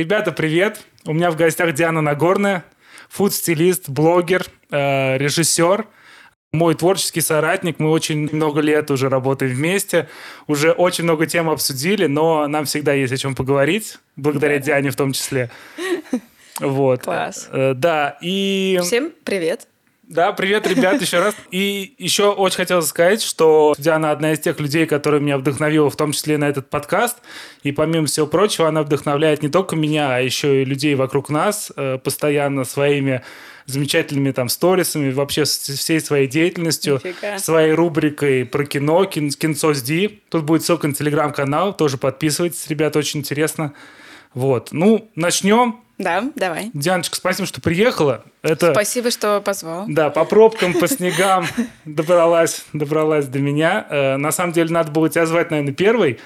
Ребята, привет! У меня в гостях Диана Нагорная, фуд-стилист, блогер, э, режиссер, мой творческий соратник. Мы очень много лет уже работаем вместе, уже очень много тем обсудили, но нам всегда есть о чем поговорить, благодаря Диане в том числе. Вот. Класс. Э, да, и... Всем привет. Да, привет, ребят, еще раз. И еще очень хотел сказать, что Диана одна из тех людей, которые меня вдохновила, в том числе на этот подкаст. И помимо всего прочего, она вдохновляет не только меня, а еще и людей вокруг нас э, постоянно своими замечательными там сторисами, вообще всей своей деятельностью, Нифига. своей рубрикой про кино, кин, кинцо с Ди. Тут будет ссылка на телеграм-канал, тоже подписывайтесь, ребята, очень интересно. Вот, ну, начнем. Да, давай. Дианочка, спасибо, что приехала. Это... Спасибо, что позвал. Да, по пробкам, по снегам добралась, добралась до меня. Э, на самом деле, надо было тебя звать, наверное, первой.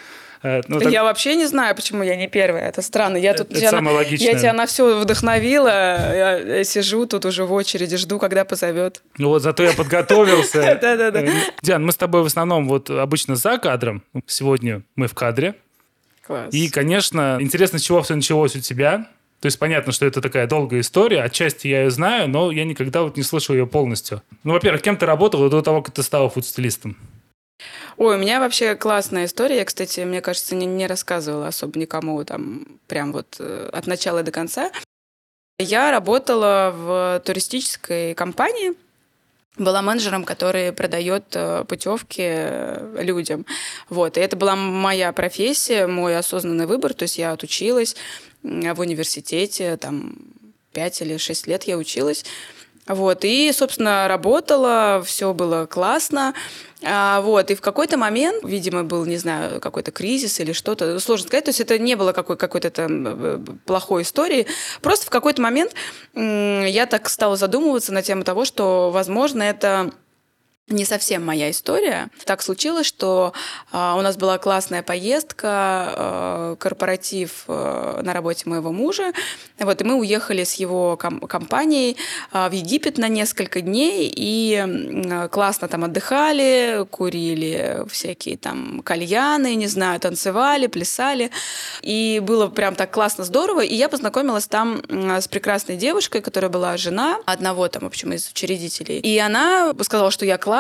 Э, ну, так- Я вообще не знаю, почему я не первая. Это странно. Я тут Это тебя самое на- логичное. Я тебя на все вдохновила. Я, я сижу тут уже в очереди, жду, когда позовет. Ну вот, зато я подготовился. Да-да-да. Э, Диан, мы с тобой в основном вот обычно за кадром. Сегодня мы в кадре. Класс. И, конечно, интересно, с чего все началось у тебя. То есть понятно, что это такая долгая история. Отчасти я ее знаю, но я никогда вот не слышал ее полностью. Ну, во-первых, кем ты работал до того, как ты стала фудстилистом? Ой, у меня вообще классная история. Я, кстати, мне кажется, не, не рассказывала особо никому там прям вот э, от начала до конца. Я работала в туристической компании, была менеджером, который продает э, путевки э, людям. Вот. И это была моя профессия, мой осознанный выбор. То есть я отучилась в университете, там, 5 или 6 лет я училась. Вот, и, собственно, работала, все было классно. А, вот, и в какой-то момент, видимо, был, не знаю, какой-то кризис или что-то, сложно сказать, то есть это не было какой- какой-то там э, плохой истории. Просто в какой-то момент я так стала задумываться на тему того, что, возможно, это не совсем моя история. Так случилось, что а, у нас была классная поездка, а, корпоратив а, на работе моего мужа. Вот, и мы уехали с его ком- компанией а, в Египет на несколько дней и м, классно там отдыхали, курили всякие там кальяны, не знаю, танцевали, плясали. И было прям так классно, здорово. И я познакомилась там с прекрасной девушкой, которая была жена одного там, в общем, из учредителей. И она сказала, что я классная,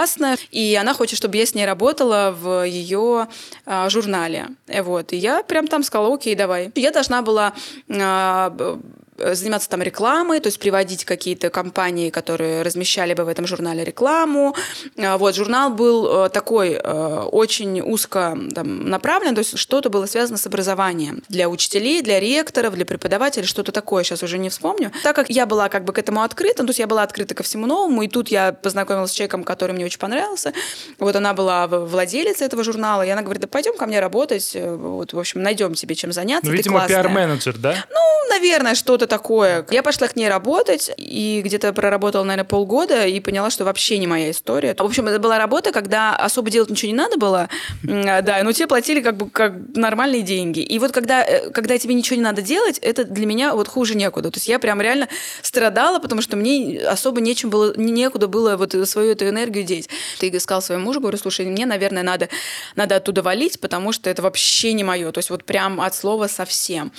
и она хочет, чтобы я с ней работала в ее а, журнале. Вот. И я прям там сказала, окей, давай. Я должна была а, заниматься там рекламой, то есть приводить какие-то компании, которые размещали бы в этом журнале рекламу. А, Вот, журнал был э, такой э, очень узко там, направлен, то есть что-то было связано с образованием для учителей, для ректоров, для преподавателей, что-то такое, сейчас уже не вспомню. Так как я была как бы к этому открыта, ну, то есть я была открыта ко всему новому, и тут я познакомилась с человеком, который мне очень понравился. Вот она была владелицей этого журнала, и она говорит, да пойдем ко мне работать, э, вот, в общем, найдем тебе чем заняться, Ну, видимо, классная». пиар-менеджер, да? Ну, наверное, что-то такое. Я пошла к ней работать и где-то проработала, наверное, полгода и поняла, что вообще не моя история. В общем, это была работа, когда особо делать ничего не надо было, а, да, но тебе платили как бы как нормальные деньги. И вот когда, э, когда тебе ничего не надо делать, это для меня вот хуже некуда. То есть я прям реально страдала, потому что мне особо нечем было, некуда было вот свою эту энергию деть. Ты сказал своему мужу, говорю, слушай, мне, наверное, надо, надо оттуда валить, потому что это вообще не мое. То есть вот прям от слова совсем.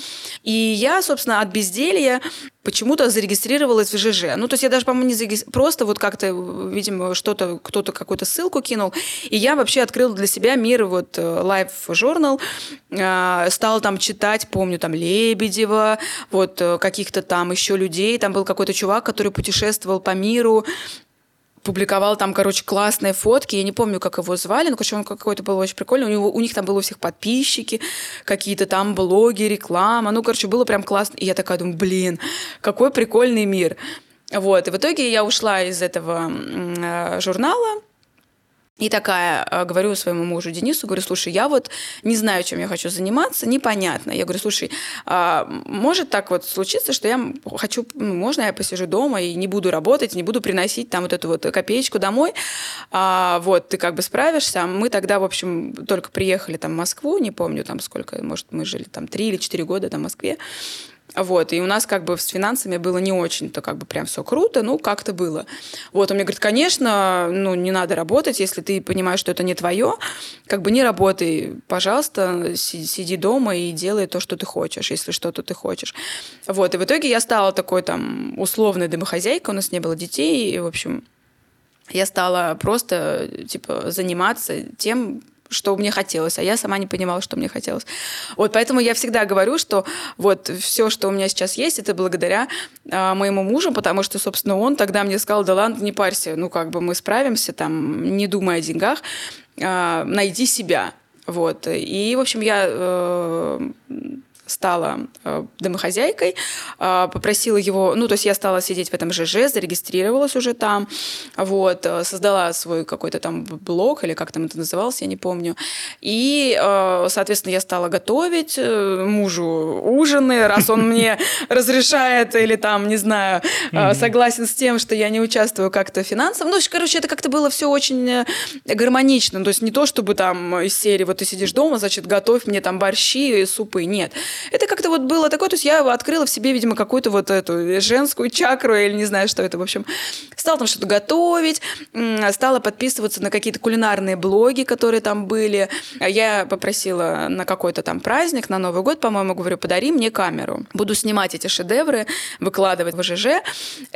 И я, собственно, от безделья почему-то зарегистрировалась в ЖЖ. Ну, то есть я даже, по-моему, не зарегистрировалась, просто вот как-то, видимо, что-то, кто-то какую-то ссылку кинул, и я вообще открыла для себя мир вот э, Life Journal, э, стала там читать, помню, там Лебедева, вот э, каких-то там еще людей, там был какой-то чувак, который путешествовал по миру, публиковал там, короче, классные фотки. Я не помню, как его звали, но, короче, он какой-то был очень прикольный. У, него, у них там было у всех подписчики, какие-то там блоги, реклама. Ну, короче, было прям классно. И я такая думаю, блин, какой прикольный мир. Вот. И в итоге я ушла из этого э, журнала, и такая, э, говорю своему мужу Денису, говорю, слушай, я вот не знаю, чем я хочу заниматься, непонятно. Я говорю, слушай, а, может так вот случиться, что я хочу, ну, можно я посижу дома и не буду работать, не буду приносить там вот эту вот копеечку домой, а, вот, ты как бы справишься. Мы тогда, в общем, только приехали там в Москву, не помню там сколько, может, мы жили там три или четыре года там в Москве. Вот, и у нас как бы с финансами было не очень-то как бы прям все круто, ну, как-то было. Вот, он мне говорит, конечно, ну, не надо работать, если ты понимаешь, что это не твое, как бы не работай, пожалуйста, сиди дома и делай то, что ты хочешь, если что-то ты хочешь. Вот, и в итоге я стала такой там условной домохозяйкой, у нас не было детей, и, в общем, я стала просто, типа, заниматься тем, что мне хотелось, а я сама не понимала, что мне хотелось. Вот поэтому я всегда говорю, что вот все, что у меня сейчас есть, это благодаря э, моему мужу, потому что, собственно, он тогда мне сказал, да ладно, не парься, ну как бы мы справимся, там, не думая о деньгах, э, найди себя. Вот. И, в общем, я э, стала э, домохозяйкой, э, попросила его, ну, то есть я стала сидеть в этом ЖЖ, зарегистрировалась уже там, вот, э, создала свой какой-то там блог, или как там это называлось, я не помню, и, соответственно, я стала готовить мужу ужины, раз он мне разрешает или там, не знаю, согласен с тем, что я не участвую как-то финансово, ну, короче, это как-то было все очень гармонично, то есть не то, чтобы там из серии, вот ты сидишь дома, значит, готовь мне там борщи, супы, нет, это как-то вот было такое, то есть я открыла в себе, видимо, какую-то вот эту женскую чакру или не знаю, что это, в общем. Стала там что-то готовить, стала подписываться на какие-то кулинарные блоги, которые там были. Я попросила на какой-то там праздник, на Новый год, по-моему, говорю, подари мне камеру. Буду снимать эти шедевры, выкладывать в ЖЖ,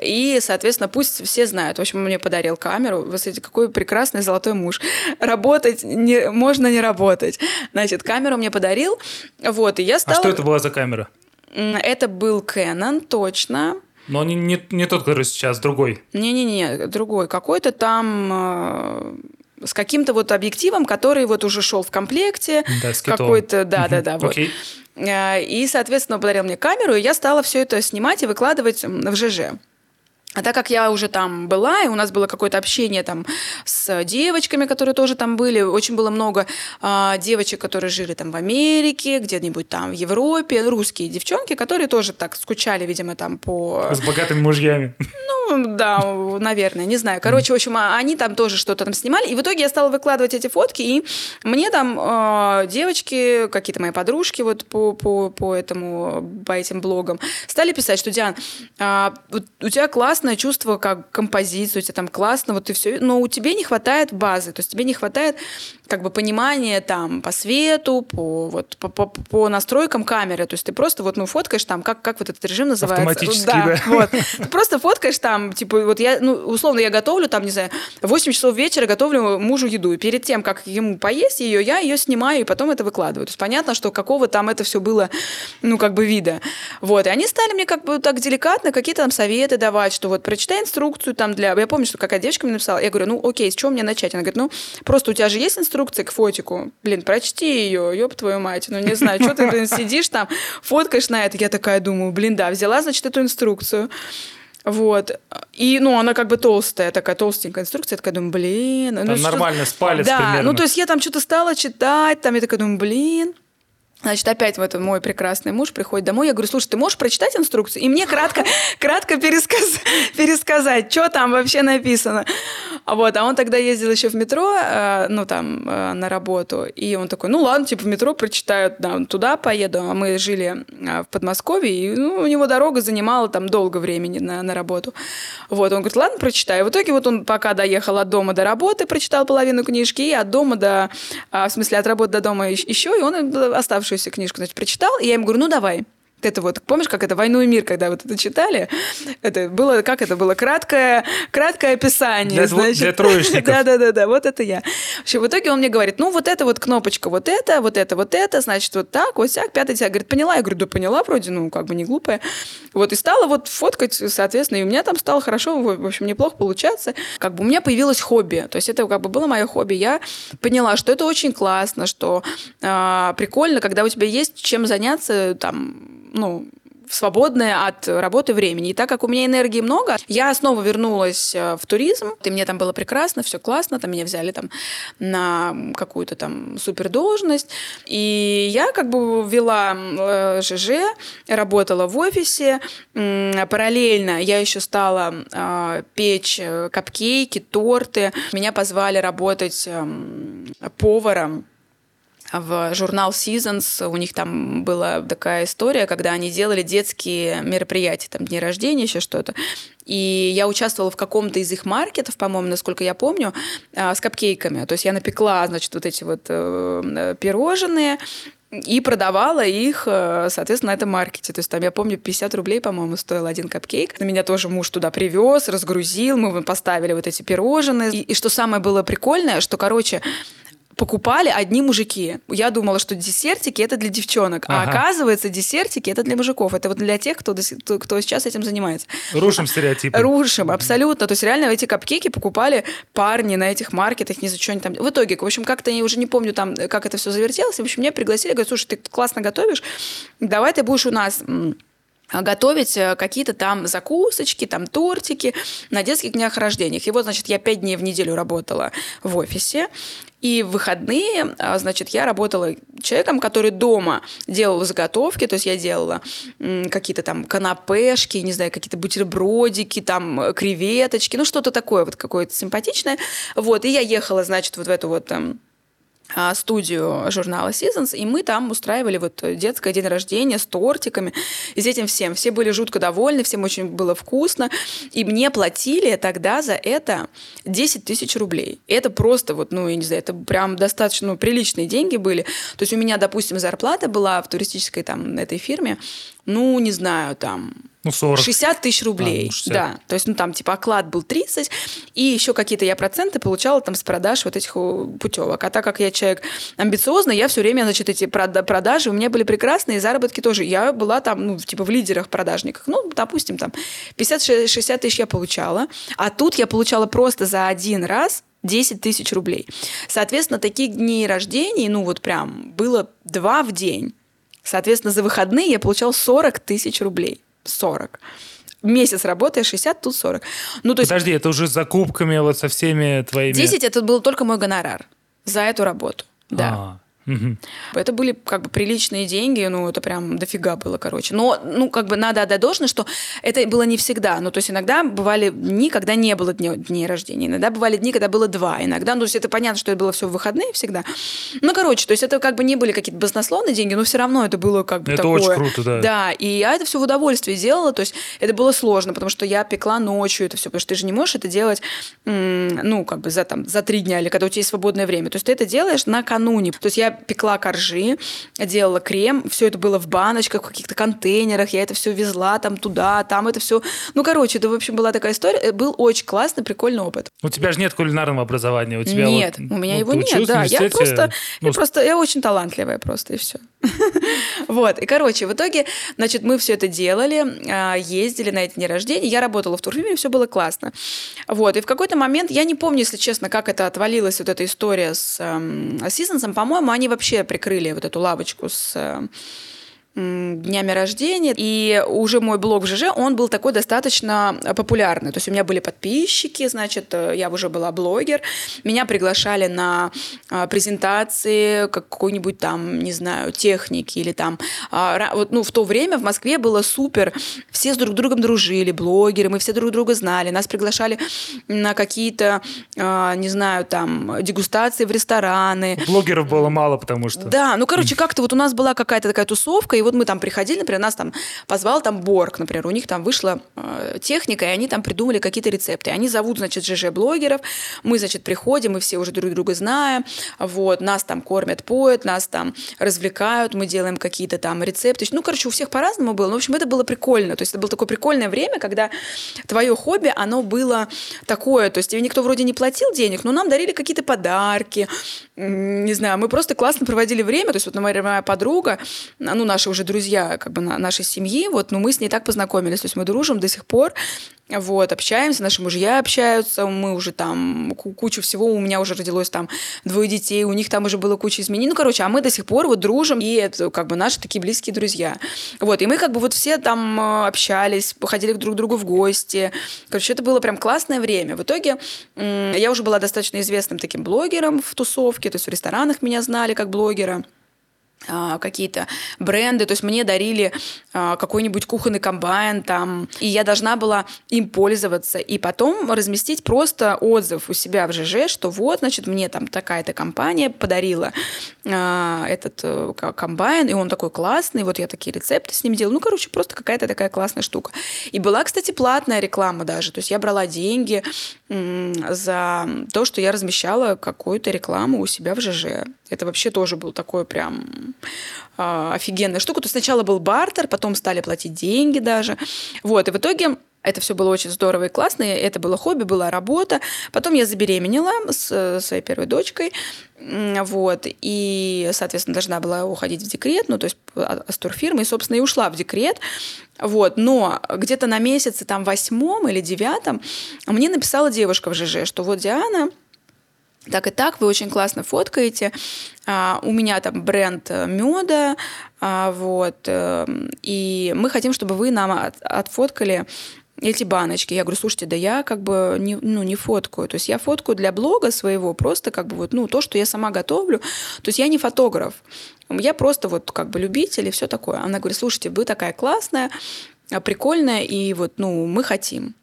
и, соответственно, пусть все знают. В общем, мне подарил камеру. Вы смотрите, какой прекрасный золотой муж. Работать не, можно не работать. Значит, камеру мне подарил, вот, и я стала... А что это была за камера? Это был Canon, точно. Но не, не, не тот, который сейчас, другой. Не-не-не, другой. Какой-то там э, с каким-то вот объективом, который вот уже шел в комплекте. Да, с Какой-то, да-да-да. Вот. Окей. Э, и, соответственно, подарил мне камеру, и я стала все это снимать и выкладывать в ЖЖ. А так как я уже там была, и у нас было какое-то общение там с девочками, которые тоже там были, очень было много э, девочек, которые жили там в Америке, где-нибудь там в Европе, русские девчонки, которые тоже так скучали, видимо, там по... С богатыми мужьями. Ну, да, наверное, не знаю. Короче, в общем, а, они там тоже что-то там снимали, и в итоге я стала выкладывать эти фотки, и мне там э, девочки, какие-то мои подружки вот по, по, по этому, по этим блогам, стали писать, что, Диан, э, у тебя класс классное чувство, как композицию, у тебя там классно, вот и все, но у тебя не хватает базы, то есть тебе не хватает как бы понимания там по свету, по, вот, по, по, по настройкам камеры, то есть ты просто вот, ну, фоткаешь там, как, как вот этот режим называется. Автоматически, да. да. Вот. Ты просто фоткаешь там, типа, вот я, ну, условно, я готовлю там, не знаю, 8 часов вечера готовлю мужу еду, и перед тем, как ему поесть ее, я ее снимаю, и потом это выкладываю. То есть понятно, что какого там это все было, ну, как бы вида. Вот, и они стали мне как бы так деликатно какие-то там советы давать, что вот прочитай инструкцию там для... Я помню, что какая девочка мне написала, я говорю, ну окей, с чего мне начать? Она говорит, ну просто у тебя же есть инструкция к фотику. Блин, прочти ее, ёб твою мать. Ну не знаю, что ты блин, сидишь там, фоткаешь на это. Я такая думаю, блин, да, взяла, значит, эту инструкцию. Вот. И, ну, она как бы толстая, такая толстенькая инструкция. Я такая думаю, блин. Там ну, нормально, с палец да, примерно. ну, то есть я там что-то стала читать, там я такая думаю, блин. Значит, опять вот мой прекрасный муж приходит домой. Я говорю, слушай, ты можешь прочитать инструкцию? И мне кратко, кратко пересказ, пересказать, что там вообще написано. Вот, а он тогда ездил еще в метро, э, ну, там, э, на работу. И он такой, ну, ладно, типа, в метро прочитаю, да, туда поеду. А мы жили э, в Подмосковье, и ну, у него дорога занимала там долго времени на, на работу. Вот, он говорит, ладно, прочитаю. В итоге вот он пока доехал от дома до работы, прочитал половину книжки, и от дома до, в смысле, от работы до дома еще, и он оставшийся оставшуюся книжку, значит, прочитал, и я ему говорю, ну, давай. Это вот, помнишь, как это «Войну и мир», когда вот это читали? Это было, как это было, краткое, краткое описание. Для, значит. для троечников. Да-да-да, вот это я. В общем, в итоге он мне говорит, ну, вот это вот кнопочка, вот это, вот это, вот это, значит, вот так, вот сяк, пятый, я говорит, поняла? Я говорю, да поняла вроде, ну, как бы не глупая. Вот, и стала вот фоткать, соответственно, и у меня там стало хорошо, в общем, неплохо получаться. Как бы у меня появилось хобби, то есть это как бы было мое хобби. Я поняла, что это очень классно, что э, прикольно, когда у тебя есть чем заняться, там, ну, свободное от работы времени. И так как у меня энергии много, я снова вернулась э, в туризм, и мне там было прекрасно, все классно, там меня взяли там на какую-то там супер должность, и я как бы вела э, ЖЖ, работала в офисе, параллельно я еще стала э, печь капкейки, торты, меня позвали работать эм, поваром в журнал Seasons. У них там была такая история, когда они делали детские мероприятия, там дни рождения, еще что-то. И я участвовала в каком-то из их маркетов, по-моему, насколько я помню, а, с капкейками. То есть я напекла, значит, вот эти вот э, пирожные, и продавала их, э, соответственно, на этом маркете. То есть там, я помню, 50 рублей, по-моему, стоил один капкейк. На меня тоже муж туда привез, разгрузил, мы поставили вот эти пирожные. И, и что самое было прикольное, что, короче, покупали одни мужики. Я думала, что десертики это для девчонок, а ага. а оказывается десертики это для мужиков. Это вот для тех, кто, кто сейчас этим занимается. Рушим стереотипы. Рушим, абсолютно. То есть реально эти капкейки покупали парни на этих маркетах, не за что они там. В итоге, в общем, как-то я уже не помню там, как это все завертелось. В общем, меня пригласили, говорят, слушай, ты классно готовишь, давай ты будешь у нас готовить э, какие-то там закусочки, там тортики на детских днях рождения. И вот, значит, я пять дней в неделю работала в офисе, и в выходные, а, значит, я работала человеком, который дома делал заготовки, то есть я делала какие-то там канапешки, не знаю, какие-то бутербродики, там креветочки, ну что-то такое вот какое-то симпатичное. Вот, и я ехала, значит, вот в эту вот там а, студию журнала Seasons, и мы там устраивали вот детское день рождения с тортиками, и с этим всем. Все были жутко довольны, всем очень было вкусно, и мне платили тогда за это 10 тысяч рублей. Это просто вот, ну, я не знаю, это прям достаточно ну, приличные деньги были. То есть у меня, допустим, зарплата была в туристической там этой фирме, ну, не знаю, там ну, 40. 60 тысяч рублей. А, ну, 60. Да. То есть, ну, там, типа, оклад был 30, и еще какие-то я проценты получала там с продаж вот этих путевок. А так как я человек амбициозный, я все время, значит, эти продажи у меня были прекрасные, и заработки тоже. Я была там, ну, типа, в лидерах продажниках. Ну, допустим, там, 50-60 тысяч я получала, а тут я получала просто за один раз 10 тысяч рублей. Соответственно, таких дней рождений, ну, вот прям, было два в день. Соответственно, за выходные я получал 40 тысяч рублей. 40 месяц работая 60, тут 40. Ну, то есть... Подожди, это уже с закупками, вот со всеми твоими... 10 это был только мой гонорар за эту работу. Да. А-а-а. Угу. Это были как бы приличные деньги, ну, это прям дофига было, короче. Но, ну, как бы надо отдать должное, что это было не всегда. Ну, то есть иногда бывали дни, когда не было дней, дней рождения, иногда бывали дни, когда было два, иногда, ну, то есть это понятно, что это было все в выходные всегда. Ну, короче, то есть это как бы не были какие-то баснословные деньги, но все равно это было как бы это такое. очень круто, да. Да, и я это все в удовольствие делала, то есть это было сложно, потому что я пекла ночью это все, потому что ты же не можешь это делать, ну, как бы за, там, за три дня или когда у тебя есть свободное время. То есть ты это делаешь накануне. То есть я пекла коржи, делала крем, все это было в баночках, в каких-то контейнерах, я это все везла там туда, там это все. Ну, короче, это, в общем, была такая история. Э, был очень классный, прикольный опыт. У тебя же нет кулинарного образования, у тебя Нет, вот, у меня ну, его нет, да. Я просто, ну, я просто, я очень талантливая просто, и все. Вот, и, короче, в итоге, значит, мы все это делали, а, ездили на эти дни рождения, я работала в турфирме, все было классно. Вот, и в какой-то момент, я не помню, если честно, как это отвалилась вот эта история с эм, Сизонсом, по-моему, они вообще прикрыли вот эту лавочку с э, днями рождения. И уже мой блог в ЖЖ, он был такой достаточно популярный. То есть у меня были подписчики, значит, э, я уже была блогер. Меня приглашали на а, презентации какой-нибудь там, не знаю, техники или там... А, вот, ну, в то время в Москве было супер. Все с друг другом дружили, блогеры, мы все друг друга знали. Нас приглашали на какие-то, а, не знаю, там, дегустации в рестораны. Блогеров было мало, потому что... Да, ну, короче, как-то вот у нас была какая-то такая тусовка, и вот мы там приходили, например, нас там позвал там Борг, например, у них там вышла э, техника, и они там придумали какие-то рецепты. Они зовут, значит, ЖЖ-блогеров, мы, значит, приходим, мы все уже друг друга знаем, вот, нас там кормят, поют, нас там развлекают, мы делаем какие-то там рецепты. Ну, короче, у всех по-разному было. Но, в общем, это было прикольно. То есть это было такое прикольное время, когда твое хобби, оно было такое. То есть тебе никто вроде не платил денег, но нам дарили какие-то подарки. Не знаю, мы просто классно проводили время. То есть вот моя, моя подруга, ну, наша уже друзья как бы нашей семьи, вот, но мы с ней так познакомились, то есть мы дружим до сих пор, вот, общаемся, наши мужья общаются, мы уже там кучу всего, у меня уже родилось там двое детей, у них там уже было куча изменений, ну, короче, а мы до сих пор вот дружим, и это как бы наши такие близкие друзья. Вот, и мы как бы вот все там э, общались, походили друг к другу в гости, короче, это было прям классное время. В итоге я уже была достаточно известным таким блогером в тусовке, то есть в ресторанах меня знали как блогера, какие-то бренды, то есть мне дарили а, какой-нибудь кухонный комбайн там, и я должна была им пользоваться, и потом разместить просто отзыв у себя в ЖЖ, что вот, значит, мне там такая-то компания подарила а, этот э, комбайн, и он такой классный, вот я такие рецепты с ним делала, ну, короче, просто какая-то такая классная штука. И была, кстати, платная реклама даже, то есть я брала деньги за то, что я размещала какую-то рекламу у себя в ЖЖ. Это вообще тоже был такой прям э, офигенная штука. То сначала был бартер, потом стали платить деньги даже. Вот, и в итоге это все было очень здорово и классно. Это было хобби, была работа. Потом я забеременела с э, своей первой дочкой. Вот. И, соответственно, должна была уходить в декрет, ну, то есть с турфирмы, и, собственно, и ушла в декрет. Вот. Но где-то на месяце, там, восьмом или девятом мне написала девушка в ЖЖ, что вот Диана, так и так, вы очень классно фоткаете. А, у меня там бренд э, меда, а, вот, э, и мы хотим, чтобы вы нам от, отфоткали эти баночки. Я говорю, слушайте, да я как бы не, ну, не фоткаю. То есть я фоткаю для блога своего, просто как бы вот, ну, то, что я сама готовлю. То есть я не фотограф. Я просто вот как бы любитель и все такое. Она говорит, слушайте, вы такая классная, прикольная, и вот, ну, мы хотим.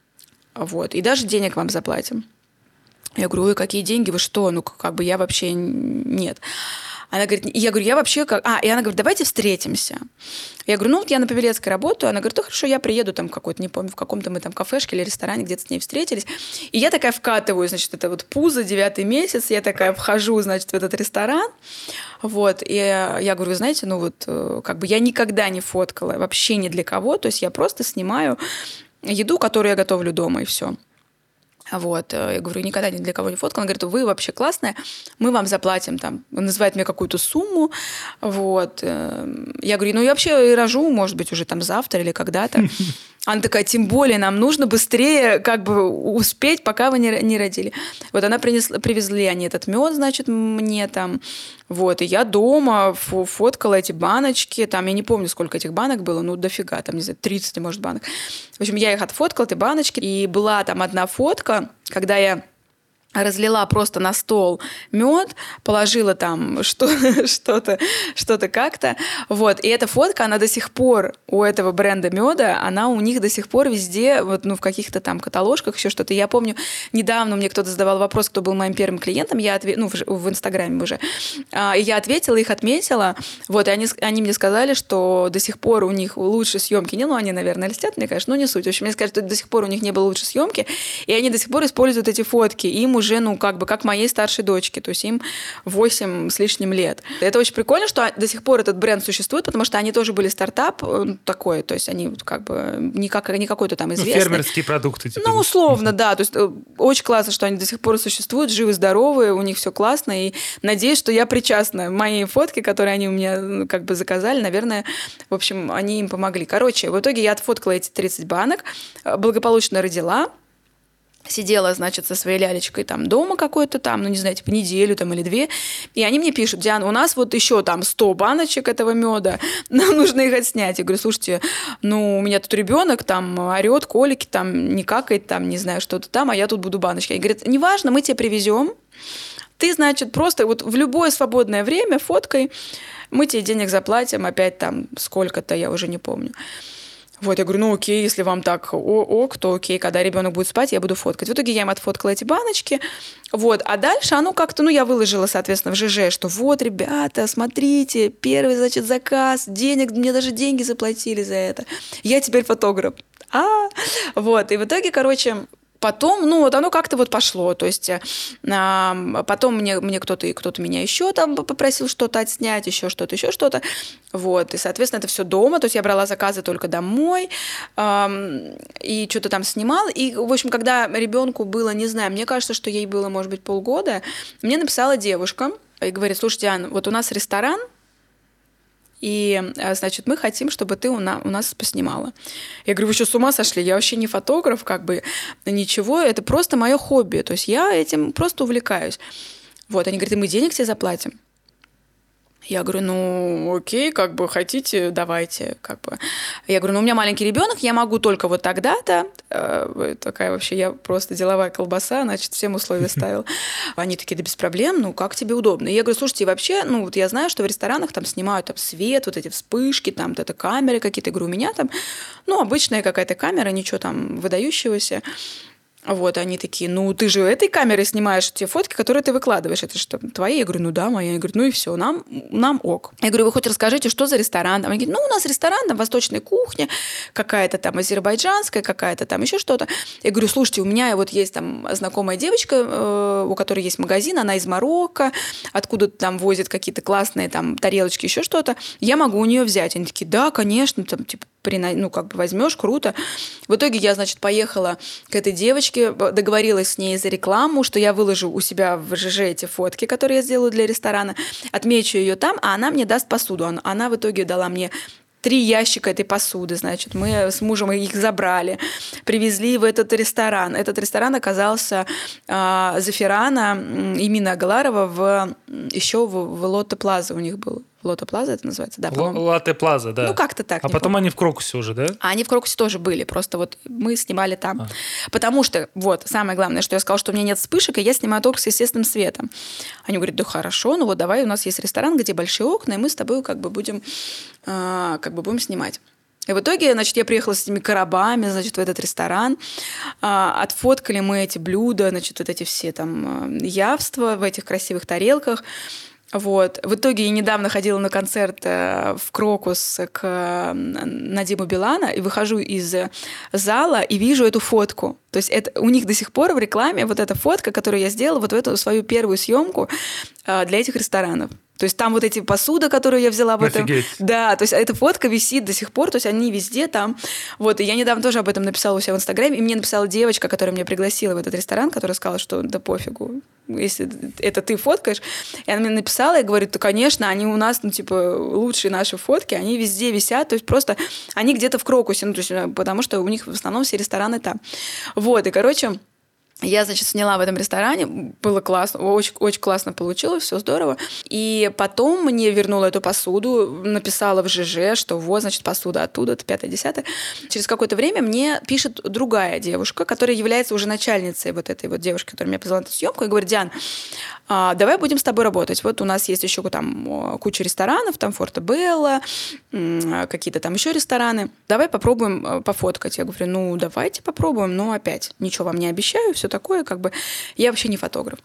Вот. И даже денег вам заплатим. Я говорю, ой, какие деньги, вы что? Ну, как бы я вообще нет. Она говорит, я говорю, я вообще как... А, и она говорит, давайте встретимся. Я говорю, ну вот я на Павелецкой работаю. Она говорит, ну хорошо, я приеду там какой-то, не помню, в каком-то мы там кафешке или ресторане, где-то с ней встретились. И я такая вкатываю, значит, это вот пузо, девятый месяц, я такая вхожу, значит, в этот ресторан. Вот, и я говорю, вы знаете, ну вот, э, как бы я никогда не фоткала вообще ни для кого, то есть я просто снимаю еду, которую я готовлю дома, и все. Вот, э, я говорю, никогда ни для кого не фоткала. Она говорит, вы вообще классная, мы вам заплатим там. Он называет мне какую-то сумму. Вот. Э, я говорю, ну я вообще и рожу, может быть, уже там завтра или когда-то. Она такая, тем более нам нужно быстрее как бы успеть, пока вы не, не родили. Вот она принесла, привезли они этот мед, значит, мне там. Вот, и я дома фоткала эти баночки. Там, я не помню, сколько этих банок было, ну, дофига, там, не знаю, 30, может, банок. В общем, я их отфоткала, эти баночки. И была там одна фотка, когда я разлила просто на стол мед, положила там что-то, что-то, что-то как-то. Вот. И эта фотка, она до сих пор у этого бренда меда, она у них до сих пор везде, вот, ну, в каких-то там каталожках, еще что-то. Я помню, недавно мне кто-то задавал вопрос, кто был моим первым клиентом, я ответ... ну, в, в Инстаграме уже. А, и я ответила, их отметила. Вот, и они, они мне сказали, что до сих пор у них лучше съемки не, ну, они, наверное, льстят, мне кажется, но не суть. В общем, мне сказали, что до сих пор у них не было лучше съемки, и они до сих пор используют эти фотки. Им уже уже, ну, как бы, как моей старшей дочке, то есть им 8 с лишним лет. Это очень прикольно, что до сих пор этот бренд существует, потому что они тоже были стартап э, такой, то есть они как бы не, как, не какой-то там ну, известный. Ну, фермерские продукты. Типа. Ну, условно, да. То есть э, очень классно, что они до сих пор существуют, живы-здоровы, у них все классно, и надеюсь, что я причастна. Мои фотки, которые они у меня ну, как бы заказали, наверное, в общем, они им помогли. Короче, в итоге я отфоткала эти 30 банок, э, благополучно родила, сидела, значит, со своей лялечкой там дома какой-то там, ну, не знаю, типа неделю там или две, и они мне пишут, Диана, у нас вот еще там 100 баночек этого меда, нам нужно их отснять. Я говорю, слушайте, ну, у меня тут ребенок там орет, колики там, не какает там, не знаю, что-то там, а я тут буду баночки. Они говорят, неважно, мы тебе привезем, ты, значит, просто вот в любое свободное время фоткой, мы тебе денег заплатим, опять там сколько-то, я уже не помню. Вот, я говорю, ну окей, если вам так ок, то окей, когда ребенок будет спать, я буду фоткать. В итоге я им отфоткала эти баночки. Вот, а дальше оно как-то, ну, я выложила, соответственно, в ЖЖ, что вот, ребята, смотрите, первый, значит, заказ, денег, мне даже деньги заплатили за это. Я теперь фотограф. А, вот, и в итоге, короче, Потом, ну, вот оно как-то вот пошло. То есть э, потом мне, мне кто-то, кто-то меня еще там попросил что-то отснять, еще что-то, еще что-то. Вот. И, соответственно, это все дома. То есть я брала заказы только домой э, и что-то там снимала. И, в общем, когда ребенку было, не знаю, мне кажется, что ей было, может быть, полгода, мне написала девушка и говорит, слушай, Диана, вот у нас ресторан, и, э, значит, мы хотим, чтобы ты у, на, у нас поснимала. Я говорю, вы что, с ума сошли? Я вообще не фотограф, как бы, ничего, это просто мое хобби, то есть я этим просто увлекаюсь. Вот, они говорят, мы денег тебе заплатим. Я говорю, ну, окей, как бы хотите, давайте, как бы. Я говорю, ну, у меня маленький ребенок, я могу только вот тогда-то. Э, такая вообще, я просто деловая колбаса, значит, всем условия ставил. Они такие, да без проблем, ну, как тебе удобно. И я говорю, слушайте, вообще, ну, вот я знаю, что в ресторанах там снимают там свет, вот эти вспышки, там, вот это камеры какие-то. Я говорю, у меня там, ну, обычная какая-то камера, ничего там выдающегося. Вот, они такие, ну, ты же этой камерой снимаешь те фотки, которые ты выкладываешь. Это что, твои? Я говорю, ну да, моя. Я говорю, ну и все, нам, нам ок. Я говорю, вы хоть расскажите, что за ресторан? Они говорят, ну, у нас ресторан, там, восточная кухня, какая-то там азербайджанская, какая-то там еще что-то. Я говорю, слушайте, у меня вот есть там знакомая девочка, э, у которой есть магазин, она из Марокко, откуда там возят какие-то классные там тарелочки, еще что-то. Я могу у нее взять. Они такие, да, конечно, там, типа, ну, как бы возьмешь, круто. В итоге я, значит, поехала к этой девочке, договорилась с ней за рекламу, что я выложу у себя в ЖЖ эти фотки, которые я сделаю для ресторана, отмечу ее там, а она мне даст посуду. Она в итоге дала мне три ящика этой посуды, значит, мы с мужем их забрали, привезли в этот ресторан. Этот ресторан оказался э, Зафирана имени Агаларова в, еще в, в Лотте Плаза у них был. Лота Плаза это называется, да. Латте Плаза, да. Ну, как-то так. А потом помню. они в Крокусе уже, да? А они в Крокусе тоже были, просто вот мы снимали там. А. Потому что, вот, самое главное, что я сказала, что у меня нет вспышек, и я снимаю только с естественным светом. Они говорят, да хорошо, ну вот давай, у нас есть ресторан, где большие окна, и мы с тобой как бы будем, э, как бы будем снимать. И в итоге, значит, я приехала с этими коробами, значит, в этот ресторан. А, отфоткали мы эти блюда, значит, вот эти все там явства в этих красивых тарелках. Вот. В итоге я недавно ходила на концерт э, в Крокус к Надиму Билана и выхожу из зала и вижу эту фотку. То есть это, у них до сих пор в рекламе вот эта фотка, которую я сделала, вот в эту свою первую съемку э, для этих ресторанов. То есть там вот эти посуда, которую я взяла в этом. Да, то есть эта фотка висит до сих пор, то есть они везде там. Вот, и я недавно тоже об этом написала у себя в Инстаграме, и мне написала девочка, которая меня пригласила в этот ресторан, которая сказала, что да пофигу, если это ты фоткаешь. И она мне написала и говорит, то, конечно, они у нас, ну, типа, лучшие наши фотки, они везде висят, то есть просто они где-то в Крокусе, ну, то есть, э, потому что у них в основном все рестораны там. Вот, и, короче, я, значит, сняла в этом ресторане, было классно, очень, очень классно получилось, все здорово. И потом мне вернула эту посуду, написала в ЖЖ, что вот, значит, посуда оттуда, это пятое, десятое. Через какое-то время мне пишет другая девушка, которая является уже начальницей вот этой вот девушки, которая меня позвала на съемку, и говорит, Диан, а, давай будем с тобой работать. Вот у нас есть еще там куча ресторанов, там Форта Белла, какие-то там еще рестораны. Давай попробуем э, пофоткать. Я говорю, ну, давайте попробуем, но опять ничего вам не обещаю, все такое, как бы я вообще не фотограф.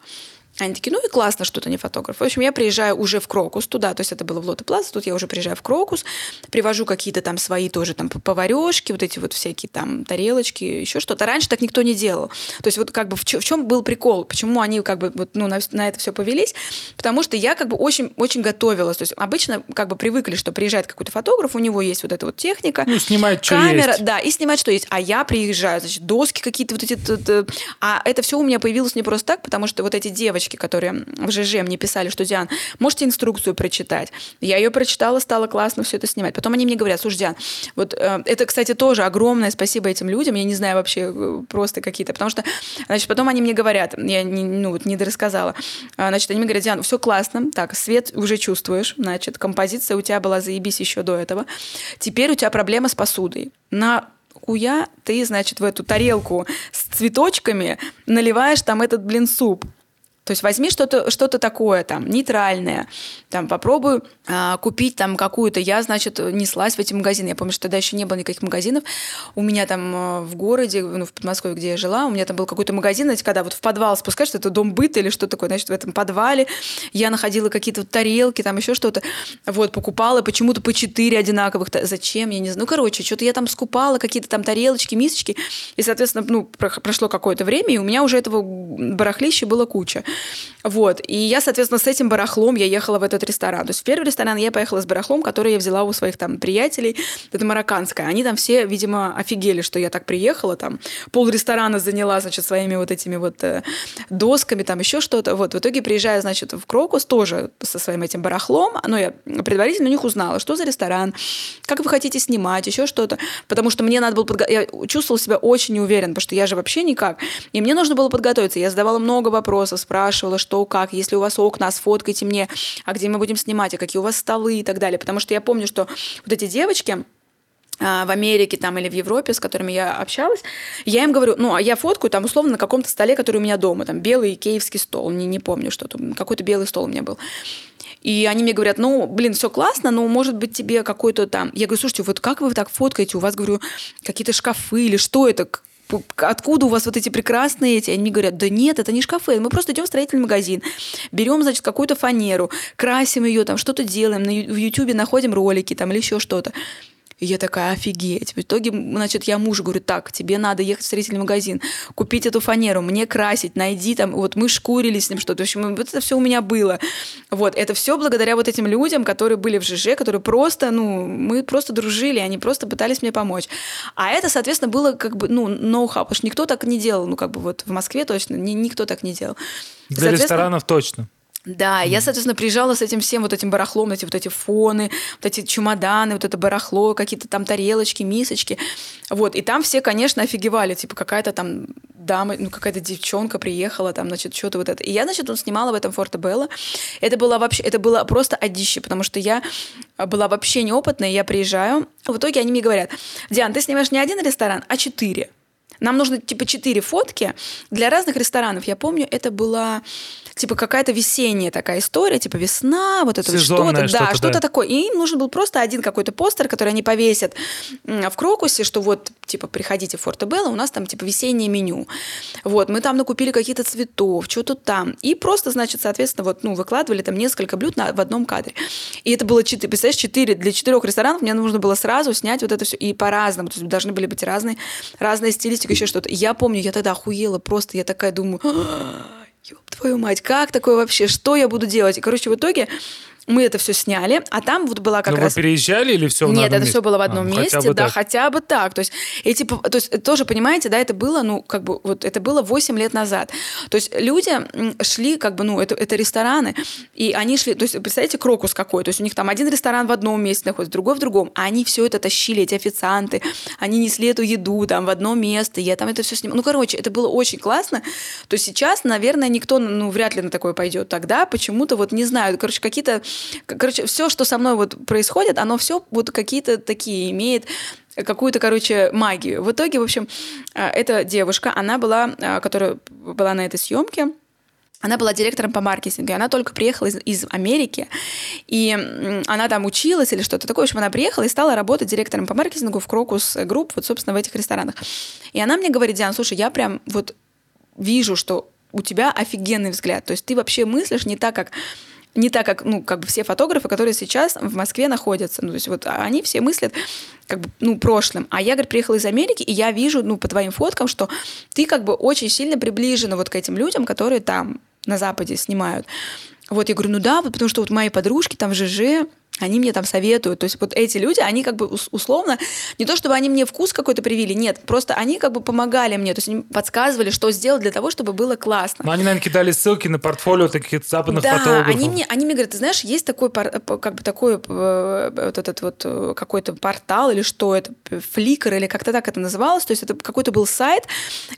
Они такие, ну и классно, что ты не фотограф. В общем, я приезжаю уже в Крокус туда, то есть это было в Лоте Плаза, тут я уже приезжаю в Крокус, привожу какие-то там свои тоже там поварешки, вот эти вот всякие там тарелочки, еще что-то. Раньше так никто не делал. То есть вот как бы в, в чем был прикол, почему они как бы вот, ну, на, на это все повелись, потому что я как бы очень, очень готовилась. То есть обычно как бы привыкли, что приезжает какой-то фотограф, у него есть вот эта вот техника. Ну, снимать, что камера, есть. Да, и снимать, что есть. А я приезжаю, значит, доски какие-то вот эти... А это все у меня появилось не просто так, потому что вот эти девочки, девочки, которые в ЖЖ мне писали, что, Диан, можете инструкцию прочитать? Я ее прочитала, стало классно все это снимать. Потом они мне говорят, слушай, Диан, вот э, это, кстати, тоже огромное спасибо этим людям, я не знаю вообще э, просто какие-то, потому что, значит, потом они мне говорят, я не, ну, вот не дорассказала, а, значит, они мне говорят, Диан, все классно, так, свет уже чувствуешь, значит, композиция у тебя была заебись еще до этого, теперь у тебя проблема с посудой. На куя ты, значит, в эту тарелку с цветочками наливаешь там этот, блин, суп. То есть возьми что-то что такое там нейтральное, там попробуй а, купить там какую-то. Я, значит, неслась в эти магазины. Я помню, что тогда еще не было никаких магазинов. У меня там а, в городе, ну, в Подмосковье, где я жила, у меня там был какой-то магазин, знаете, когда вот в подвал спускаешься, это дом быта или что такое, значит, в этом подвале я находила какие-то тарелки, там еще что-то. Вот, покупала почему-то по четыре одинаковых. Зачем? Я не знаю. Ну, короче, что-то я там скупала, какие-то там тарелочки, мисочки. И, соответственно, ну, прошло какое-то время, и у меня уже этого барахлища было куча. Вот. И я, соответственно, с этим барахлом я ехала в этот ресторан. То есть в первый ресторан я поехала с барахлом, который я взяла у своих там приятелей. Это марокканское. Они там все, видимо, офигели, что я так приехала. Там пол ресторана заняла, значит, своими вот этими вот э, досками, там еще что-то. Вот. В итоге приезжаю, значит, в Крокус тоже со своим этим барахлом. Но я предварительно у них узнала, что за ресторан, как вы хотите снимать, еще что-то. Потому что мне надо было... Подго... Я чувствовала себя очень неуверенно, потому что я же вообще никак. И мне нужно было подготовиться. Я задавала много вопросов, спрашивала спрашивала, что, как, если у вас окна, сфоткайте мне, а где мы будем снимать, а какие у вас столы и так далее. Потому что я помню, что вот эти девочки, а, в Америке там или в Европе, с которыми я общалась, я им говорю, ну, а я фоткаю там условно на каком-то столе, который у меня дома, там белый киевский стол, не, не помню, что там, какой-то белый стол у меня был. И они мне говорят, ну, блин, все классно, но может быть тебе какой-то там... Я говорю, слушайте, вот как вы так фоткаете? У вас, говорю, какие-то шкафы или что это? Откуда у вас вот эти прекрасные эти? Они мне говорят, да нет, это не шкафы, мы просто идем в строительный магазин, берем, значит, какую-то фанеру, красим ее, там что-то делаем, на, в Ютубе находим ролики там или еще что-то. И я такая, офигеть. В итоге, значит, я мужу говорю, так, тебе надо ехать в строительный магазин, купить эту фанеру, мне красить, найди там, вот мы шкурили с ним что-то. В общем, вот это все у меня было. Вот, это все благодаря вот этим людям, которые были в ЖЖ, которые просто, ну, мы просто дружили, они просто пытались мне помочь. А это, соответственно, было как бы, ну, ноу-хау, потому что никто так не делал, ну, как бы вот в Москве точно, ни, никто так не делал. Для ресторанов точно. Да, я, соответственно, приезжала с этим всем вот этим барахлом, эти вот эти фоны, вот эти чемоданы, вот это барахло, какие-то там тарелочки, мисочки. Вот, и там все, конечно, офигевали, типа какая-то там дама, ну какая-то девчонка приехала, там, значит, что-то вот это. И я, значит, он снимала в этом Форте Белла. Это было вообще, это было просто одище, потому что я была вообще неопытная, я приезжаю, в итоге они мне говорят, Диан, ты снимаешь не один ресторан, а четыре. Нам нужно типа четыре фотки для разных ресторанов. Я помню, это была типа какая-то весенняя такая история, типа весна, вот это что-то, что да, что-то да. такое. И им нужен был просто один какой-то постер, который они повесят в Крокусе, что вот, типа, приходите в Форте-Белло, у нас там, типа, весеннее меню. Вот, мы там накупили какие-то цветов, что-то там. И просто, значит, соответственно, вот, ну, выкладывали там несколько блюд на, в одном кадре. И это было представляешь, четыре, для четырех ресторанов мне нужно было сразу снять вот это все, и по-разному, то есть должны были быть разные, разные стилистика, еще что-то. Я помню, я тогда охуела просто, я такая думаю, ёб твою мать, как такое вообще, что я буду делать? И, короче, в итоге мы это все сняли, а там вот была как Но раз... вы переезжали или все Нет, это месте? все было в одном а, месте, хотя да, так. хотя бы так. То есть, эти, то есть тоже, понимаете, да, это было, ну, как бы, вот это было 8 лет назад. То есть люди шли, как бы, ну, это, это рестораны, и они шли, то есть, представляете, крокус какой, то есть у них там один ресторан в одном месте находится, другой в другом, а они все это тащили, эти официанты, они несли эту еду там в одно место, я там это все снимала. Ну, короче, это было очень классно. То есть сейчас, наверное, никто, ну, вряд ли на такое пойдет. Тогда почему-то, вот, не знаю, короче, какие-то Короче, все, что со мной вот происходит, оно все вот какие-то такие имеет какую-то, короче, магию. В итоге, в общем, а, эта девушка, она была, а, которая была на этой съемке, она была директором по маркетингу, и она только приехала из, из Америки, и она там училась или что-то такое. В общем, она приехала и стала работать директором по маркетингу в Crocus Group, вот, собственно, в этих ресторанах. И она мне говорит, Диана, слушай, я прям вот вижу, что у тебя офигенный взгляд. То есть ты вообще мыслишь не так, как не так, как, ну, как бы все фотографы, которые сейчас в Москве находятся. Ну, то есть вот они все мыслят как бы, ну, прошлым. А я, говорит, приехала из Америки, и я вижу, ну, по твоим фоткам, что ты как бы очень сильно приближена вот к этим людям, которые там на Западе снимают. Вот я говорю, ну да, вот потому что вот мои подружки там в ЖЖ, они мне там советуют. То есть вот эти люди, они как бы условно, не то чтобы они мне вкус какой-то привили, нет, просто они как бы помогали мне, то есть они подсказывали, что сделать для того, чтобы было классно. Но они, наверное, кидали ссылки на портфолио таких западных да, фотографов. они мне, они мне говорят, ты знаешь, есть такой, как бы такой э, вот этот вот э, какой-то портал или что это, Flickr или как-то так это называлось, то есть это какой-то был сайт,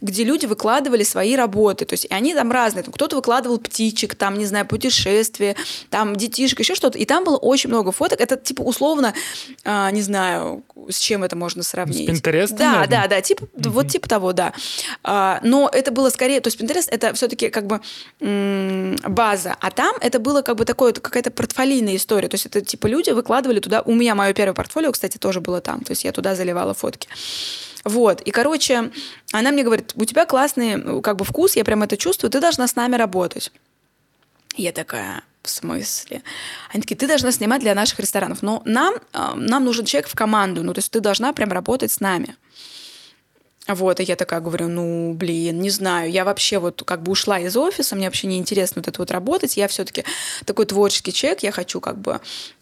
где люди выкладывали свои работы, то есть и они там разные, кто-то выкладывал птичек, там, не знаю, путешествия, там детишек, еще что-то, и там было очень много фоток. Это типа условно, а, не знаю, с чем это можно сравнить. С Pinterest? Да, наверное? да, да, типа, mm-hmm. вот типа того, да. А, но это было скорее, то есть Pinterest это все-таки как бы м- база, а там это было как бы такое, какая-то портфолийная история. То есть это типа люди выкладывали туда, у меня мое первое портфолио, кстати, тоже было там, то есть я туда заливала фотки. Вот, и, короче, она мне говорит, у тебя классный как бы вкус, я прям это чувствую, ты должна с нами работать. Я такая, в смысле? Они такие, ты должна снимать для наших ресторанов, но нам, а, нам нужен человек в команду, ну, то есть ты должна прям работать с нами. Вот, и я такая говорю, ну, блин, не знаю, я вообще вот как бы ушла из офиса, мне вообще не интересно вот это вот работать, я все-таки такой творческий человек, я хочу как бы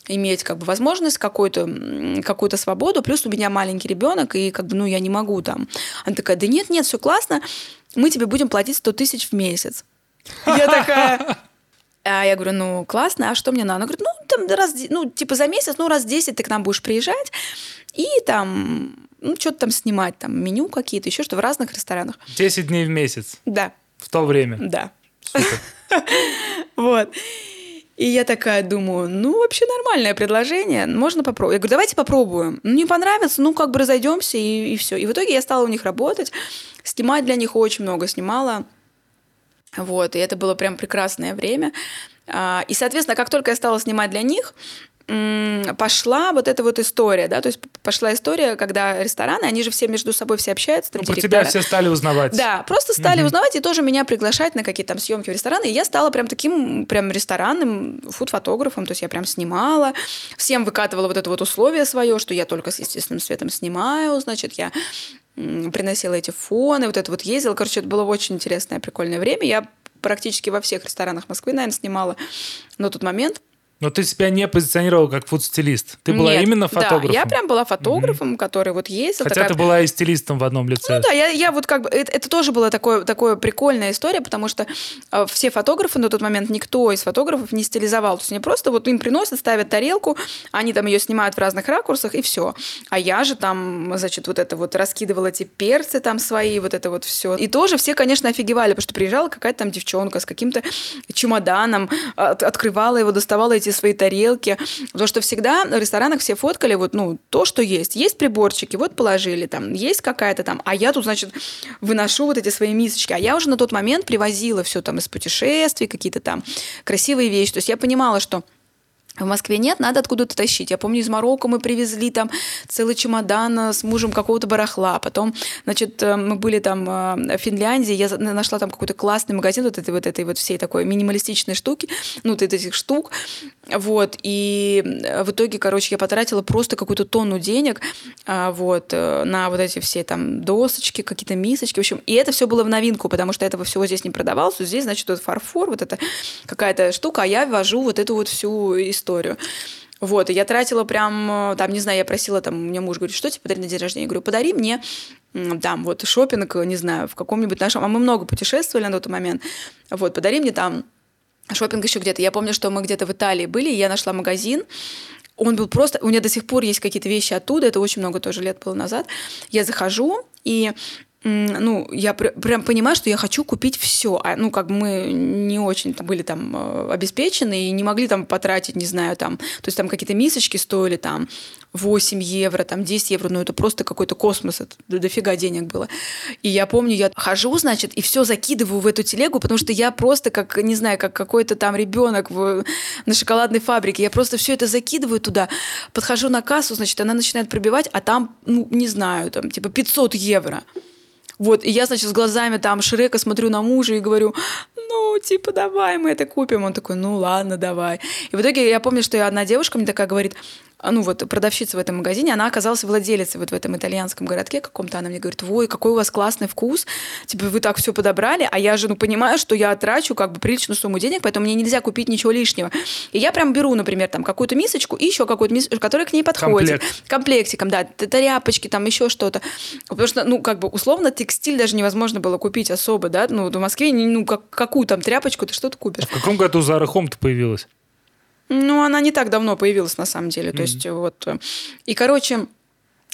иметь как бы возможность какую-то какую свободу, плюс у меня маленький ребенок, и как бы, ну, я не могу там. Она такая, да нет, нет, все классно, мы тебе будем платить 100 тысяч в месяц. Я такая, а я говорю, ну, классно, а что мне надо? Она говорит, ну, там раз, ну, типа за месяц, ну, раз 10 ты к нам будешь приезжать, и там, ну, что-то там снимать, там, меню какие-то, еще что в разных ресторанах. 10 дней в месяц? Да. В то время? Да. Вот. И я такая думаю, ну, вообще нормальное предложение, можно попробовать. Я говорю, давайте попробуем. Ну, не понравится, ну, как бы разойдемся, и, и все. И в итоге я стала у них работать, снимать для них очень много снимала. Вот, и это было прям прекрасное время. А, и, соответственно, как только я стала снимать для них, пошла вот эта вот история, да, то есть пошла история, когда рестораны, они же все между собой все общаются. Там, ну, про тебя все стали узнавать. Да, просто стали угу. узнавать и тоже меня приглашать на какие-то там съемки в рестораны. И я стала прям таким прям ресторанным фуд-фотографом, то есть я прям снимала, всем выкатывала вот это вот условие свое, что я только с естественным светом снимаю, значит, я приносила эти фоны, вот это вот ездила. Короче, это было очень интересное, прикольное время. Я практически во всех ресторанах Москвы, наверное, снимала на тот момент. Но ты себя не позиционировал как фуд-стилист. Ты была Нет, именно фотографом. Да, я прям была фотографом, угу. который вот ездил. Хотя такая... ты была и стилистом в одном лице. Ну да, я, я вот как бы... Это, это тоже была такое, такое прикольная история, потому что э, все фотографы на тот момент, никто из фотографов не стилизовал. То есть они просто вот им приносят, ставят тарелку, они там ее снимают в разных ракурсах, и все. А я же там, значит, вот это вот раскидывала эти перцы там свои, вот это вот все. И тоже все, конечно, офигевали, потому что приезжала какая-то там девчонка с каким-то чемоданом, от, открывала его, доставала эти свои тарелки. Потому что всегда в ресторанах все фоткали вот, ну, то, что есть. Есть приборчики, вот положили там, есть какая-то там, а я тут, значит, выношу вот эти свои мисочки. А я уже на тот момент привозила все там из путешествий, какие-то там красивые вещи. То есть я понимала, что в Москве нет, надо откуда-то тащить. Я помню, из Марокко мы привезли там целый чемодан э, с мужем какого-то барахла. Потом, значит, э, мы были там э, в Финляндии, я нашла там какой-то классный магазин вот этой вот этой вот всей такой минималистичной штуки, ну, вот этих штук. Вот, и в итоге, короче, я потратила просто какую-то тонну денег вот, на вот эти все там досочки, какие-то мисочки, в общем. И это все было в новинку, потому что этого всего здесь не продавалось. Здесь, значит, вот фарфор, вот эта какая-то штука, а я ввожу вот эту вот всю историю историю. Вот, и я тратила прям, э, там, не знаю, я просила, там, у меня муж говорит, что тебе подарить на день рождения? Я говорю, подари мне, там, вот, шопинг, не знаю, в каком-нибудь нашем, а мы много путешествовали на тот момент, вот, подари мне там шопинг еще где-то. Я помню, что мы где-то в Италии были, и я нашла магазин, он был просто... У меня до сих пор есть какие-то вещи оттуда, это очень много тоже лет было назад. Я захожу, и ну, я пр- прям понимаю, что я хочу купить все. А, ну, как мы не очень там, были там э, обеспечены и не могли там потратить, не знаю, там, то есть там какие-то мисочки стоили там 8 евро, там 10 евро, ну, это просто какой-то космос, это дофига денег было. И я помню, я хожу, значит, и все закидываю в эту телегу, потому что я просто как, не знаю, как какой-то там ребенок в, на шоколадной фабрике, я просто все это закидываю туда, подхожу на кассу, значит, она начинает пробивать, а там, ну, не знаю, там, типа 500 евро. Вот, и я, значит, с глазами там Шрека смотрю на мужа и говорю, ну, типа, давай мы это купим. Он такой, ну, ладно, давай. И в итоге я помню, что одна девушка мне такая говорит, ну вот продавщица в этом магазине, она оказалась владелицей вот в этом итальянском городке каком-то, она мне говорит, ой, какой у вас классный вкус, типа вы так все подобрали, а я же, ну, понимаю, что я трачу как бы приличную сумму денег, поэтому мне нельзя купить ничего лишнего. И я прям беру, например, там какую-то мисочку и еще какую-то мисочку, которая к ней подходит. Комплект. Комплектиком, да, тряпочки, там еще что-то. Потому что, ну, как бы условно текстиль даже невозможно было купить особо, да, ну, в Москве, ну, как, какую там тряпочку ты что-то купишь. А в каком году Zara Home-то появилась? Ну, она не так давно появилась, на самом деле. Mm-hmm. То есть, вот. Э, и, короче,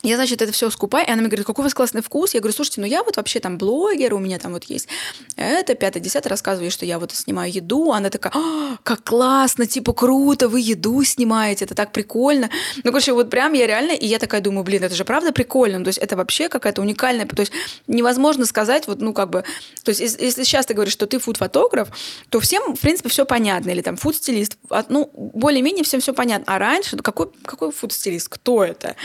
я, значит, это все скупаю, и она мне говорит, какой у вас классный вкус. Я говорю, слушайте, ну я вот вообще там блогер, у меня там вот есть это, пятое, десятое, рассказываю, что я вот снимаю еду. Она такая, а, как классно, типа круто, вы еду снимаете, это так прикольно. Ну, короче, вот прям я реально, и я такая думаю, блин, это же правда прикольно. То есть это вообще какая-то уникальная, то есть невозможно сказать, вот, ну, как бы, то есть если сейчас ты говоришь, что ты фуд-фотограф, то всем, в принципе, все понятно, или там фуд-стилист, ну, более-менее всем все понятно. А раньше, ну, какой, какой фуд-стилист, кто это?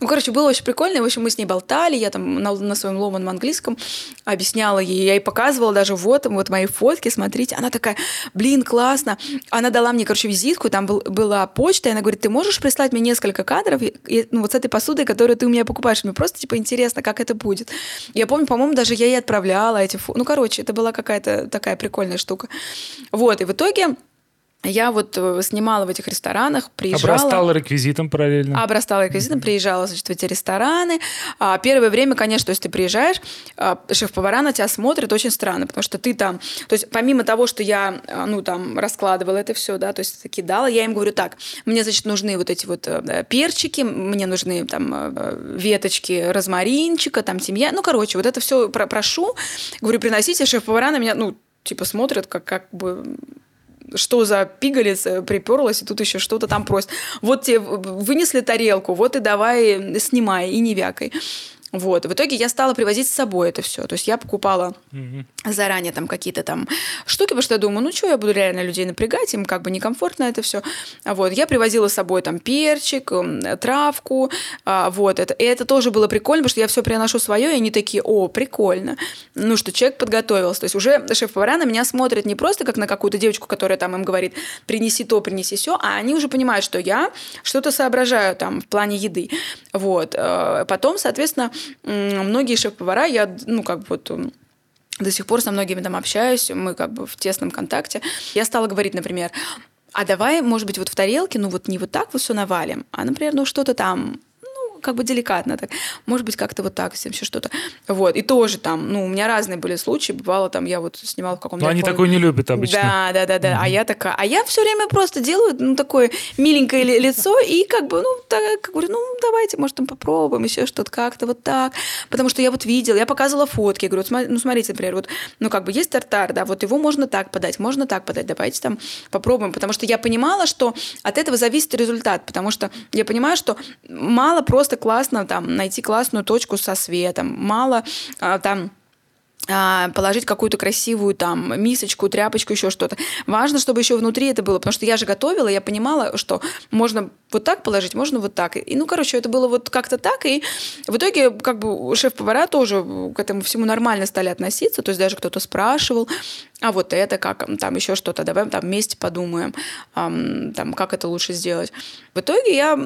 Ну, короче, было очень прикольно. В общем, мы с ней болтали, я там на, на своем ломаном английском объясняла ей, я ей показывала даже вот, вот мои фотки, смотрите. Она такая, блин, классно. Она дала мне, короче, визитку, там был, была почта, и она говорит, ты можешь прислать мне несколько кадров и, ну, вот с этой посудой, которую ты у меня покупаешь? Мне просто, типа, интересно, как это будет. Я помню, по-моему, даже я ей отправляла эти фото. Ну, короче, это была какая-то такая прикольная штука. Вот, и в итоге я вот э, снимала в этих ресторанах, приезжала... Обрастала реквизитом параллельно. Обрастала реквизитом, приезжала, значит, в эти рестораны. А первое время, конечно, то есть ты приезжаешь, а, шеф-повара на тебя смотрит очень странно, потому что ты там... То есть помимо того, что я, а, ну, там, раскладывала это все, да, то есть кидала, я им говорю так, мне, значит, нужны вот эти вот э, перчики, мне нужны там э, веточки розмаринчика, там, тимья, ну, короче, вот это все прошу, говорю, приносите, шеф-повара на меня, ну, типа смотрят, как, как бы что за пигалец э, приперлась, и тут еще что-то там просит. Вот тебе вынесли тарелку, вот и давай снимай, и не вякай. Вот. В итоге я стала привозить с собой это все. То есть я покупала угу. заранее там какие-то там штуки, потому что я думаю, ну что, я буду реально людей напрягать, им как бы некомфортно это все. Вот. Я привозила с собой там перчик, травку. А, вот. Это, и это тоже было прикольно, потому что я все приношу свое, и они такие, о, прикольно. Ну, что человек подготовился. То есть уже шеф-повара на меня смотрит не просто как на какую-то девочку, которая там им говорит, принеси то, принеси все, а они уже понимают, что я что-то соображаю там в плане еды. Вот. Э, потом, соответственно, многие шеф-повара, я, ну, как бы вот до сих пор со многими там общаюсь, мы как бы в тесном контакте. Я стала говорить, например, а давай, может быть, вот в тарелке, ну вот не вот так вот все навалим, а, например, ну что-то там как бы деликатно так. Может быть, как-то вот так, еще что-то. Вот. И тоже там, ну, у меня разные были случаи. Бывало там, я вот снимала в каком-то... Но они такое не любят обычно. Да, да, да, да. Mm-hmm. А я такая... А я все время просто делаю, ну, такое миленькое лицо и как бы, ну, так, говорю, ну, давайте, может, там попробуем еще что-то как-то вот так. Потому что я вот видела, я показывала фотки. Я говорю, ну, смотрите, например, вот, ну, как бы есть тартар, да, вот его можно так подать, можно так подать, давайте там попробуем. Потому что я понимала, что от этого зависит результат, потому что я понимаю, что мало просто просто классно там найти классную точку со светом, мало а, там а, положить какую-то красивую там мисочку, тряпочку, еще что-то. Важно, чтобы еще внутри это было, потому что я же готовила, я понимала, что можно вот так положить, можно вот так. И, ну, короче, это было вот как-то так, и в итоге как бы шеф-повара тоже к этому всему нормально стали относиться, то есть даже кто-то спрашивал, а вот это как, там еще что-то, давай там вместе подумаем, там, как это лучше сделать. В итоге я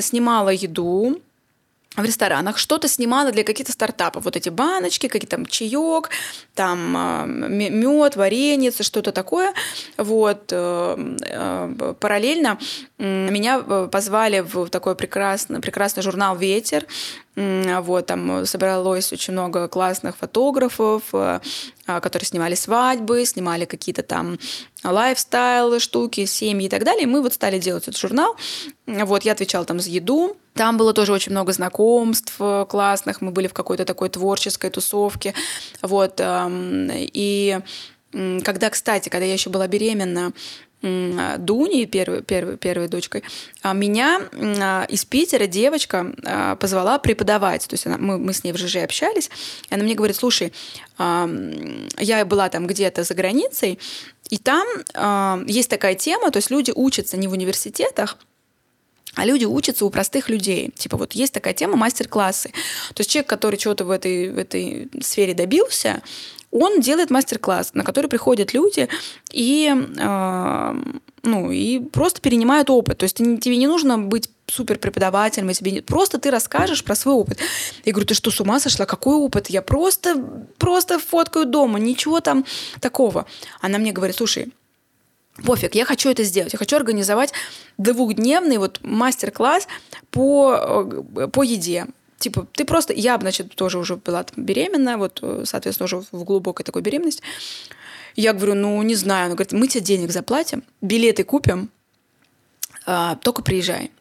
снимала еду, в ресторанах, что-то снимала для каких-то стартапов. Вот эти баночки, какие-то там чаек, там а, мед, вареница, что-то такое. Вот. Э, э, параллельно меня э, позвали в такой прекрасный, прекрасный журнал «Ветер», вот, там собралось очень много классных фотографов, а, которые снимали свадьбы, снимали какие-то там лайфстайл штуки, семьи и так далее. И мы вот стали делать этот журнал. Вот, я отвечала там за еду. Там было тоже очень много знакомств э, классных. Мы были в какой-то такой творческой тусовке. Вот, и когда, кстати, когда я еще была беременна, Дуни, первой, первой, первой дочкой, а меня а, из Питера девочка а, позвала преподавать. То есть она, мы, мы с ней в ЖЖ общались. И она мне говорит, слушай, я была там где-то за границей, и там есть такая тема, то есть люди учатся не в университетах, а люди учатся у простых людей. Типа вот есть такая тема мастер-классы. То есть человек, который чего-то в этой, в этой сфере добился, он делает мастер-класс, на который приходят люди и, э, ну, и просто перенимают опыт. То есть тебе не нужно быть супер преподавателем, тебе не... просто ты расскажешь про свой опыт. Я говорю, ты что, с ума сошла? Какой опыт? Я просто, просто фоткаю дома, ничего там такого. Она мне говорит, слушай, пофиг, я хочу это сделать. Я хочу организовать двухдневный вот мастер-класс по, э, по еде. Типа, ты просто... Я, значит, тоже уже была там беременна, вот, э, соответственно, уже в глубокой такой беременности. Я говорю, ну, не знаю. Она говорит, мы тебе денег заплатим, билеты купим, а, только приезжай.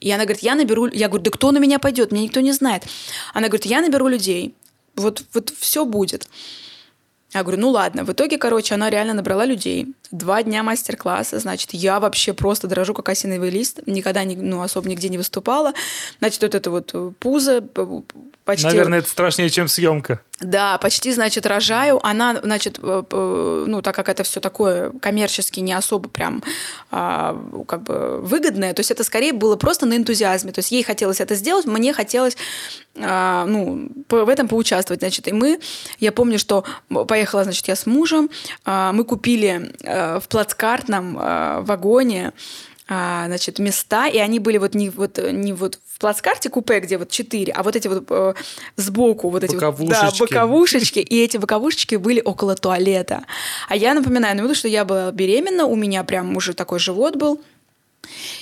И она говорит, я наберу... Я говорю, да кто на меня пойдет? Меня никто не знает. Она говорит, я наберу людей. Вот, вот все будет. Я говорю, ну ладно. В итоге, короче, она реально набрала людей. Два дня мастер-класса. Значит, я вообще просто дрожу, как осиновый лист. Никогда не, ну, особо нигде не выступала. Значит, вот это вот пузо почти... Наверное, это страшнее, чем съемка. Да, почти, значит, рожаю. Она, значит, ну, так как это все такое коммерчески не особо прям а, как бы выгодное, то есть это скорее было просто на энтузиазме. То есть ей хотелось это сделать, мне хотелось, а, ну, в этом поучаствовать, значит. И мы, я помню, что поехала, значит, я с мужем, а, мы купили в плацкартном вагоне а, значит, места, и они были вот не вот, не вот в плацкарте купе, где вот четыре, а вот эти вот э, сбоку вот эти боковушечки. Вот, да, боковушечки, и эти боковушечки были около туалета. А я напоминаю, ну, что я была беременна, у меня прям уже такой живот был,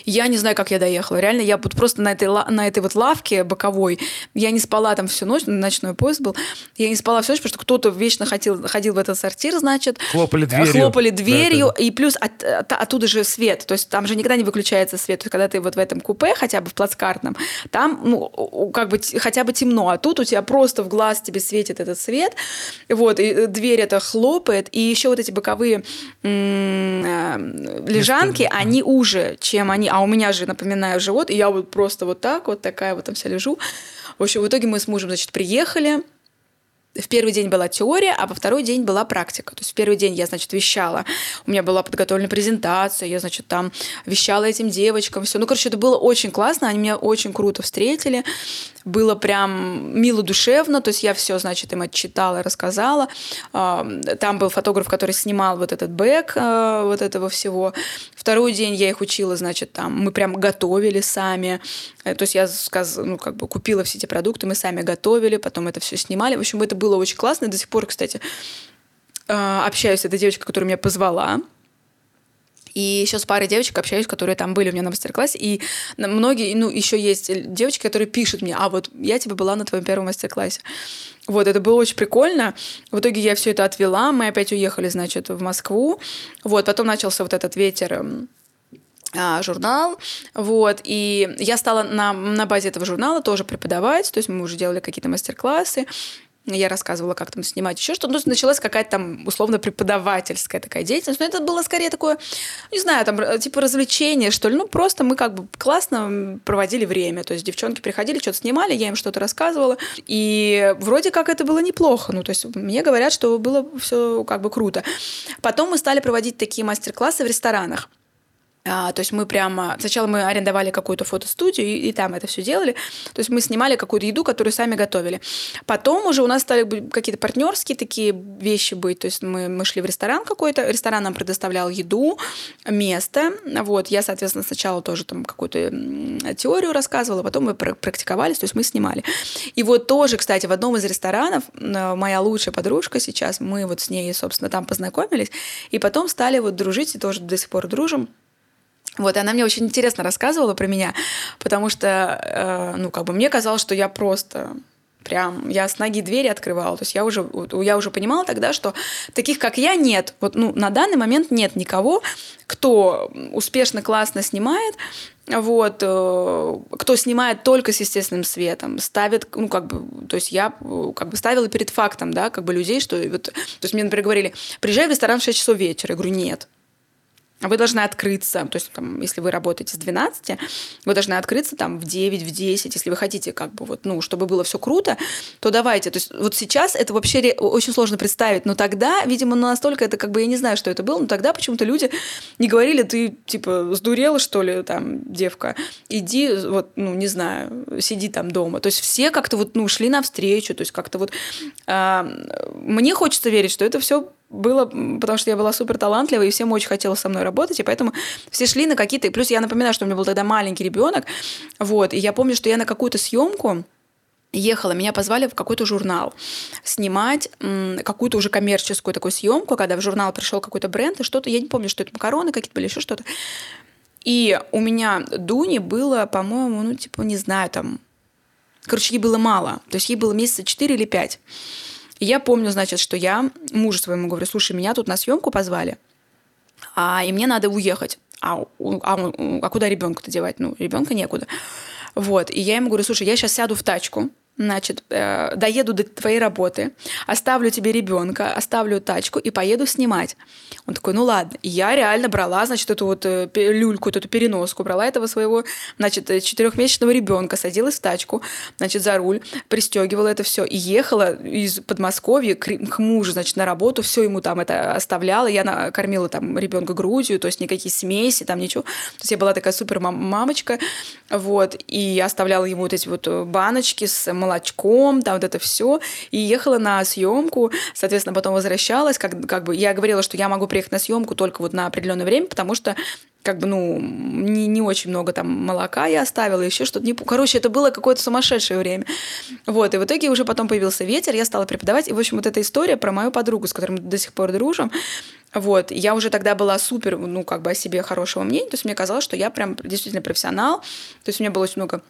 Я не знаю, как я доехала. Реально, я вот просто на этой, на этой вот лавке боковой, я не спала там всю ночь, ночной поезд был, я не спала всю ночь, потому что кто-то вечно ходил, ходил в этот сортир, значит. Хлопали дверью. Хлопали дверью, да, и плюс от, от, оттуда же свет, то есть там же никогда не выключается свет. То есть, когда ты вот в этом купе, хотя бы в плацкартном, там, ну, как бы хотя бы темно, а тут у тебя просто в глаз тебе светит этот свет, вот, и дверь это хлопает, и еще вот эти боковые м- э, лежанки, они уже, чем они. А у меня же, напоминаю, живот, и я вот просто вот так, вот такая вот там вся лежу. В общем, в итоге мы с мужем, значит, приехали, в первый день была теория, а во второй день была практика. То есть в первый день я, значит, вещала. У меня была подготовлена презентация, я, значит, там вещала этим девочкам, все. Ну, короче, это было очень классно, они меня очень круто встретили. Было прям мило, душевно, то есть я все, значит, им отчитала, рассказала. Там был фотограф, который снимал вот этот бэк э, вот этого всего. Второй день я их учила, значит, там мы прям готовили сами. Э, то есть я сказ... ну, как бы купила все эти продукты, мы сами готовили, потом это все снимали. В общем, это было очень классно. До сих пор, кстати, э, общаюсь с этой девочкой, которая меня позвала. И еще с парой девочек общаюсь, которые там были у меня на мастер-классе. И многие, ну, еще есть девочки, которые пишут мне, а вот я тебе была на твоем первом мастер-классе. Вот, это было очень прикольно. В итоге я все это отвела, мы опять уехали, значит, в Москву. Вот, потом начался вот этот ветер эм, а, журнал, вот, и я стала на, на базе этого журнала тоже преподавать, то есть мы уже делали какие-то мастер-классы, я рассказывала, как там снимать еще что-то. Ну, началась какая-то там условно преподавательская такая деятельность. Но это было скорее такое, не знаю, там типа развлечение, что ли. Ну, просто мы как бы классно проводили время. То есть девчонки приходили, что-то снимали, я им что-то рассказывала. И вроде как это было неплохо. Ну, то есть мне говорят, что было все как бы круто. Потом мы стали проводить такие мастер-классы в ресторанах. А, то есть мы прямо... Сначала мы арендовали какую-то фотостудию, и, и там это все делали. То есть мы снимали какую-то еду, которую сами готовили. Потом уже у нас стали какие-то партнерские такие вещи быть. То есть мы, мы шли в ресторан какой-то, ресторан нам предоставлял еду, место. Вот, я, соответственно, сначала тоже там какую-то теорию рассказывала, потом мы практиковались, то есть мы снимали. И вот тоже, кстати, в одном из ресторанов моя лучшая подружка сейчас, мы вот с ней, собственно, там познакомились, и потом стали вот дружить, и тоже до сих пор дружим. Вот, и она мне очень интересно рассказывала про меня, потому что, э, ну, как бы мне казалось, что я просто прям я с ноги двери открывала. То есть я уже, я уже понимала тогда, что таких, как я, нет. Вот ну, на данный момент нет никого, кто успешно, классно снимает, вот, э, кто снимает только с естественным светом, ставит, ну, как бы, то есть я как бы ставила перед фактом, да, как бы людей, что вот, то есть мне, например, говорили, приезжай в ресторан в 6 часов вечера. Я говорю, нет, вы должны открыться, то есть, там, если вы работаете с 12, вы должны открыться там в 9, в 10, если вы хотите, как бы, вот, ну, чтобы было все круто, то давайте. То есть, вот сейчас это вообще очень сложно представить, но тогда, видимо, настолько это, как бы, я не знаю, что это было, но тогда почему-то люди не говорили, ты, типа, сдурела, что ли, там, девка, иди, вот, ну, не знаю, сиди там дома. То есть, все как-то вот, ну, шли навстречу, то есть, как-то вот... Э, мне хочется верить, что это все было, потому что я была супер талантлива, и всем очень хотелось со мной работать, и поэтому все шли на какие-то... Плюс я напоминаю, что у меня был тогда маленький ребенок, вот, и я помню, что я на какую-то съемку ехала, меня позвали в какой-то журнал снимать какую-то уже коммерческую такую съемку, когда в журнал пришел какой-то бренд и что-то, я не помню, что это макароны какие-то были, еще что-то. И у меня Дуни было, по-моему, ну, типа, не знаю, там... Короче, ей было мало. То есть ей было месяца 4 или 5. И я помню, значит, что я мужу своему говорю, слушай, меня тут на съемку позвали, а, и мне надо уехать. А, а, а куда ребенка-то девать? Ну, ребенка некуда. Вот. И я ему говорю, слушай, я сейчас сяду в тачку, значит, э, доеду до твоей работы, оставлю тебе ребенка, оставлю тачку и поеду снимать. Он такой, ну ладно. Я реально брала, значит, эту вот э, люльку, эту переноску, брала этого своего, значит, э, четырехмесячного ребенка, садилась в тачку, значит, за руль, пристегивала это все и ехала из Подмосковья к, к мужу, значит, на работу, все ему там это оставляла, я кормила там ребенка грудью, то есть никакие смеси, там ничего. То есть я была такая супер мамочка, вот, и оставляла ему вот эти вот баночки с молоком, молочком, там вот это все, и ехала на съемку, соответственно, потом возвращалась, как, как бы я говорила, что я могу приехать на съемку только вот на определенное время, потому что как бы, ну, не, не очень много там молока я оставила, еще что-то. Не... Короче, это было какое-то сумасшедшее время. Вот, и в итоге уже потом появился ветер, я стала преподавать. И, в общем, вот эта история про мою подругу, с которой мы до сих пор дружим, вот, я уже тогда была супер, ну, как бы о себе хорошего мнения, то есть мне казалось, что я прям действительно профессионал, то есть у меня было очень много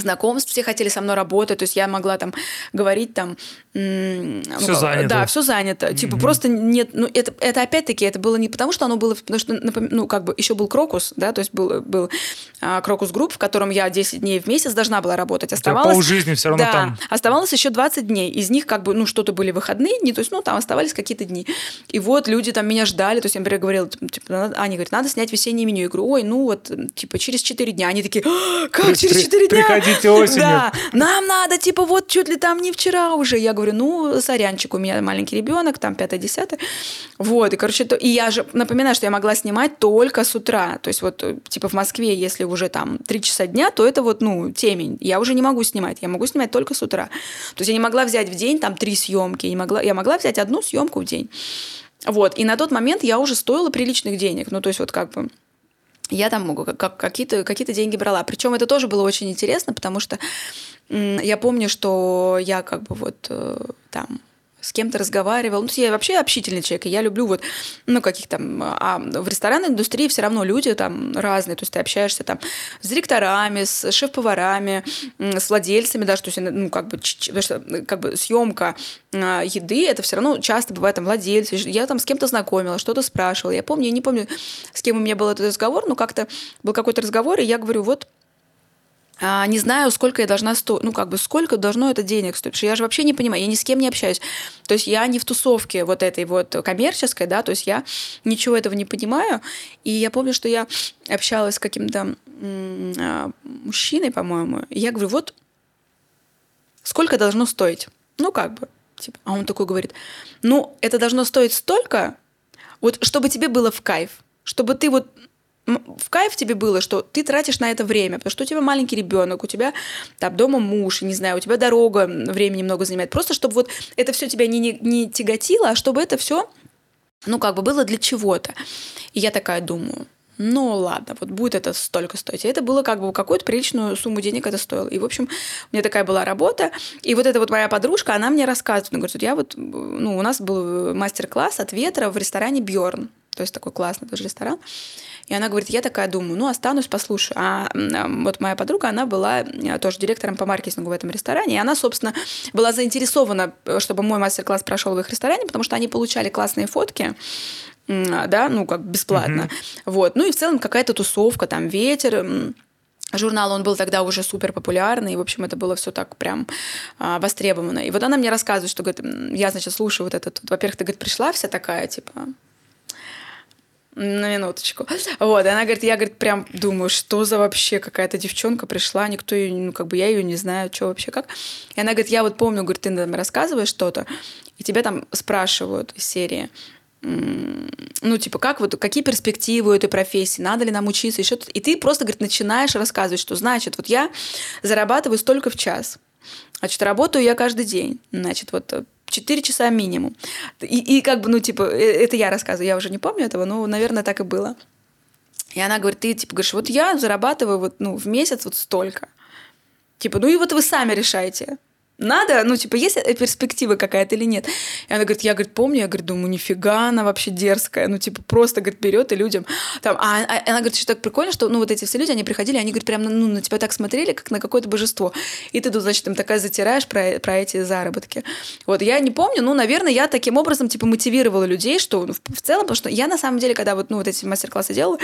знакомств, все хотели со мной работать, то есть я могла там говорить там... Все ну, занято. Да, все занято. Mm-hmm. Типа просто нет... Ну, это, это опять-таки, это было не потому, что оно было... Потому что, ну, как бы еще был Крокус, да, то есть был, был а, Crocus Group, в котором я 10 дней в месяц должна была работать. Оставалось... Пол жизни все равно да, там. оставалось еще 20 дней. Из них как бы, ну, что-то были выходные дни, то есть, ну, там оставались какие-то дни. И вот люди там меня ждали, то есть я, например, говорила, типа, Аня говорит, надо снять весеннее меню. Я говорю, ой, ну вот, типа, через 4 дня. Они такие, «А, как через 4 дня? Приходите осенью. Да, нам надо, типа, вот чуть ли там не вчера уже. Я говорю, ну, сорянчик, у меня маленький ребенок, там, 5-10. Вот, и, короче, то... и я же напоминаю, что я могла снимать только с утра. То есть вот, типа, в Москве, если уже там 3 часа дня, то это вот, ну, темень. Я уже не могу снимать, я могу снимать только с утра. То есть я не могла взять в день там три съемки, я, не могла, я могла взять одну съемку в день. Вот, и на тот момент я уже стоила приличных денег. Ну, то есть вот как бы я там как, какие-то какие деньги брала. Причем это тоже было очень интересно, потому что я помню, что я как бы вот э, там с кем-то разговаривал. Ну, я вообще общительный человек, и я люблю вот, ну, каких там... А в ресторанной индустрии все равно люди там разные, то есть ты общаешься там с директорами, с шеф-поварами, с владельцами даже, то ну, как бы, что, как бы съемка а, еды, это все равно часто бывает там владельцы. Я там с кем-то знакомила, что-то спрашивала. Я помню, я не помню, с кем у меня был этот разговор, но как-то был какой-то разговор, и я говорю, вот не знаю, сколько я должна стоить, ну, как бы, сколько должно это денег стоить, потому что я же вообще не понимаю, я ни с кем не общаюсь. То есть я не в тусовке вот этой вот коммерческой, да, то есть я ничего этого не понимаю. И я помню, что я общалась с каким-то а, мужчиной, по-моему, и я говорю, вот сколько должно стоить? Ну, как бы, типа, а он такой говорит, ну, это должно стоить столько, вот, чтобы тебе было в кайф, чтобы ты вот в кайф тебе было, что ты тратишь на это время, потому что у тебя маленький ребенок, у тебя там дома муж, не знаю, у тебя дорога времени много занимает. Просто чтобы вот это все тебя не, не, не тяготило, а чтобы это все, ну, как бы было для чего-то. И я такая думаю, ну ладно, вот будет это столько стоить. И это было как бы какую-то приличную сумму денег это стоило. И, в общем, у меня такая была работа. И вот эта вот моя подружка, она мне рассказывает, она говорит, я вот, ну, у нас был мастер-класс от ветра в ресторане Бьорн. То есть такой классный тоже ресторан. И она говорит, я такая думаю, ну, останусь, послушаю. А вот моя подруга, она была э, тоже директором по маркетингу в этом ресторане, и она, собственно, была заинтересована, э, чтобы мой мастер-класс прошел в их ресторане, потому что они получали классные фотки, да, ну, как бесплатно. Mm-hmm. Вот. Ну и в целом какая-то тусовка, там ветер, Журнал, он был тогда уже супер популярный, и, в общем, это было все так прям а, востребовано. И вот она мне рассказывает, что, говорит, я, значит, слушаю вот этот, во-первых, ты, говорит, пришла вся такая, типа, на минуточку. Вот, и она говорит, я, говорит, прям думаю, что за вообще какая-то девчонка пришла, никто ее, ну, как бы я ее не знаю, что вообще как. И она говорит, я вот помню, говорит, ты нам рассказываешь что-то, и тебя там спрашивают из серии, ну, типа, как вот, какие перспективы у этой профессии, надо ли нам учиться, еще И ты просто, говорит, начинаешь рассказывать, что, значит, вот я зарабатываю столько в час, значит, работаю я каждый день, значит, вот 4 часа минимум. И, и как бы, ну, типа, э, это я рассказываю, я уже не помню этого, но, наверное, так и было. И она говорит, ты, типа, говоришь, вот я зарабатываю вот, ну, в месяц вот столько. Типа, ну и вот вы сами решайте надо, ну, типа, есть перспектива какая-то или нет? И она говорит, я, говорит, помню, я, говорит, думаю, нифига она вообще дерзкая, ну, типа, просто, говорит, берет и людям там, а, а она говорит, что так прикольно, что, ну, вот эти все люди, они приходили, они, говорит, прям, ну, на тебя так смотрели, как на какое-то божество, и ты тут, значит, им такая затираешь про, про эти заработки. Вот, я не помню, ну, наверное, я таким образом, типа, мотивировала людей, что, ну, в, в целом, потому что я, на самом деле, когда вот, ну, вот эти мастер-классы делала,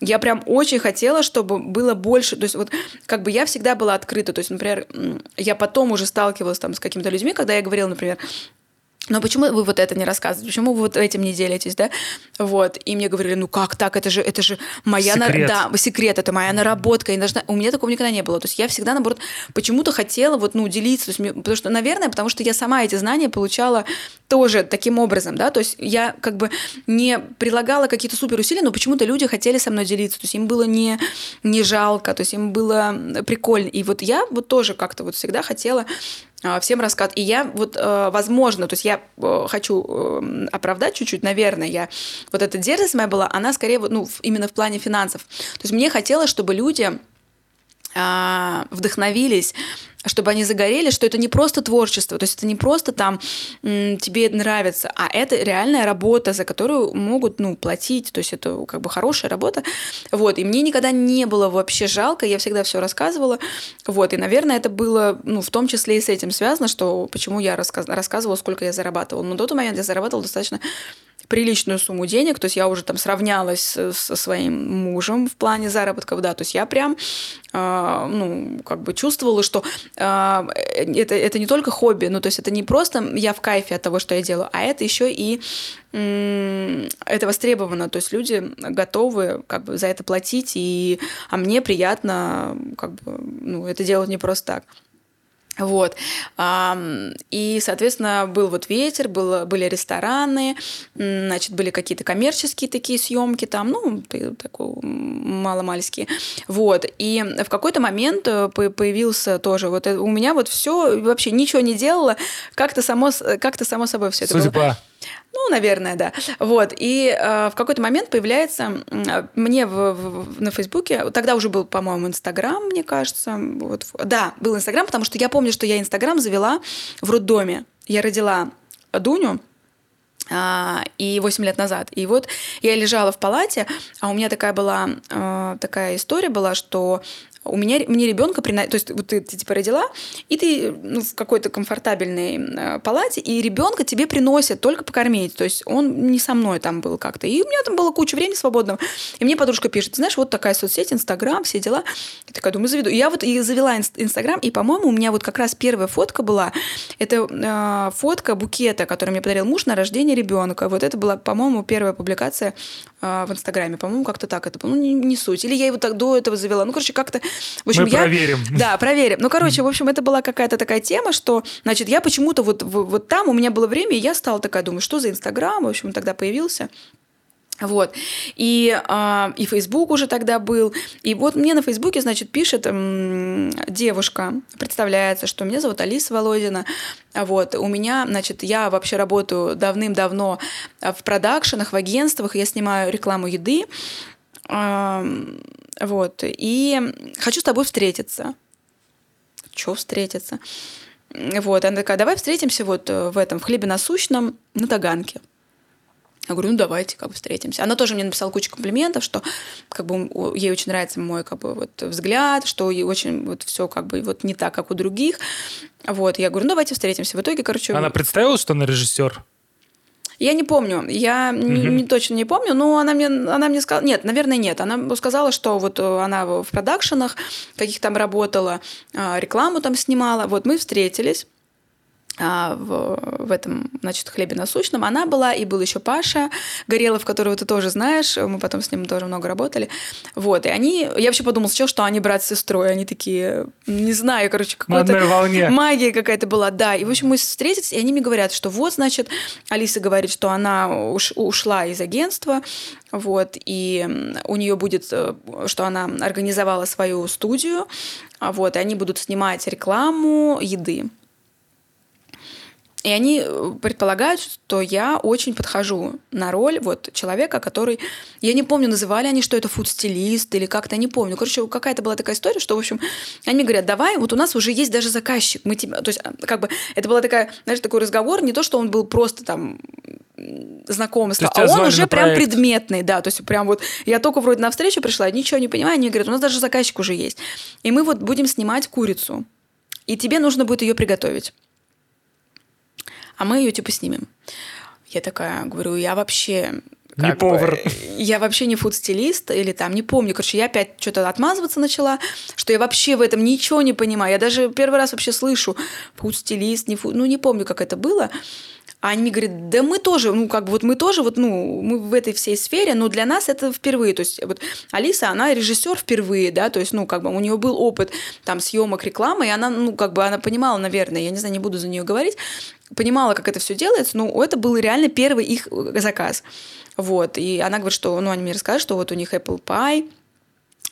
я прям очень хотела, чтобы было больше, то есть, вот, как бы я всегда была открыта, то есть, например, я потом уже сталкивалась сталкивалась там с какими-то людьми, когда я говорила, например, но почему вы вот это не рассказываете? Почему вы вот этим не делитесь, да? Вот. И мне говорили, ну как так? Это же, это же моя... Секрет. На... Да, секрет, это моя наработка. Я должна... У меня такого никогда не было. То есть я всегда, наоборот, почему-то хотела вот, ну, делиться. То есть, мне... Потому что, наверное, потому что я сама эти знания получала тоже таким образом, да, то есть я как бы не прилагала какие-то супер усилия, но почему-то люди хотели со мной делиться, то есть им было не, не жалко, то есть им было прикольно. И вот я вот тоже как-то вот всегда хотела всем рассказывать. И я вот, э, возможно, то есть я э, хочу э, оправдать чуть-чуть, наверное, я вот эта дерзость моя была, она скорее ну, именно в плане финансов. То есть мне хотелось, чтобы люди а, вдохновились чтобы они загорели, что это не просто творчество, то есть это не просто там тебе нравится, а это реальная работа, за которую могут, ну, платить, то есть это как бы хорошая работа, вот, и мне никогда не было вообще жалко, я всегда все рассказывала, вот, и, наверное, это было, ну, в том числе и с этим связано, что почему я рассказ рассказывала, сколько я зарабатывала, но до того момента я зарабатывала достаточно приличную сумму денег, то есть я уже там сравнялась со своим мужем в плане заработков, да, то есть я прям, э, ну, как бы чувствовала, что э, это, это не только хобби, ну, то есть это не просто я в кайфе от того, что я делаю, а это еще и это востребовано, то есть люди готовы как бы за это платить, и, а мне приятно как бы, ну, это делать не просто так. Вот. И, соответственно, был вот ветер, был, были рестораны, значит, были какие-то коммерческие такие съемки там, ну, такой маломальские. Вот. И в какой-то момент э, появился тоже вот у меня вот все вообще ничего не делала, как-то само, как-то само собой все это Судьба. было. Ну, наверное, да. Вот. И э, в какой-то момент появляется мне в, в, на Фейсбуке, тогда уже был, по-моему, Инстаграм, мне кажется. Вот. Да, был Инстаграм, потому что я помню, что я Инстаграм завела в роддоме. Я родила Дуню, а, и 8 лет назад. И вот я лежала в палате, а у меня такая была, э, такая история была, что у меня, мне ребенка приносит, то есть вот ты, ты типа родила, и ты ну, в какой-то комфортабельной э, палате, и ребенка тебе приносят только покормить, то есть он не со мной там был как-то. И у меня там была куча времени свободного. И мне подружка пишет, знаешь, вот такая соцсеть, Инстаграм, все дела. Я такая думаю, заведу. И я вот и завела Инстаграм, и, по-моему, у меня вот как раз первая фотка была, это э, фотка букета, который мне подарил муж на рождение ребенка. Вот это была, по-моему, первая публикация в Инстаграме. По-моему, как-то так это было. Ну, не, не суть. Или я его так до этого завела. Ну, короче, как-то в общем, Мы я... проверим. Да, проверим. Ну, короче, в общем, это была какая-то такая тема, что, значит, я почему-то вот, вот там у меня было время, и я стала такая, думаю, что за Инстаграм, в общем, тогда появился. Вот. И, э, и Facebook уже тогда был. И вот мне на Фейсбуке, значит, пишет м, девушка, представляется, что меня зовут Алиса Володина. Вот. У меня, значит, я вообще работаю давным-давно в продакшенах, в агентствах, я снимаю рекламу еды. Вот. И хочу с тобой встретиться. Че встретиться? Вот. Она такая, давай встретимся вот э, в этом, в хлебе насущном на Таганке. Я говорю, ну давайте как бы встретимся. Она тоже мне написала кучу комплиментов, что как бы ей очень нравится мой как бы вот взгляд, что ей очень вот все как бы вот не так, как у других. Вот, я говорю, ну давайте встретимся. В итоге, короче... Она представила, что она режиссер? Я не помню, я угу. не, не точно не помню, но она мне, она мне сказала, нет, наверное, нет, она сказала, что вот э, она в продакшенах каких там работала, а, рекламу там снимала, вот мы встретились, в, в этом, значит, хлебе насущном. Она была, и был еще Паша Горелов, которого ты тоже знаешь. Мы потом с ним тоже много работали. Вот, и они... Я вообще подумала сначала, что они брат с сестрой. Они такие, не знаю, короче, какая-то... Магия какая-то была, да. И, в общем, мы встретились, и они мне говорят, что вот, значит, Алиса говорит, что она уш, ушла из агентства, вот, и у нее будет, э, что она организовала свою студию, вот, и они будут снимать рекламу еды. И они э, предполагают, что я очень подхожу на роль вот человека, который... Я не помню, называли они, что это фуд-стилист или как-то, не помню. Короче, какая-то была такая история, что, в общем, они говорят, давай, вот у нас уже есть даже заказчик. Мы тебя... То есть, а, как бы, это была такая, знаешь, такой разговор, не то, что он был просто там знакомство, а он уже прям проект. предметный, да, то есть прям вот я только вроде на встречу пришла, ничего не понимаю, они говорят, у нас даже заказчик уже есть, и мы вот будем снимать курицу, и тебе нужно будет ее приготовить а мы ее типа снимем. Я такая говорю, я вообще не повар. Бы, я вообще не фуд-стилист или там, не помню. Короче, я опять что-то отмазываться начала, что я вообще в этом ничего не понимаю. Я даже первый раз вообще слышу фуд-стилист, не фуд... Ну, не помню, как это было. А они мне говорят, да мы тоже, ну, как бы вот мы тоже, вот, ну, мы в этой всей сфере, но для нас это впервые. То есть вот Алиса, она режиссер впервые, да, то есть, ну, как бы у нее был опыт там съемок рекламы, и она, ну, как бы она понимала, наверное, я не знаю, не буду за нее говорить, понимала, как это все делается, но это был реально первый их заказ. Вот, и она говорит, что, ну, они мне рассказали, что вот у них Apple Pie,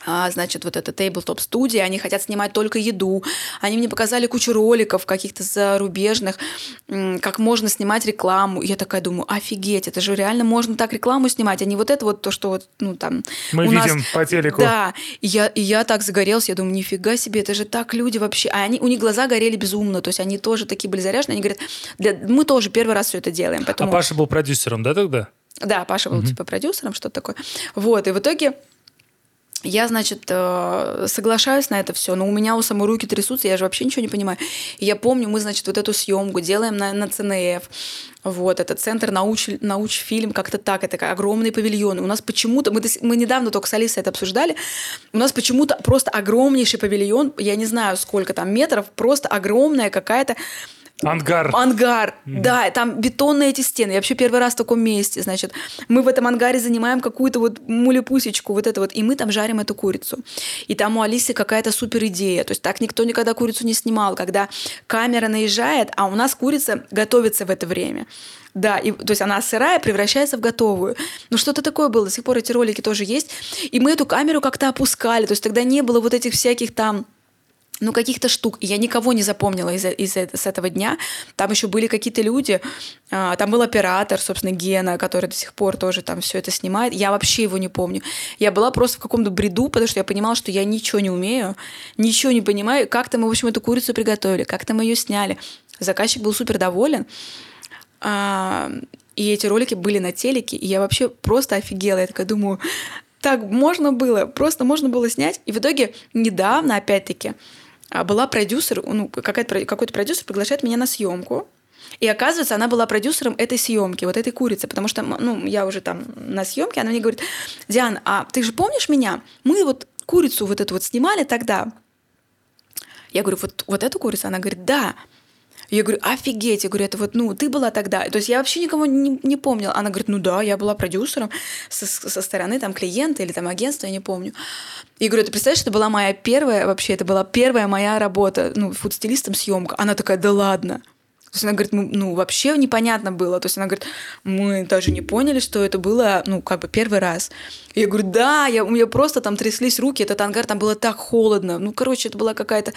значит, вот это Tabletop студия, они хотят снимать только еду. Они мне показали кучу роликов каких-то зарубежных, как можно снимать рекламу. я такая думаю, офигеть, это же реально можно так рекламу снимать, а не вот это вот то, что вот, ну там... Мы видим нас... по телеку. Да, и я, и я так загорелся, я думаю, нифига себе, это же так люди вообще... А они, у них глаза горели безумно, то есть они тоже такие были заряжены, они говорят, да, мы тоже первый раз все это делаем. Поэтому... А Паша был продюсером, да, тогда? Да, Паша был угу. типа продюсером, что-то такое. Вот, и в итоге я, значит, э, соглашаюсь на это все, но у меня у самой руки трясутся, я же вообще ничего не понимаю. Я помню, мы, значит, вот эту съемку делаем на, на ЦНФ. Вот, это центр науч, научфильм, как-то так, это огромный павильон. У нас почему-то, мы, мы недавно только с Алисой это обсуждали, у нас почему-то просто огромнейший павильон, я не знаю сколько там метров, просто огромная какая-то Ангар. Ангар, mm. да, там бетонные эти стены. Я вообще первый раз в таком месте, значит. Мы в этом ангаре занимаем какую-то вот мулепусечку, вот это вот, и мы там жарим эту курицу. И там у Алисы какая-то супер идея. То есть так никто никогда курицу не снимал, когда камера наезжает, а у нас курица готовится в это время. Да, и, то есть она сырая превращается в готовую. Ну что-то такое было, до сих пор эти ролики тоже есть. И мы эту камеру как-то опускали, то есть тогда не было вот этих всяких там ну, каких-то штук. Я никого не запомнила из, из, с этого дня. Там еще были какие-то люди. А, там был оператор, собственно, Гена, который до сих пор тоже там все это снимает. Я вообще его не помню. Я была просто в каком-то бреду, потому что я понимала, что я ничего не умею, ничего не понимаю. Как-то мы, в общем, эту курицу приготовили, как-то мы ее сняли. Заказчик был супер доволен. А, и эти ролики были на телеке, и я вообще просто офигела. Я такая думаю, так можно было, просто можно было снять. И в итоге недавно, опять-таки, была продюсер, ну, какой-то продюсер приглашает меня на съемку. И оказывается, она была продюсером этой съемки, вот этой курицы, потому что, ну, я уже там на съемке, она мне говорит, Диана, а ты же помнишь меня? Мы вот курицу вот эту вот снимали тогда. Я говорю, вот, вот эту курицу? Она говорит, да. Я говорю, офигеть, я говорю, это вот, ну, ты была тогда. То есть я вообще никого не, не помнила. Она говорит, ну да, я была продюсером со, со стороны там клиента или там агентства, я не помню. И говорю, ты представляешь, это была моя первая, вообще, это была первая моя работа, ну, фуд-стилистом съемка. Она такая, да ладно. То есть она говорит, ну, вообще непонятно было. То есть она говорит, мы даже не поняли, что это было, ну, как бы первый раз. Я говорю, да, я, у меня просто там тряслись руки, этот ангар, там было так холодно. Ну, короче, это была какая-то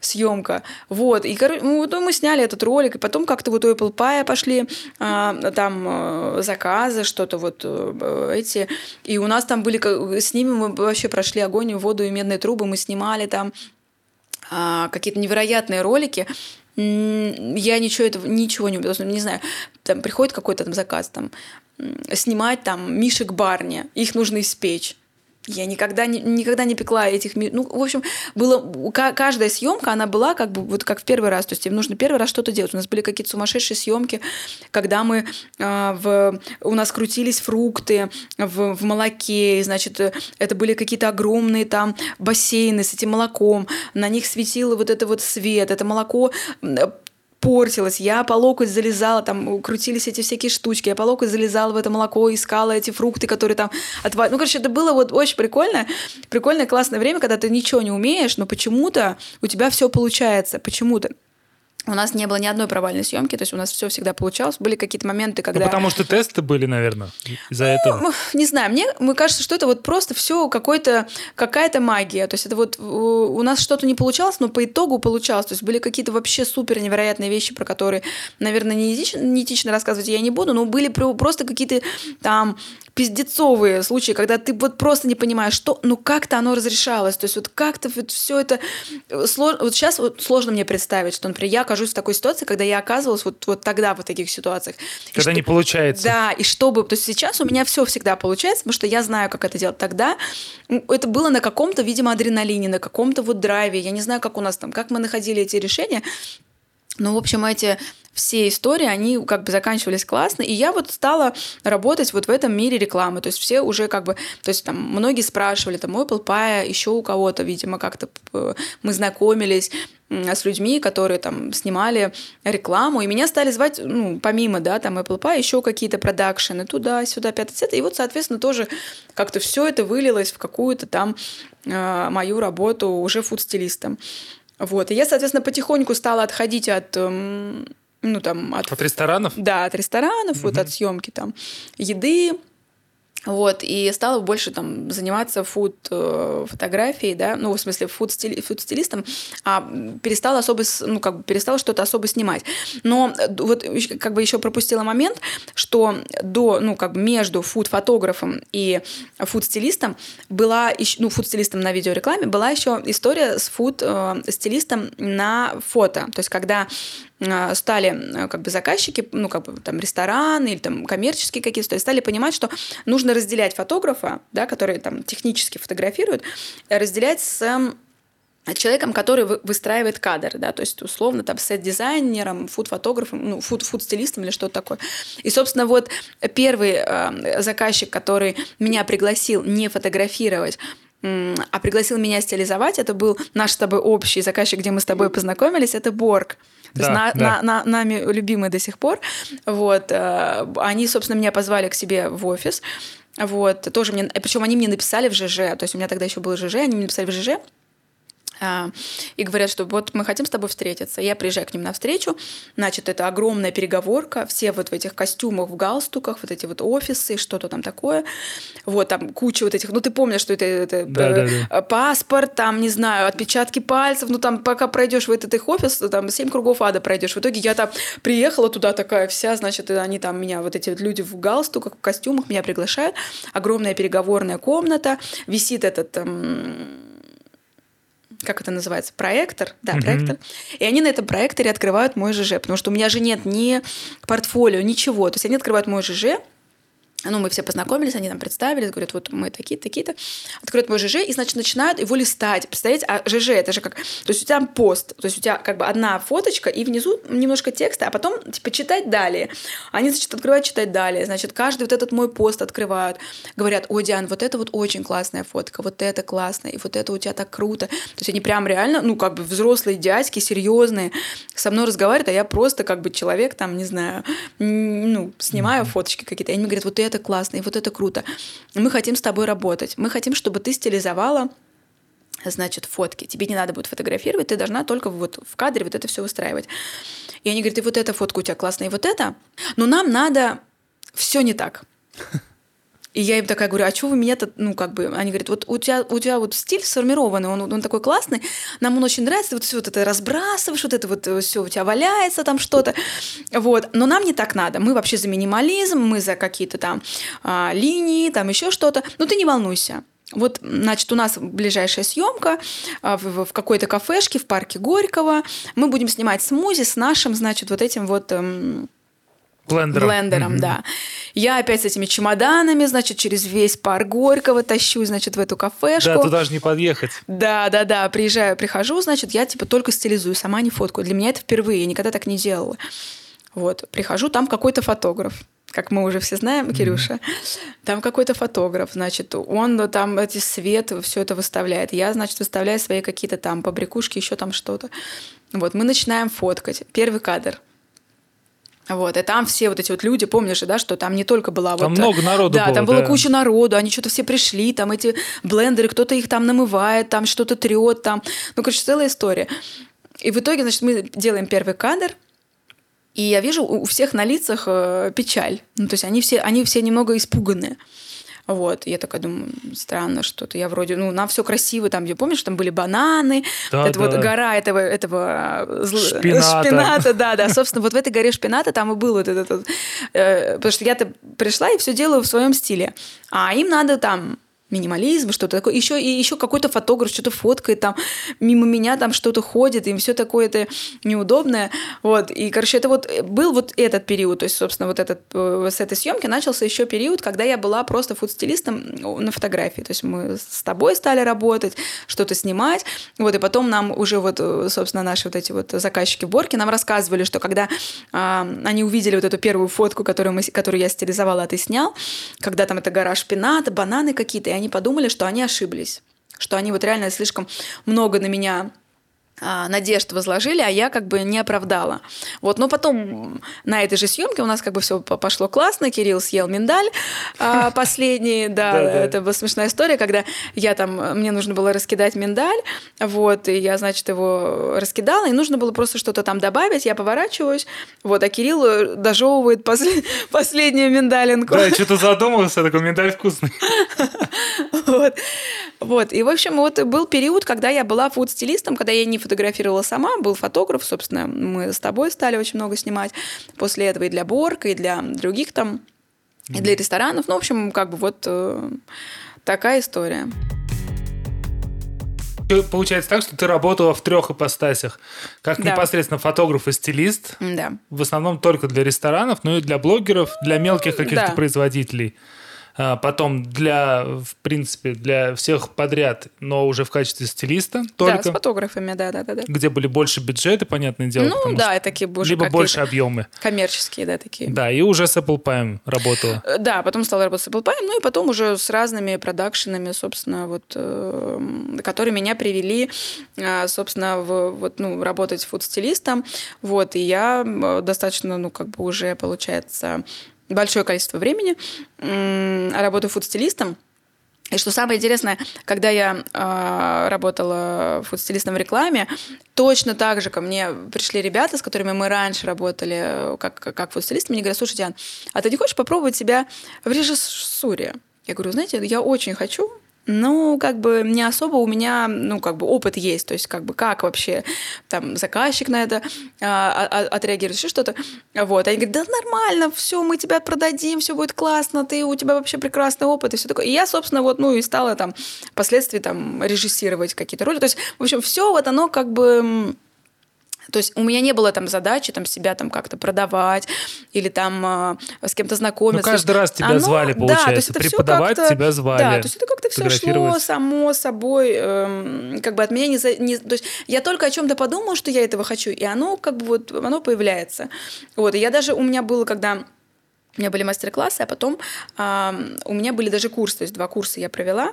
съемка. Вот. И, ну, вот мы сняли этот ролик, и потом как-то вот у Apple Pie пошли а, там а, заказы, что-то вот а, эти. И у нас там были, с ними мы вообще прошли огонь, воду и медные трубы, мы снимали там а, какие-то невероятные ролики. Я ничего этого, ничего не не знаю, там приходит какой-то там заказ, там, снимать там мишек Барни, их нужно испечь. Я никогда не, никогда не пекла этих... Ну, в общем, было... Каждая съемка, она была как бы вот как в первый раз. То есть им нужно первый раз что-то делать. У нас были какие-то сумасшедшие съемки, когда мы э, в... У нас крутились фрукты в, в молоке. Значит, это были какие-то огромные там бассейны с этим молоком. На них светил вот это вот свет. Это молоко портилась. Я по локоть залезала, там крутились эти всякие штучки. Я по локоть залезала в это молоко, искала эти фрукты, которые там отваливали. Ну, короче, это было вот очень прикольно. Прикольное, классное время, когда ты ничего не умеешь, но почему-то у тебя все получается. Почему-то. У нас не было ни одной провальной съемки, то есть у нас все всегда получалось. Были какие-то моменты, когда... Ну, потому что тесты были, наверное, из-за ну, этого. Не знаю, мне, мне кажется, что это вот просто все какой-то, какая-то магия. То есть это вот у нас что-то не получалось, но по итогу получалось. То есть были какие-то вообще супер невероятные вещи, про которые, наверное, не этично, не этично рассказывать я не буду, но были просто какие-то там пиздецовые случаи, когда ты вот просто не понимаешь, что, ну как-то оно разрешалось, то есть вот как-то вот все это э, сложно, вот сейчас вот сложно мне представить, что, например, я окажусь в такой ситуации, когда я оказывалась вот, вот тогда в таких ситуациях. Когда и не что, получается. Да, и чтобы, то есть сейчас у меня все всегда получается, потому что я знаю, как это делать. Тогда это было на каком-то, видимо, адреналине, на каком-то вот драйве, я не знаю, как у нас там, как мы находили эти решения, ну, в общем, эти все истории, они как бы заканчивались классно, и я вот стала работать вот в этом мире рекламы, то есть все уже как бы, то есть там многие спрашивали, там, Apple Pie, еще у кого-то, видимо, как-то мы знакомились, с людьми, которые там снимали рекламу, и меня стали звать, ну, помимо, да, там Apple Pie, еще какие-то продакшены туда-сюда, пятый цвет, и вот, соответственно, тоже как-то все это вылилось в какую-то там э, мою работу уже фуд-стилистом. Вот, и я, соответственно, потихоньку стала отходить от э, ну, там, от... От ресторанов? Да, от ресторанов, угу. вот от съемки там еды, вот, и стала больше там заниматься фуд э, фотографией, да, ну, в смысле, фуд, стили, фуд стилистом, а перестала особо, ну, как бы перестала что-то особо снимать. Но э, вот как бы еще пропустила момент, что до, ну, как бы между фуд-фотографом и фуд-стилистом была, ну, фуд-стилистом на видеорекламе была еще история с фуд-стилистом э, на фото. То есть, когда стали э, как бы заказчики, ну, как бы там рестораны или там коммерческие какие-то, стали понимать, что нужно разделять фотографа, да, который там технически фотографирует, разделять с человеком, который выстраивает кадр, да, то есть условно там сет-дизайнером, фуд-фотографом, ну, фуд-стилистом или что-то такое. И, собственно, вот первый э, заказчик, который меня пригласил не фотографировать, а пригласил меня стилизовать, это был наш с тобой общий заказчик, где мы с тобой познакомились, это Борг. То да, есть на, да. на, на, нами любимый до сих пор. Вот. Э, они, собственно, меня позвали к себе в офис. Вот, тоже мне, причем они мне написали в ЖЖ, то есть у меня тогда еще был ЖЖ, они мне написали в ЖЖ, и говорят, что вот мы хотим с тобой встретиться. Я приезжаю к ним на встречу, значит, это огромная переговорка, все вот в этих костюмах, в галстуках, вот эти вот офисы, что-то там такое. Вот там куча вот этих, ну ты помнишь, что это, это да, да, да. паспорт, там, не знаю, отпечатки пальцев, ну там пока пройдешь в этот их офис, там семь кругов ада пройдешь. В итоге я там приехала туда такая вся, значит, они там меня, вот эти вот люди в галстуках, в костюмах меня приглашают, огромная переговорная комната, висит этот... Эм, как это называется, проектор, да, mm-hmm. проектор, и они на этом проекторе открывают мой ЖЖ, потому что у меня же нет ни портфолио, ничего, то есть они открывают мой ЖЖ, ну, мы все познакомились, они нам представились, говорят, вот мы такие-то, такие-то. Откроют мой ЖЖ и, значит, начинают его листать. Представляете, а ЖЖ это же как... То есть у тебя пост, то есть у тебя как бы одна фоточка и внизу немножко текста, а потом, типа, читать далее. Они, значит, открывают читать далее. Значит, каждый вот этот мой пост открывают. Говорят, ой, Диан, вот это вот очень классная фотка, вот это классно, и вот это у тебя так круто. То есть они прям реально, ну, как бы взрослые дядьки, серьезные, со мной разговаривают, а я просто как бы человек, там, не знаю, ну, снимаю фоточки какие-то. И они мне говорят, вот это это классно, и вот это круто. Мы хотим с тобой работать. Мы хотим, чтобы ты стилизовала значит, фотки. Тебе не надо будет фотографировать, ты должна только вот в кадре вот это все выстраивать. И они говорят, и вот эта фотка у тебя классная, и вот это. Но нам надо все не так. И я им такая говорю, а что вы меня-то, ну, как бы, они говорят, вот у тебя, у тебя вот стиль сформированный, он, он такой классный, нам он очень нравится, вот все вот это разбрасываешь, вот это вот э, все у тебя валяется там что-то, вот, но нам не так надо, мы вообще за минимализм, мы за какие-то там а, линии, там еще что-то, но ты не волнуйся, вот, значит, у нас ближайшая съемка а, в, в какой-то кафешке в парке Горького. Мы будем снимать смузи с нашим, значит, вот этим вот эм, Блендером. Блендером, mm-hmm. да. Я опять с этими чемоданами, значит, через весь парк Горького тащу, значит, в эту кафешку. Да, туда же не подъехать. Да, да, да. Приезжаю, прихожу, значит, я типа только стилизую, сама не фоткаю. Для меня это впервые, я никогда так не делала. Вот, прихожу, там какой-то фотограф как мы уже все знаем, Кирюша, mm-hmm. там какой-то фотограф, значит, он там эти свет, все это выставляет. Я, значит, выставляю свои какие-то там побрякушки, еще там что-то. Вот, мы начинаем фоткать. Первый кадр. Вот, и там все вот эти вот люди, помнишь, да, что там не только была там вот... Там много народу Да, было, там была куча народу, они что-то все пришли, там эти блендеры, кто-то их там намывает, там что-то трет, там... Ну, короче, целая история. И в итоге, значит, мы делаем первый кадр, и я вижу у всех на лицах э, печаль. Ну, то есть они все, они все немного испуганные. Вот, я такая думаю, странно что-то. Я вроде, ну, нам все красиво, там, где, помнишь, там были бананы, да, это да. вот гора этого, этого э, шпината. шпината, да, да. Собственно, вот в этой горе шпината там и был вот этот, э, потому что я-то пришла и все делаю в своем стиле, а им надо там минимализм, что-то такое. Еще, и еще какой-то фотограф что-то фоткает там, мимо меня там что-то ходит, и все такое это неудобное. Вот. И, короче, это вот был вот этот период, то есть, собственно, вот этот, э, с этой съемки начался еще период, когда я была просто фуд-стилистом на фотографии. То есть мы с тобой стали работать, что-то снимать. Вот, и потом нам уже вот, э, собственно, наши вот эти вот заказчики Борки нам рассказывали, что когда а, они увидели вот эту первую фотку, которую, мы, которую я стилизовала, а ты снял, когда там это гора шпината, бананы какие-то, они подумали, что они ошиблись что они вот реально слишком много на меня надежд возложили, а я как бы не оправдала. Вот, но потом на этой же съемке у нас как бы все пошло классно, Кирилл съел миндаль а, последний, да, это была смешная история, когда я там, мне нужно было раскидать миндаль, вот, и я, значит, его раскидала, и нужно было просто что-то там добавить, я поворачиваюсь, вот, а Кирилл э, дожевывает последнюю миндалинку. Да, я что-то задумался, такой миндаль вкусный. Вот. Вот. И, в общем, вот был период, когда я была фуд-стилистом, когда я не фотографировала сама, был фотограф, собственно, мы с тобой стали очень много снимать. После этого и для Борка, и для других там, и для ресторанов. Ну, в общем, как бы вот э, такая история. Получается так, что ты работала в трех ипостасях. Как да. непосредственно фотограф и стилист. Да. В основном только для ресторанов, но и для блогеров, для мелких каких-то да. производителей. А, потом для, в принципе, для всех подряд, но уже в качестве стилиста только. Да, с фотографами, да, да, да. да. Где были больше бюджеты, понятное дело. Ну, да, и такие больше Либо больше объемы. Коммерческие, да, такие. Да, и уже с Apple Pie работала. Э, да, потом стала работать с Apple Pie, ну и потом уже с разными продакшенами, собственно, вот, э, которые меня привели, э, собственно, в, вот, ну, работать фуд-стилистом. Вот, и я достаточно, ну, как бы уже, получается, большое количество времени, работаю фуд-стилистом. И что самое интересное, когда я э, работала фуд-стилистом в рекламе, точно так же ко мне пришли ребята, с которыми мы раньше работали как, как фуд-стилисты, мне говорят, слушай, Диан, а ты не хочешь попробовать себя в режиссуре? Я говорю, знаете, я очень хочу, ну, как бы не особо у меня, ну, как бы опыт есть, то есть как бы как вообще там заказчик на это а, а, а отреагирует, еще что-то. Вот, они говорят, да нормально, все, мы тебя продадим, все будет классно, ты, у тебя вообще прекрасный опыт и все такое. И я, собственно, вот, ну, и стала там впоследствии там режиссировать какие-то роли. То есть, в общем, все вот оно как бы то есть у меня не было там задачи там себя там как-то продавать или там э, с кем-то знакомиться. Ну, каждый раз тебя Оно, звали, получается. Да, то есть это Преподавать тебя звали. Да, то есть это как-то все шло само собой, э, как бы от меня не, за, не... То есть я только о чем-то подумала, что я этого хочу, и оно как бы вот, оно появляется. Вот, и я даже, у меня было, когда у меня были мастер-классы, а потом э, у меня были даже курсы, то есть два курса я провела,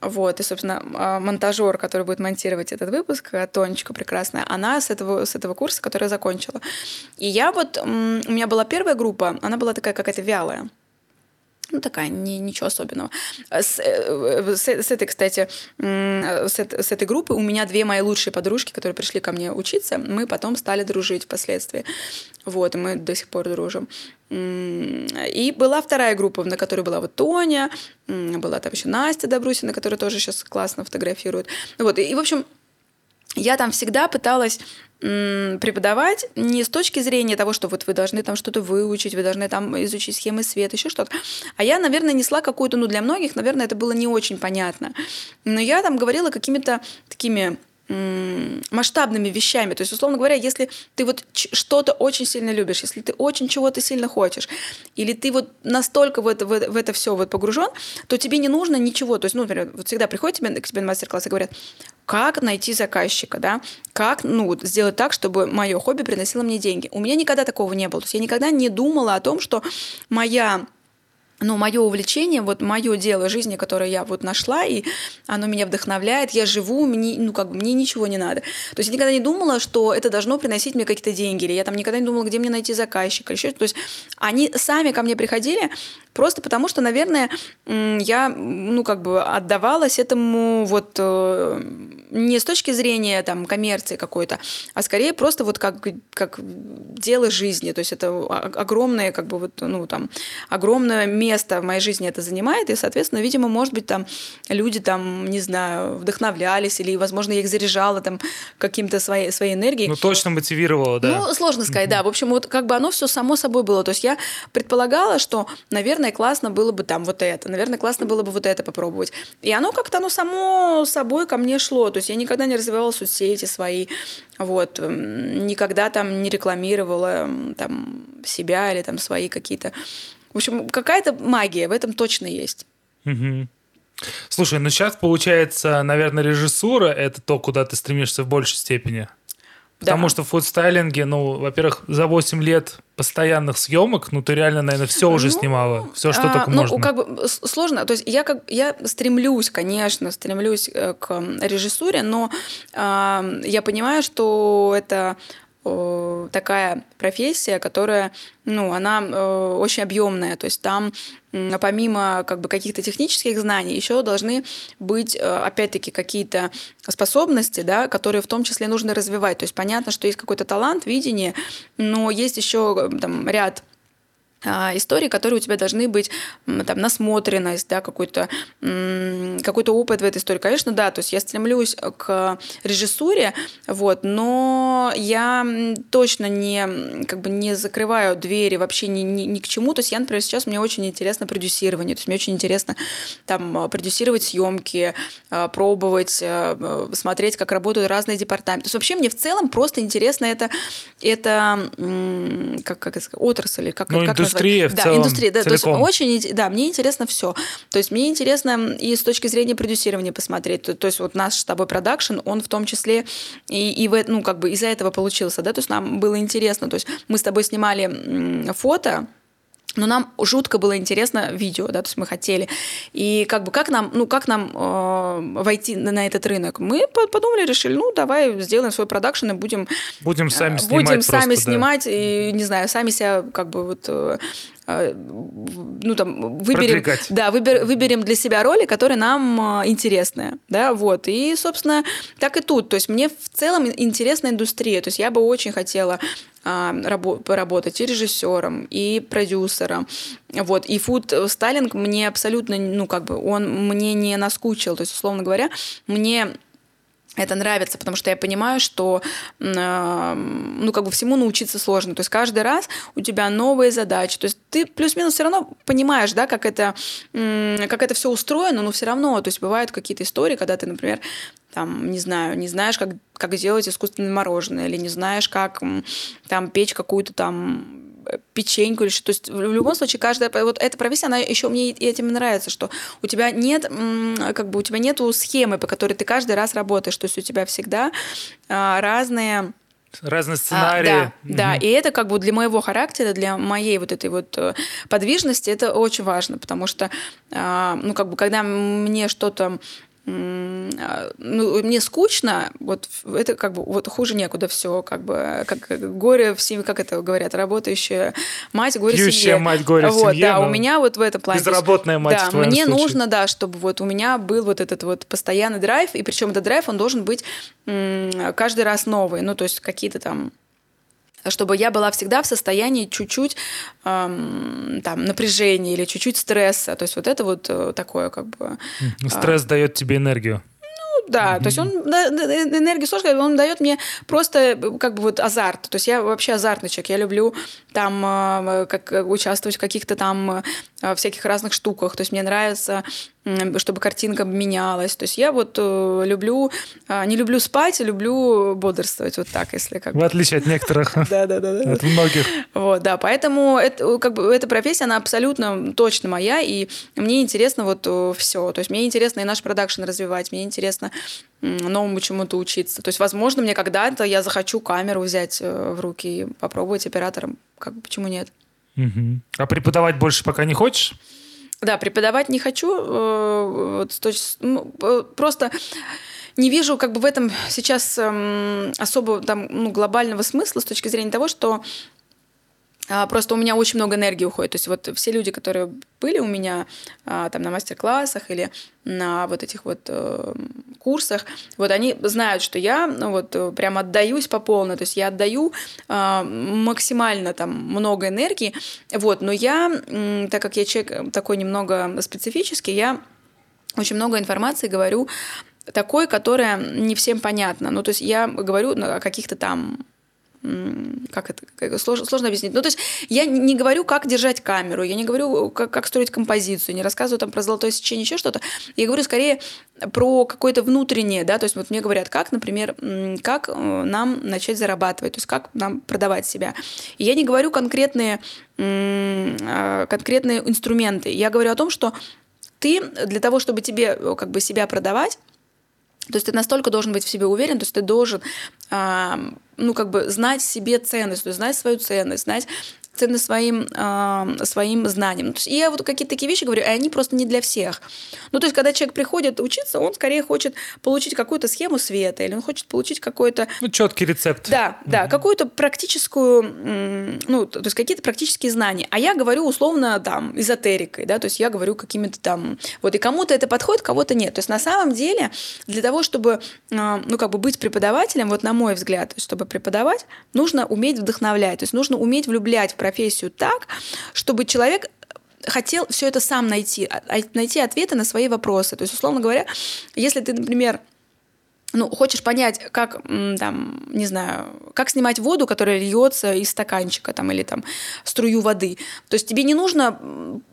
вот, и, собственно, а, монтажер, который будет монтировать этот выпуск, э, Тонечка прекрасная, она с этого, с этого курса, который я закончила. И я вот, у меня была первая группа, она была такая какая-то вялая ну, такая, не, ничего особенного. С, э, с, с этой, кстати, с, с этой группы у меня две мои лучшие подружки, которые пришли ко мне учиться, мы потом стали дружить впоследствии. Вот, и мы до сих пор дружим. И была вторая группа, на которой была вот Тоня, была там еще Настя Добрусина, которая тоже сейчас классно фотографирует. Вот, и, и в общем, я там всегда пыталась преподавать не с точки зрения того, что вот вы должны там что-то выучить, вы должны там изучить схемы света, еще что-то. А я, наверное, несла какую-то, ну, для многих, наверное, это было не очень понятно. Но я там говорила какими-то такими масштабными вещами. То есть, условно говоря, если ты вот что-то очень сильно любишь, если ты очень чего-то сильно хочешь, или ты вот настолько в это, в, в это все вот погружен, то тебе не нужно ничего. То есть, ну, например, вот всегда приходят тебе, к тебе на мастер-класс и говорят, как найти заказчика, да, как, ну, сделать так, чтобы мое хобби приносило мне деньги. У меня никогда такого не было. То есть я никогда не думала о том, что моя ну, мое увлечение, вот мое дело жизни, которое я вот нашла, и оно меня вдохновляет, я живу, мне, ну, как бы, мне ничего не надо. То есть я никогда не думала, что это должно приносить мне какие-то деньги, или я там никогда не думала, где мне найти заказчика, или еще То есть они сами ко мне приходили, Просто потому что, наверное, я, ну, как бы отдавалась этому вот э, не с точки зрения там коммерции какой-то, а скорее просто вот как, как дело жизни. То есть это огромное, как бы вот, ну, там, огромное место в моей жизни это занимает, и, соответственно, видимо, может быть, там люди там, не знаю, вдохновлялись, или, возможно, я их заряжала там каким-то своей, своей энергией. Ну, точно мотивировала, да. Ну, сложно сказать, да. В общем, вот как бы оно все само собой было. То есть я предполагала, что, наверное, наверное, классно было бы там вот это, наверное, классно было бы вот это попробовать. И оно как-то, оно само собой ко мне шло. То есть я никогда не развивала соцсети свои, вот, никогда там не рекламировала там себя или там свои какие-то... В общем, какая-то магия в этом точно есть. Угу. Слушай, ну сейчас получается, наверное, режиссура это то, куда ты стремишься в большей степени. Потому да. что в фудстайлинге, ну, во-первых, за 8 лет постоянных съемок, ну, ты реально, наверное, все уже ну, снимала, все, что а, только ну, можно. Ну, как бы сложно. То есть я, как, я стремлюсь, конечно, стремлюсь э, к режиссуре, но э, я понимаю, что это такая профессия, которая, ну, она э, очень объемная, то есть там помимо как бы каких-то технических знаний еще должны быть э, опять-таки какие-то способности, да, которые в том числе нужно развивать. То есть понятно, что есть какой-то талант, видение, но есть еще там ряд истории, которые у тебя должны быть, там, насмотренность, да, какой-то какой опыт в этой истории. Конечно, да, то есть я стремлюсь к режиссуре, вот, но я точно не, как бы не закрываю двери вообще ни, ни, ни к чему. То есть я, например, сейчас мне очень интересно продюсирование, то есть мне очень интересно там продюсировать съемки, а, пробовать, а, смотреть, как работают разные департаменты. То есть вообще мне в целом просто интересно это, это как, как это сказать, отрасль, как, ну, как индустрия в да, целом индустрия, да, целиком. то есть очень, да, мне интересно все. То есть мне интересно и с точки зрения продюсирования посмотреть. То, то есть вот наш с тобой продакшн, он в том числе и, и в, ну, как бы из-за этого получился, да, то есть нам было интересно. То есть мы с тобой снимали фото, но нам жутко было интересно видео, да, то есть мы хотели. И как бы как нам, ну как нам э, войти на, на этот рынок? Мы подумали, решили, ну давай сделаем свой продакшн и будем будем сами снимать, будем сами просто, снимать да. и не знаю, сами себя как бы вот э, э ну там выберем, Продвигать. да, выбер, выберем для себя роли, которые нам э, интересны, да, вот. И собственно так и тут, то есть мне в целом интересна индустрия, то есть я бы очень хотела а, поработать и режиссером, и продюсером. Вот. И фуд стайлинг мне абсолютно, ну, как бы, он мне не наскучил. То есть, условно говоря, мне это нравится, потому что я понимаю, что ну как бы всему научиться сложно. То есть каждый раз у тебя новые задачи. То есть ты плюс-минус все равно понимаешь, да, как это как это все устроено, но все равно, то есть бывают какие-то истории, когда ты, например, там, не знаю, не знаешь, как, как сделать искусственное мороженое, или не знаешь, как там печь какую-то там печеньку или что. То есть в любом случае каждая вот эта профессия, она еще мне этим нравится, что у тебя нет как бы у тебя нету схемы, по которой ты каждый раз работаешь, то есть у тебя всегда а, разные разные сценарии. А, да, угу. да, и это как бы для моего характера, для моей вот этой вот э, подвижности это очень важно, потому что, а, ну, как бы, когда мне что-то а, ну, мне скучно, вот это как бы вот хуже некуда все, как бы как горе в семье, как это говорят, работающая мать, горе Пьющая в семье. мать, горе вот, семье. Да, у меня вот в этом плане. Безработная мать Да, мне случае. нужно, да, чтобы вот у меня был вот этот вот постоянный драйв, и причем этот драйв, он должен быть каждый раз новый, ну, то есть какие-то там чтобы я была всегда в состоянии чуть-чуть эм, там напряжения или чуть-чуть стресса. То есть вот это вот э, такое как бы... Стресс э, дает тебе энергию. Ну да, mm-hmm. то есть он энергию сложно, он дает мне просто э, как бы вот азарт. То есть я вообще азартный человек. Я люблю там э, как участвовать в каких-то там всяких разных штуках. То есть мне нравится чтобы картинка менялась. То есть я вот э, люблю, э, не люблю спать, а люблю бодрствовать вот так, если как В отличие от некоторых. Да, да, да. От многих. Вот, да, поэтому это, как бы, эта профессия, она абсолютно точно моя, и мне интересно вот э, все. То есть мне интересно и наш продакшн развивать, мне интересно новому чему-то учиться. То есть, возможно, мне когда-то я захочу камеру взять в руки и попробовать оператором. Как бы, почему нет? Угу. А преподавать больше пока не хочешь? Да, преподавать не хочу. Э, ну, э, просто не вижу как бы в этом сейчас эм, особо там, ну, глобального смысла с точки зрения того, что просто у меня очень много энергии уходит. То есть вот все люди, которые были у меня а, там на мастер-классах или на вот этих вот э, курсах, вот они знают, что я ну, вот э, прям отдаюсь по полной, то есть я отдаю э, максимально там много энергии, вот, но я, так как я человек такой немного специфический, я очень много информации говорю такой, которая не всем понятна. Ну, то есть я говорю о каких-то там как это, сложно, сложно объяснить. Ну, то есть я не говорю, как держать камеру, я не говорю, как, как строить композицию, не рассказываю там про золотое сечение, еще что-то. Я говорю скорее про какое-то внутреннее, да, то есть вот мне говорят, как, например, как э, нам начать зарабатывать, то есть как нам продавать себя. И я не говорю конкретные, а, конкретные инструменты, я говорю о том, что ты для того, чтобы тебе э, как бы себя продавать, то есть ты настолько должен быть в себе уверен, то есть ты должен, ну, как бы знать себе ценность, то есть знать свою ценность, знать цены своим, э, своим знаниям. Есть я вот какие-то такие вещи говорю, и они просто не для всех. Ну, то есть, когда человек приходит учиться, он скорее хочет получить какую-то схему света, или он хочет получить какой-то... Ну, четкий рецепт. Да, угу. да, какую-то практическую, ну, то есть какие-то практические знания. А я говорю условно там эзотерикой, да, то есть я говорю какими-то там... Вот, и кому-то это подходит, кого-то нет. То есть на самом деле для того, чтобы, э, ну, как бы быть преподавателем, вот на мой взгляд, чтобы преподавать, нужно уметь вдохновлять, то есть нужно уметь влюблять в профессию так, чтобы человек хотел все это сам найти, а, а, найти ответы на свои вопросы. То есть, условно говоря, если ты, например, ну, хочешь понять, как, там, не знаю, как снимать воду, которая льется из стаканчика, там, или там струю воды. То есть тебе не нужно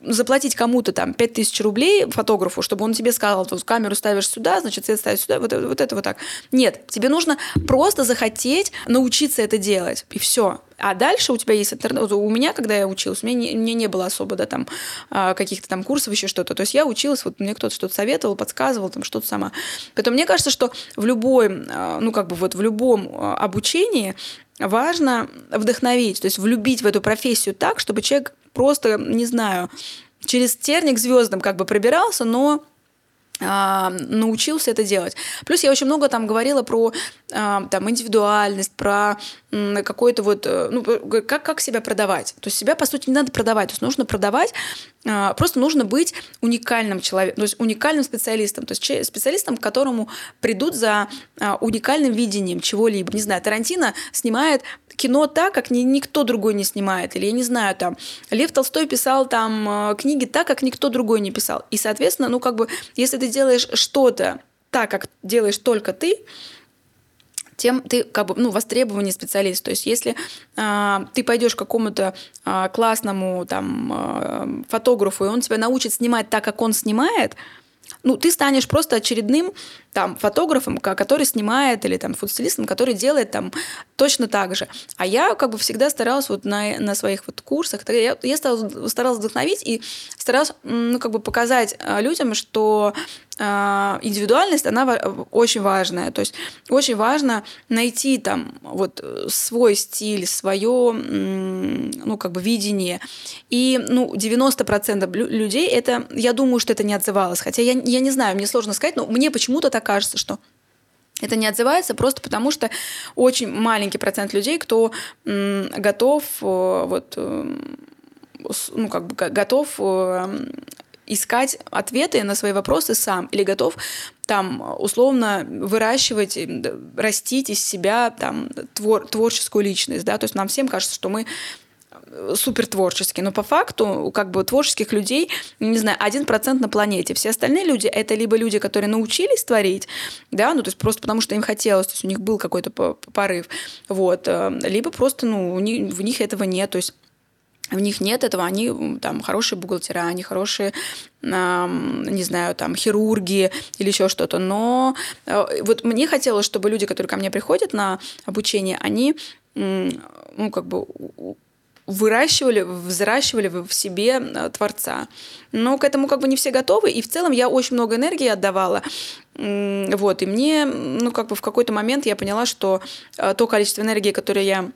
заплатить кому-то там 5000 рублей фотографу, чтобы он тебе сказал, вот камеру ставишь сюда, значит, свет ставишь сюда, вот, вот это вот так. Нет, тебе нужно просто захотеть научиться это делать, и все. А дальше у тебя есть интернет. У меня, когда я училась, у меня не, мне не было особо да, там, а, каких-то там курсов, еще что-то. То есть я училась, вот мне кто-то что-то советовал, подсказывал, там что-то сама. Поэтому мне кажется, что в любой, а, ну как бы вот в любом а, обучении важно вдохновить, то есть влюбить в эту профессию так, чтобы человек просто, не знаю, через терник звездам как бы пробирался, но научился это делать. Плюс я очень много там говорила про а, там, индивидуальность, про какой-то вот, э, ну, как, как себя продавать. То есть себя, по сути, не надо продавать. То есть нужно продавать, а, просто нужно быть уникальным человеком, то есть уникальным специалистом. То есть специалистом, к которому придут за уникальным видением чего-либо. Не знаю, Тарантино снимает кино так, как ни, никто другой не снимает. Или, я не знаю, там, Лев Толстой писал там э, книги так, как никто другой не писал. И, соответственно, ну, как бы, если ты делаешь что-то так, как делаешь только ты, тем ты как бы ну востребованный специалист. То есть если э, ты пойдешь к какому-то э, классному там э, фотографу и он тебя научит снимать так, как он снимает, ну ты станешь просто очередным там фотографом, который снимает, или там фудстилистом, который делает там точно так же. А я как бы всегда старалась вот на, на своих вот курсах, я, я старалась, старалась вдохновить и старалась ну, как бы показать а, людям, что индивидуальность, она очень важная. То есть очень важно найти там вот свой стиль, свое ну, как бы видение. И ну, 90% людей это, я думаю, что это не отзывалось. Хотя я, я не знаю, мне сложно сказать, но мне почему-то так кажется, что это не отзывается просто потому, что очень маленький процент людей, кто готов э, вот э, ну, как бы готов э, искать ответы на свои вопросы сам или готов там условно выращивать, растить из себя там твор, творческую личность, да, то есть нам всем кажется, что мы супер творческий, но по факту как бы творческих людей, не знаю, один процент на планете. Все остальные люди это либо люди, которые научились творить, да, ну то есть просто потому что им хотелось, то есть у них был какой-то порыв, вот, э, либо просто, ну, в них этого нет, то есть в них нет этого, они там хорошие бухгалтера, они хорошие, не знаю, там хирурги или еще что-то. Но э, вот мне хотелось, чтобы люди, которые ко мне приходят на обучение, они ну, как бы выращивали, взращивали в себе э, Творца. Но к этому как бы не все готовы, и в целом я очень много энергии отдавала. Вот, и мне, ну, как бы в какой-то момент я поняла, что э, то количество энергии, которое я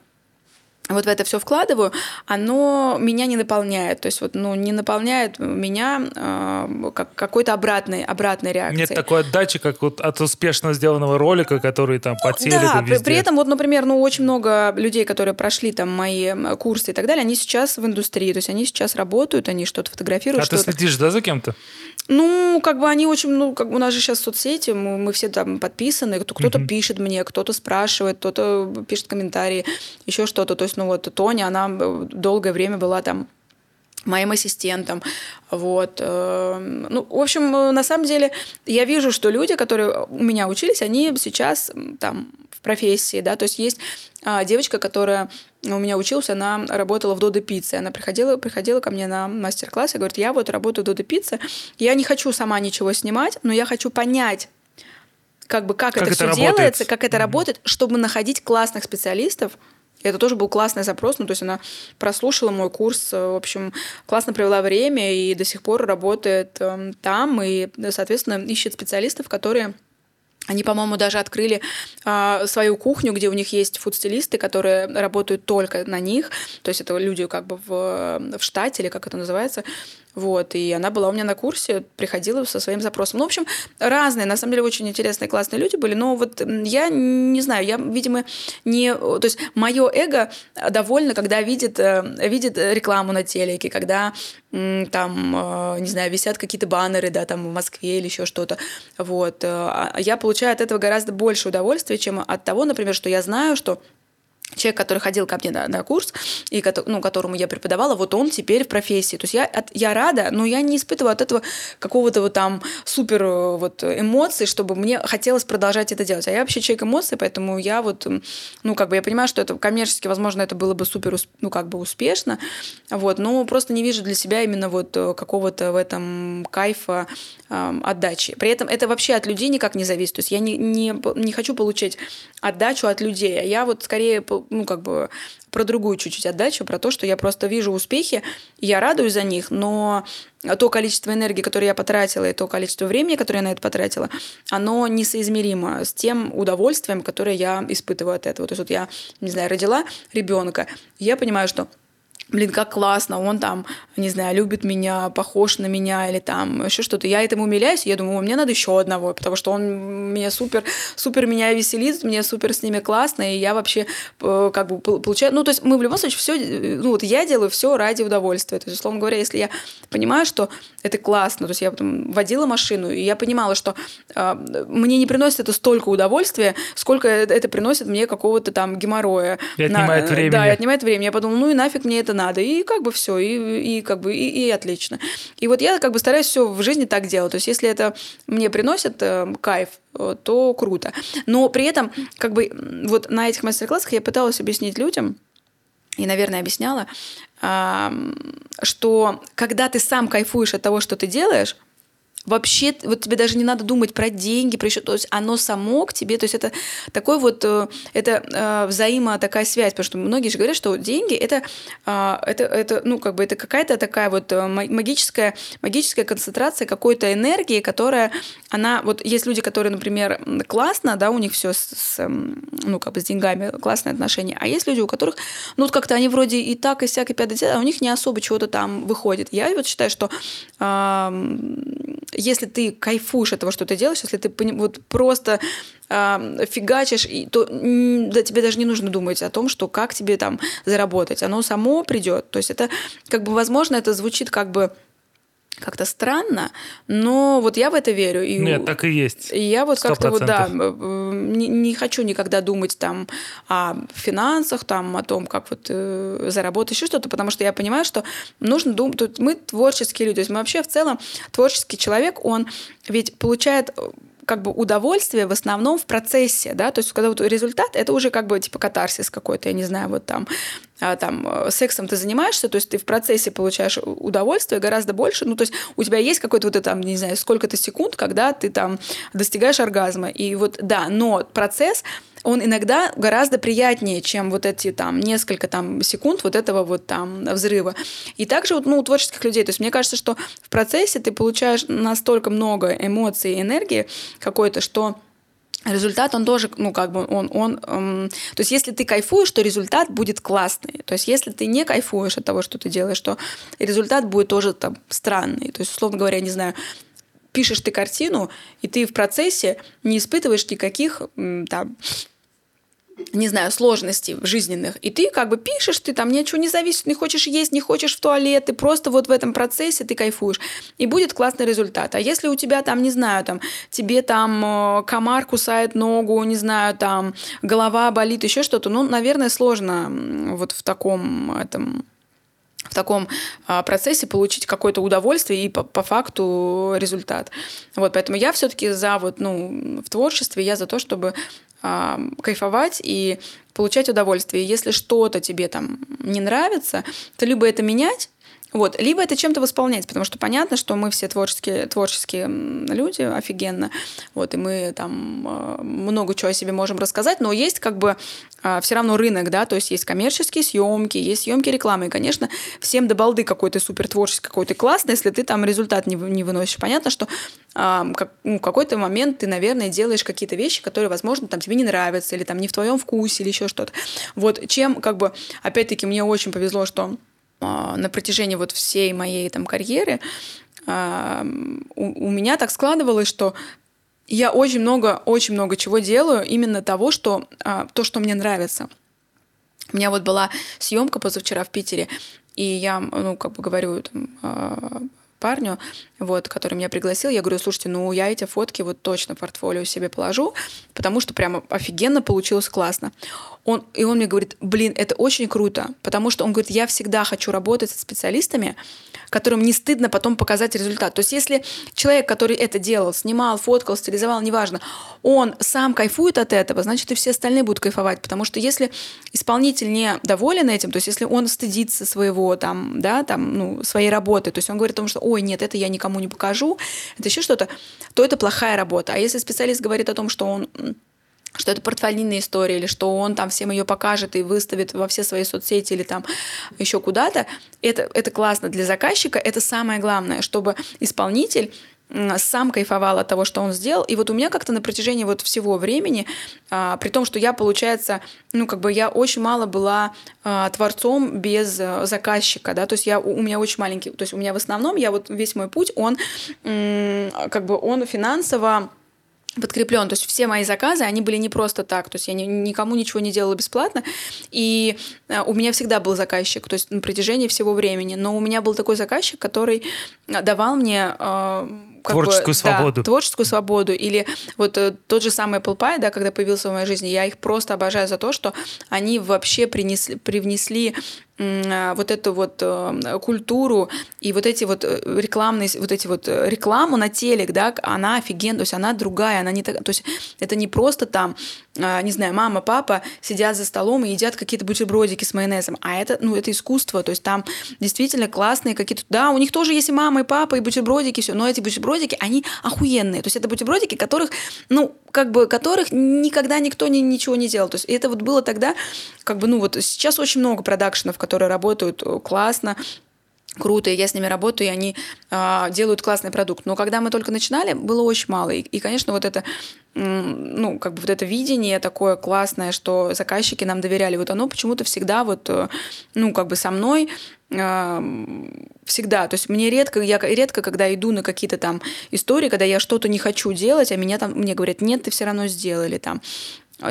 вот в это все вкладываю, оно меня не наполняет. То есть вот, ну, не наполняет меня э, как какой-то обратной, обратной реакции. Нет такой отдачи, как вот от успешно сделанного ролика, который там по теле Да, при, при этом вот, например, ну, очень много людей, которые прошли там мои курсы и так далее, они сейчас в индустрии, то есть они сейчас работают, они что-то фотографируют. А что-то. ты следишь, да, за кем-то? Ну, как бы они очень, ну, как бы у нас же сейчас соцсети, мы, мы все там подписаны, кто-то mm-hmm. пишет мне, кто-то спрашивает, кто-то пишет комментарии, еще что-то. То есть, ну вот Тоня, она долгое время была там моим ассистентом. Вот. Эм, ну, в общем, э, на самом деле, я вижу, что люди, которые у меня учились, они сейчас там в профессии, да, то есть есть а, девочка, которая у меня училась, она работала в Додо Пицце. Она приходила, приходила ко мне на мастер-класс и говорит, я вот работаю в Додо Пицце, я не хочу сама ничего снимать, но я хочу понять, как бы как, как это, это все работает. делается, как это mm-hmm. работает, чтобы находить классных специалистов, это тоже был классный запрос, ну, то есть она прослушала мой курс, в общем, классно провела время и до сих пор работает э, там и, соответственно, ищет специалистов, которые они, по-моему, даже открыли э, свою кухню, где у них есть фуд-стилисты, которые работают только на них. То есть это люди как бы в, в штате, или как это называется. Вот, и она была у меня на курсе, приходила со своим запросом. Ну, в общем, разные, на самом деле, очень интересные, классные люди были, но вот я не знаю, я, видимо, не... То есть мое эго довольно, когда видит, э, видит рекламу на телеке, когда там, э, не знаю, висят какие-то баннеры, да, там в Москве или еще что-то. Вот. Э, а я получаю от этого гораздо больше удовольствия, чем от того, например, что я знаю, что человек, который ходил ко мне на, на курс, и ну, которому я преподавала, вот он теперь в профессии. То есть я, от, я рада, но я не испытываю от этого какого-то вот там супер э, вот эмоций, чтобы мне хотелось продолжать это делать. А я вообще человек эмоций, поэтому я вот, ну, как бы я понимаю, что это коммерчески, возможно, это было бы супер, ну, как бы успешно, вот, но просто не вижу для себя именно вот э, какого-то в этом кайфа э, отдачи. При этом это вообще от людей никак не зависит. То есть я не, не, не хочу получать отдачу от людей, а я вот скорее ну, как бы про другую чуть-чуть отдачу, про то, что я просто вижу успехи, я радуюсь за них, но то количество энергии, которое я потратила, и то количество времени, которое я на это потратила, оно несоизмеримо с тем удовольствием, которое я испытываю от этого. То есть вот я, не знаю, родила ребенка, я понимаю, что блин, как классно, он там, не знаю, любит меня, похож на меня или там еще что-то. Я этому умиляюсь, я думаю, мне надо еще одного, потому что он меня супер, супер меня веселит, мне супер с ними классно, и я вообще э, как бы получаю, ну, то есть мы в любом случае все, ну, вот я делаю все ради удовольствия. То есть, условно говоря, если я понимаю, что это классно, то есть я потом водила машину, и я понимала, что э, мне не приносит это столько удовольствия, сколько это приносит мне какого-то там геморроя. И отнимает на, время. Да, и отнимает время. Я подумала, ну и нафиг мне это надо. И как бы все, и, и как бы и, и отлично. И вот я как бы стараюсь все в жизни так делать. То есть если это мне приносит э, кайф, э, то круто. Но при этом как бы вот на этих мастер-классах я пыталась объяснить людям, и, наверное, объясняла, что когда ты сам кайфуешь от того, что ты делаешь, вообще вот тебе даже не надо думать про деньги, про еще, то есть оно само к тебе, то есть это такой вот, э, это э, взаимо такая связь, потому что многие же говорят, что деньги это, э, это, это ну как бы это какая-то такая вот магическая, магическая концентрация какой-то энергии, которая, она, вот есть люди, которые, например, классно, да, у них все с, с ну как бы с деньгами классные отношения, а есть люди, у которых, ну вот как-то они вроде и так, и сяк, и пятый, а у них не особо чего-то там выходит. Я вот считаю, что э, если ты кайфуешь от того, что ты делаешь, если ты вот просто фигачишь, то да, тебе даже не нужно думать о том, что как тебе там заработать. Оно само придет. То есть это как бы, возможно, это звучит как бы как-то странно, но вот я в это верю. И, Нет, так и есть. И я вот как-то вот, да, не, не хочу никогда думать там о финансах, там, о том, как вот э, заработать еще что-то, потому что я понимаю, что нужно думать, тут мы творческие люди, то есть мы вообще в целом творческий человек, он ведь получает как бы удовольствие в основном в процессе, да, то есть когда вот результат, это уже как бы типа катарсис какой-то, я не знаю, вот там, а, там э, сексом ты занимаешься, то есть ты в процессе получаешь удовольствие гораздо больше, ну то есть у тебя есть какой-то вот это там, не знаю, сколько-то секунд, когда ты там достигаешь оргазма, и вот да, но процесс он иногда гораздо приятнее, чем вот эти там несколько там секунд вот этого вот там взрыва. И также вот, ну, у творческих людей, то есть мне кажется, что в процессе ты получаешь настолько много эмоций и энергии какой-то, что результат, он тоже, ну, как бы, он, он эм, то есть, если ты кайфуешь, то результат будет классный. То есть, если ты не кайфуешь от того, что ты делаешь, то результат будет тоже там странный. То есть, условно говоря, не знаю, пишешь ты картину, и ты в процессе не испытываешь никаких там не знаю, сложностей жизненных, и ты как бы пишешь, ты там ничего не зависит, не хочешь есть, не хочешь в туалет, ты просто вот в этом процессе ты кайфуешь, и будет классный результат. А если у тебя там, не знаю, там, тебе там э, комар кусает ногу, не знаю, там, голова болит, еще что-то, ну, наверное, сложно вот в таком этом в таком а, процессе получить какое-то удовольствие и по, по факту результат. Вот, поэтому я все-таки за вот, ну, в творчестве, я за то, чтобы кайфовать и получать удовольствие. Если что-то тебе там не нравится, то либо это менять, вот. Либо это чем-то восполнять, потому что понятно, что мы все творческие, творческие люди, офигенно, вот, и мы там а, много чего о себе можем рассказать, но есть как бы а, все равно рынок, да, то есть есть коммерческие съемки, есть съемки рекламы, и, конечно, всем до балды какой то супер творческий, какой то классный, если ты там результат не, не выносишь. Понятно, что а, как, ну, какой-то момент ты, наверное, делаешь какие-то вещи, которые, возможно, там тебе не нравятся, или там не в твоем вкусе, или еще что-то. Вот чем, как бы, опять-таки, мне очень повезло, что на протяжении вот всей моей там карьеры а, у, у меня так складывалось, что я очень много, очень много чего делаю именно того, что а, то, что мне нравится. У меня вот была съемка позавчера в Питере, и я, ну, как бы говорю там, парню, вот, который меня пригласил, я говорю, слушайте, ну я эти фотки вот точно в портфолио себе положу, потому что прямо офигенно получилось классно. Он, и он мне говорит, блин, это очень круто, потому что он говорит, я всегда хочу работать со специалистами, которым не стыдно потом показать результат. То есть если человек, который это делал, снимал, фоткал, стилизовал, неважно, он сам кайфует от этого, значит и все остальные будут кайфовать, потому что если исполнитель не доволен этим, то есть если он стыдится своего там, да, там, ну, своей работы, то есть он говорит о том, что, ой, нет, это я никому не покажу, это еще что-то, то это плохая работа. А если специалист говорит о том, что он что это портфолийная история, или что он там всем ее покажет и выставит во все свои соцсети или там еще куда-то, это, это классно для заказчика, это самое главное, чтобы исполнитель сам кайфовал от того, что он сделал. И вот у меня как-то на протяжении вот всего времени, а, при том, что я, получается, ну, как бы я очень мало была а, творцом без а, заказчика, да, то есть я, у меня очень маленький, то есть у меня в основном, я вот весь мой путь, он как бы он финансово подкреплен. То есть все мои заказы, они были не просто так. То есть я ни, никому ничего не делала бесплатно. И э, у меня всегда был заказчик, то есть на протяжении всего времени. Но у меня был такой заказчик, который давал мне э, творческую бы, свободу. Да, творческую свободу. Или вот э, тот же самый Apple Pie, да, когда появился в моей жизни, я их просто обожаю за то, что они вообще принесли, привнесли вот эту вот э, культуру и вот эти вот э, рекламные, вот эти вот э, рекламу на телек, да, она офигенная, то есть она другая, она не так, то есть это не просто там, э, не знаю, мама, папа сидят за столом и едят какие-то бутербродики с майонезом, а это, ну, это искусство, то есть там действительно классные какие-то, да, у них тоже есть и мама, и папа, и бутербродики, все, но эти бутербродики, они охуенные. То есть это бутербродики, которых, ну, как бы, которых никогда никто ни, ничего не делал. То есть это вот было тогда, как бы, ну, вот сейчас очень много продакшенов, которые работают э, классно, круто, и я с ними работаю, и они э, делают классный продукт. Но когда мы только начинали, было очень мало. И, и, конечно, вот это, ну, как бы вот это видение такое классное, что заказчики нам доверяли, вот оно почему-то всегда вот, э, ну, как бы со мной всегда. То есть мне редко, я редко, когда иду на какие-то там истории, когда я что-то не хочу делать, а меня там, мне говорят, нет, ты все равно сделали там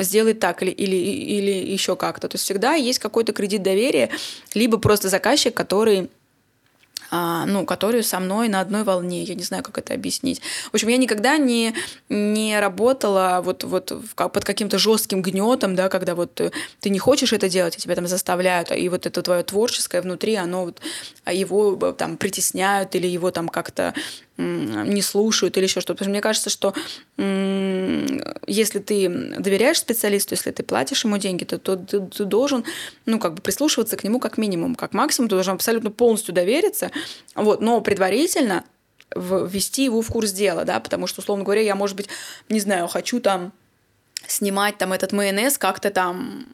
сделай так или, или, или еще как-то. То есть всегда есть какой-то кредит доверия, либо просто заказчик, который а, ну, которые со мной на одной волне. Я не знаю, как это объяснить. В общем, я никогда не, не работала вот, вот под каким-то жестким гнетом, да, когда вот ты не хочешь это делать, а тебя там заставляют, и вот это твое творческое внутри, оно вот, а его там притесняют или его там как-то не слушают или еще что-то. Потому что мне кажется, что если ты доверяешь специалисту, если ты платишь ему деньги, то, то ты, ты должен, ну, как бы прислушиваться к нему как минимум. Как максимум ты должен абсолютно полностью довериться, вот, но предварительно ввести его в курс дела, да, потому что, условно говоря, я, может быть, не знаю, хочу там снимать там этот майонез как-то там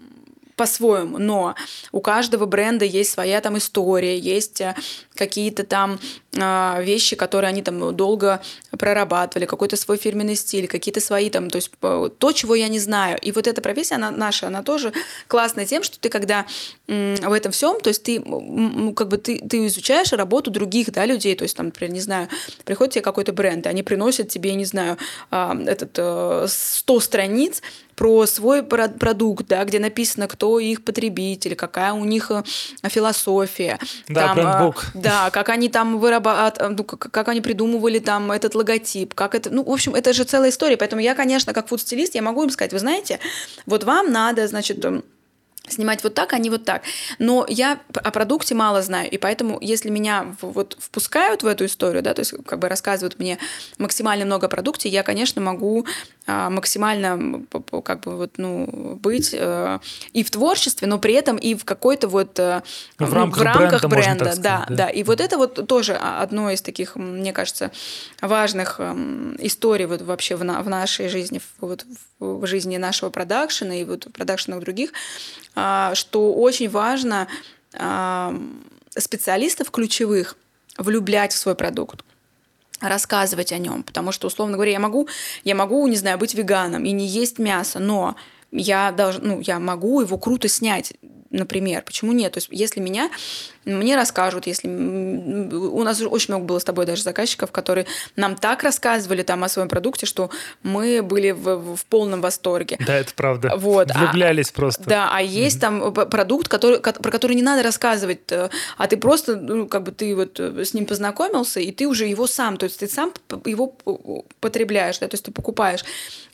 по-своему, но у каждого бренда есть своя там история, есть э, какие-то там вещи, которые они там долго прорабатывали, какой-то свой фирменный стиль, какие-то свои там, то есть то, чего я не знаю. И вот эта профессия, она наша, она тоже классная тем, что ты когда э, в этом всем, то есть ты ну, как бы ты, ты изучаешь работу других да, людей, то есть там, например, не знаю, приходит тебе какой-то бренд, и они приносят тебе, не знаю, э, этот э, 100 страниц про свой продукт, да, где написано, кто их потребитель, какая у них э, философия. Да, там, э, Да, как они там вырабатывают, ну, как они придумывали там этот логотип, как это, ну, в общем, это же целая история, поэтому я, конечно, как фуд-стилист, я могу им сказать, вы знаете, вот вам надо, значит, снимать вот так, а не вот так. Но я о продукте мало знаю, и поэтому, если меня вот впускают в эту историю, да, то есть как бы рассказывают мне максимально много о продукте, я, конечно, могу максимально как бы вот, ну, быть э, и в творчестве, но при этом и в какой-то вот... Э, в рамках, в рамках бренда, бренда сказать, да, да, да. И вот это вот тоже одно из таких, мне кажется, важных эм, историй вот вообще в, на, в нашей жизни, вот в жизни нашего продакшена и вот в продакшенах других, а, что очень важно а, специалистов ключевых влюблять в свой продукт рассказывать о нем, потому что, условно говоря, я могу, я могу, не знаю, быть веганом и не есть мясо, но я должен, ну, я могу его круто снять например. Почему нет? То есть, если меня, мне расскажут, если... У нас очень много было с тобой даже заказчиков, которые нам так рассказывали там о своем продукте, что мы были в, в полном восторге. Да, это правда. Вот. А Влюблялись а, просто. Да, а есть mm-hmm. там продукт, который, про который не надо рассказывать, э, а ты просто, ну, как бы ты вот э, с ним познакомился, и ты уже его сам, то есть ты сам его потребляешь, да, то есть ты покупаешь.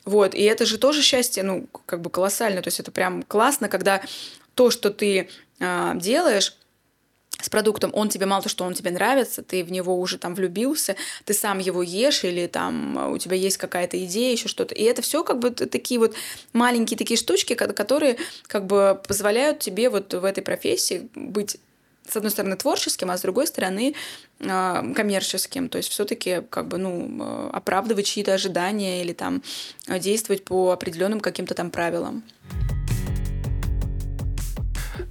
Вот, и это же тоже счастье, ну, как бы колоссально, то есть это прям классно, когда то, что ты э, делаешь, с продуктом, он тебе мало то, что он тебе нравится, ты в него уже там влюбился, ты сам его ешь или там а, у тебя есть какая-то идея, еще что-то. И это все как бы такие вот маленькие такие штучки, которые как бы позволяют тебе вот в этой профессии быть с одной стороны творческим, а с другой стороны э, коммерческим. То есть все-таки как бы ну оправдывать чьи-то ожидания или там действовать по определенным каким-то там правилам.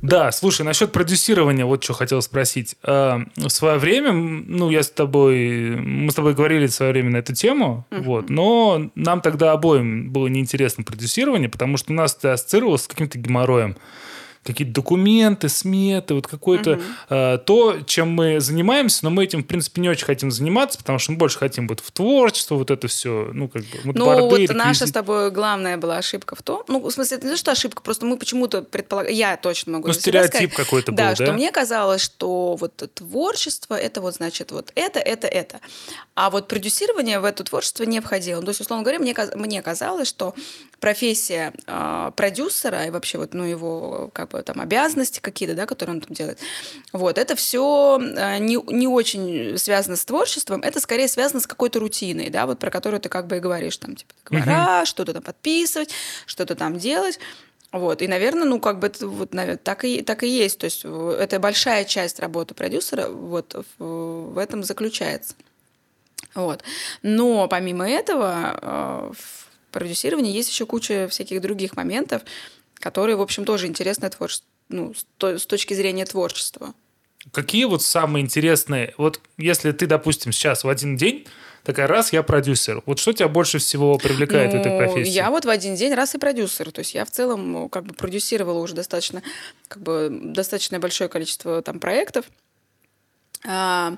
Да, слушай, насчет продюсирования, вот что хотел спросить. Э, в свое время, ну, я с тобой, мы с тобой говорили в свое время на эту тему, uh-huh. вот, но нам тогда обоим было неинтересно продюсирование, потому что у нас это ассоциировалось с каким-то геморроем какие-то документы, сметы, вот какое-то угу. э, то, чем мы занимаемся, но мы этим, в принципе, не очень хотим заниматься, потому что мы больше хотим вот в творчество, вот это все, ну, как бы, вот Ну, вот реквизит. наша с тобой главная была ошибка в том, ну, в смысле, это не то, что ошибка, просто мы почему-то предполагаем, я точно могу Ну, стереотип какой-то был, да? Да, что мне казалось, что вот творчество, это вот, значит, вот это, это, это. А вот продюсирование в это творчество не входило. Ну, то есть, условно говоря, мне, мне казалось, что профессия э, продюсера и вообще вот, ну, его как бы там обязанности какие-то, да, которые он там делает, вот, это все э, не, не очень связано с творчеством, это скорее связано с какой-то рутиной, да, вот про которую ты как бы и говоришь, там, типа, договора, uh-huh. что-то там подписывать, что-то там делать, вот, и, наверное, ну, как бы это вот, наверное, так и, так и есть. То есть это большая часть работы продюсера вот в, в этом заключается. Вот. Но помимо этого, э, продюсировании есть еще куча всяких других моментов, которые, в общем, тоже интересны творчество, ну, с точки зрения творчества. Какие вот самые интересные, вот если ты, допустим, сейчас в один день такая раз я продюсер. Вот что тебя больше всего привлекает ну, в этой ну, профессии? Я вот в один день раз и продюсер. То есть я в целом ну, как бы продюсировала уже достаточно, как бы достаточно большое количество там проектов. А,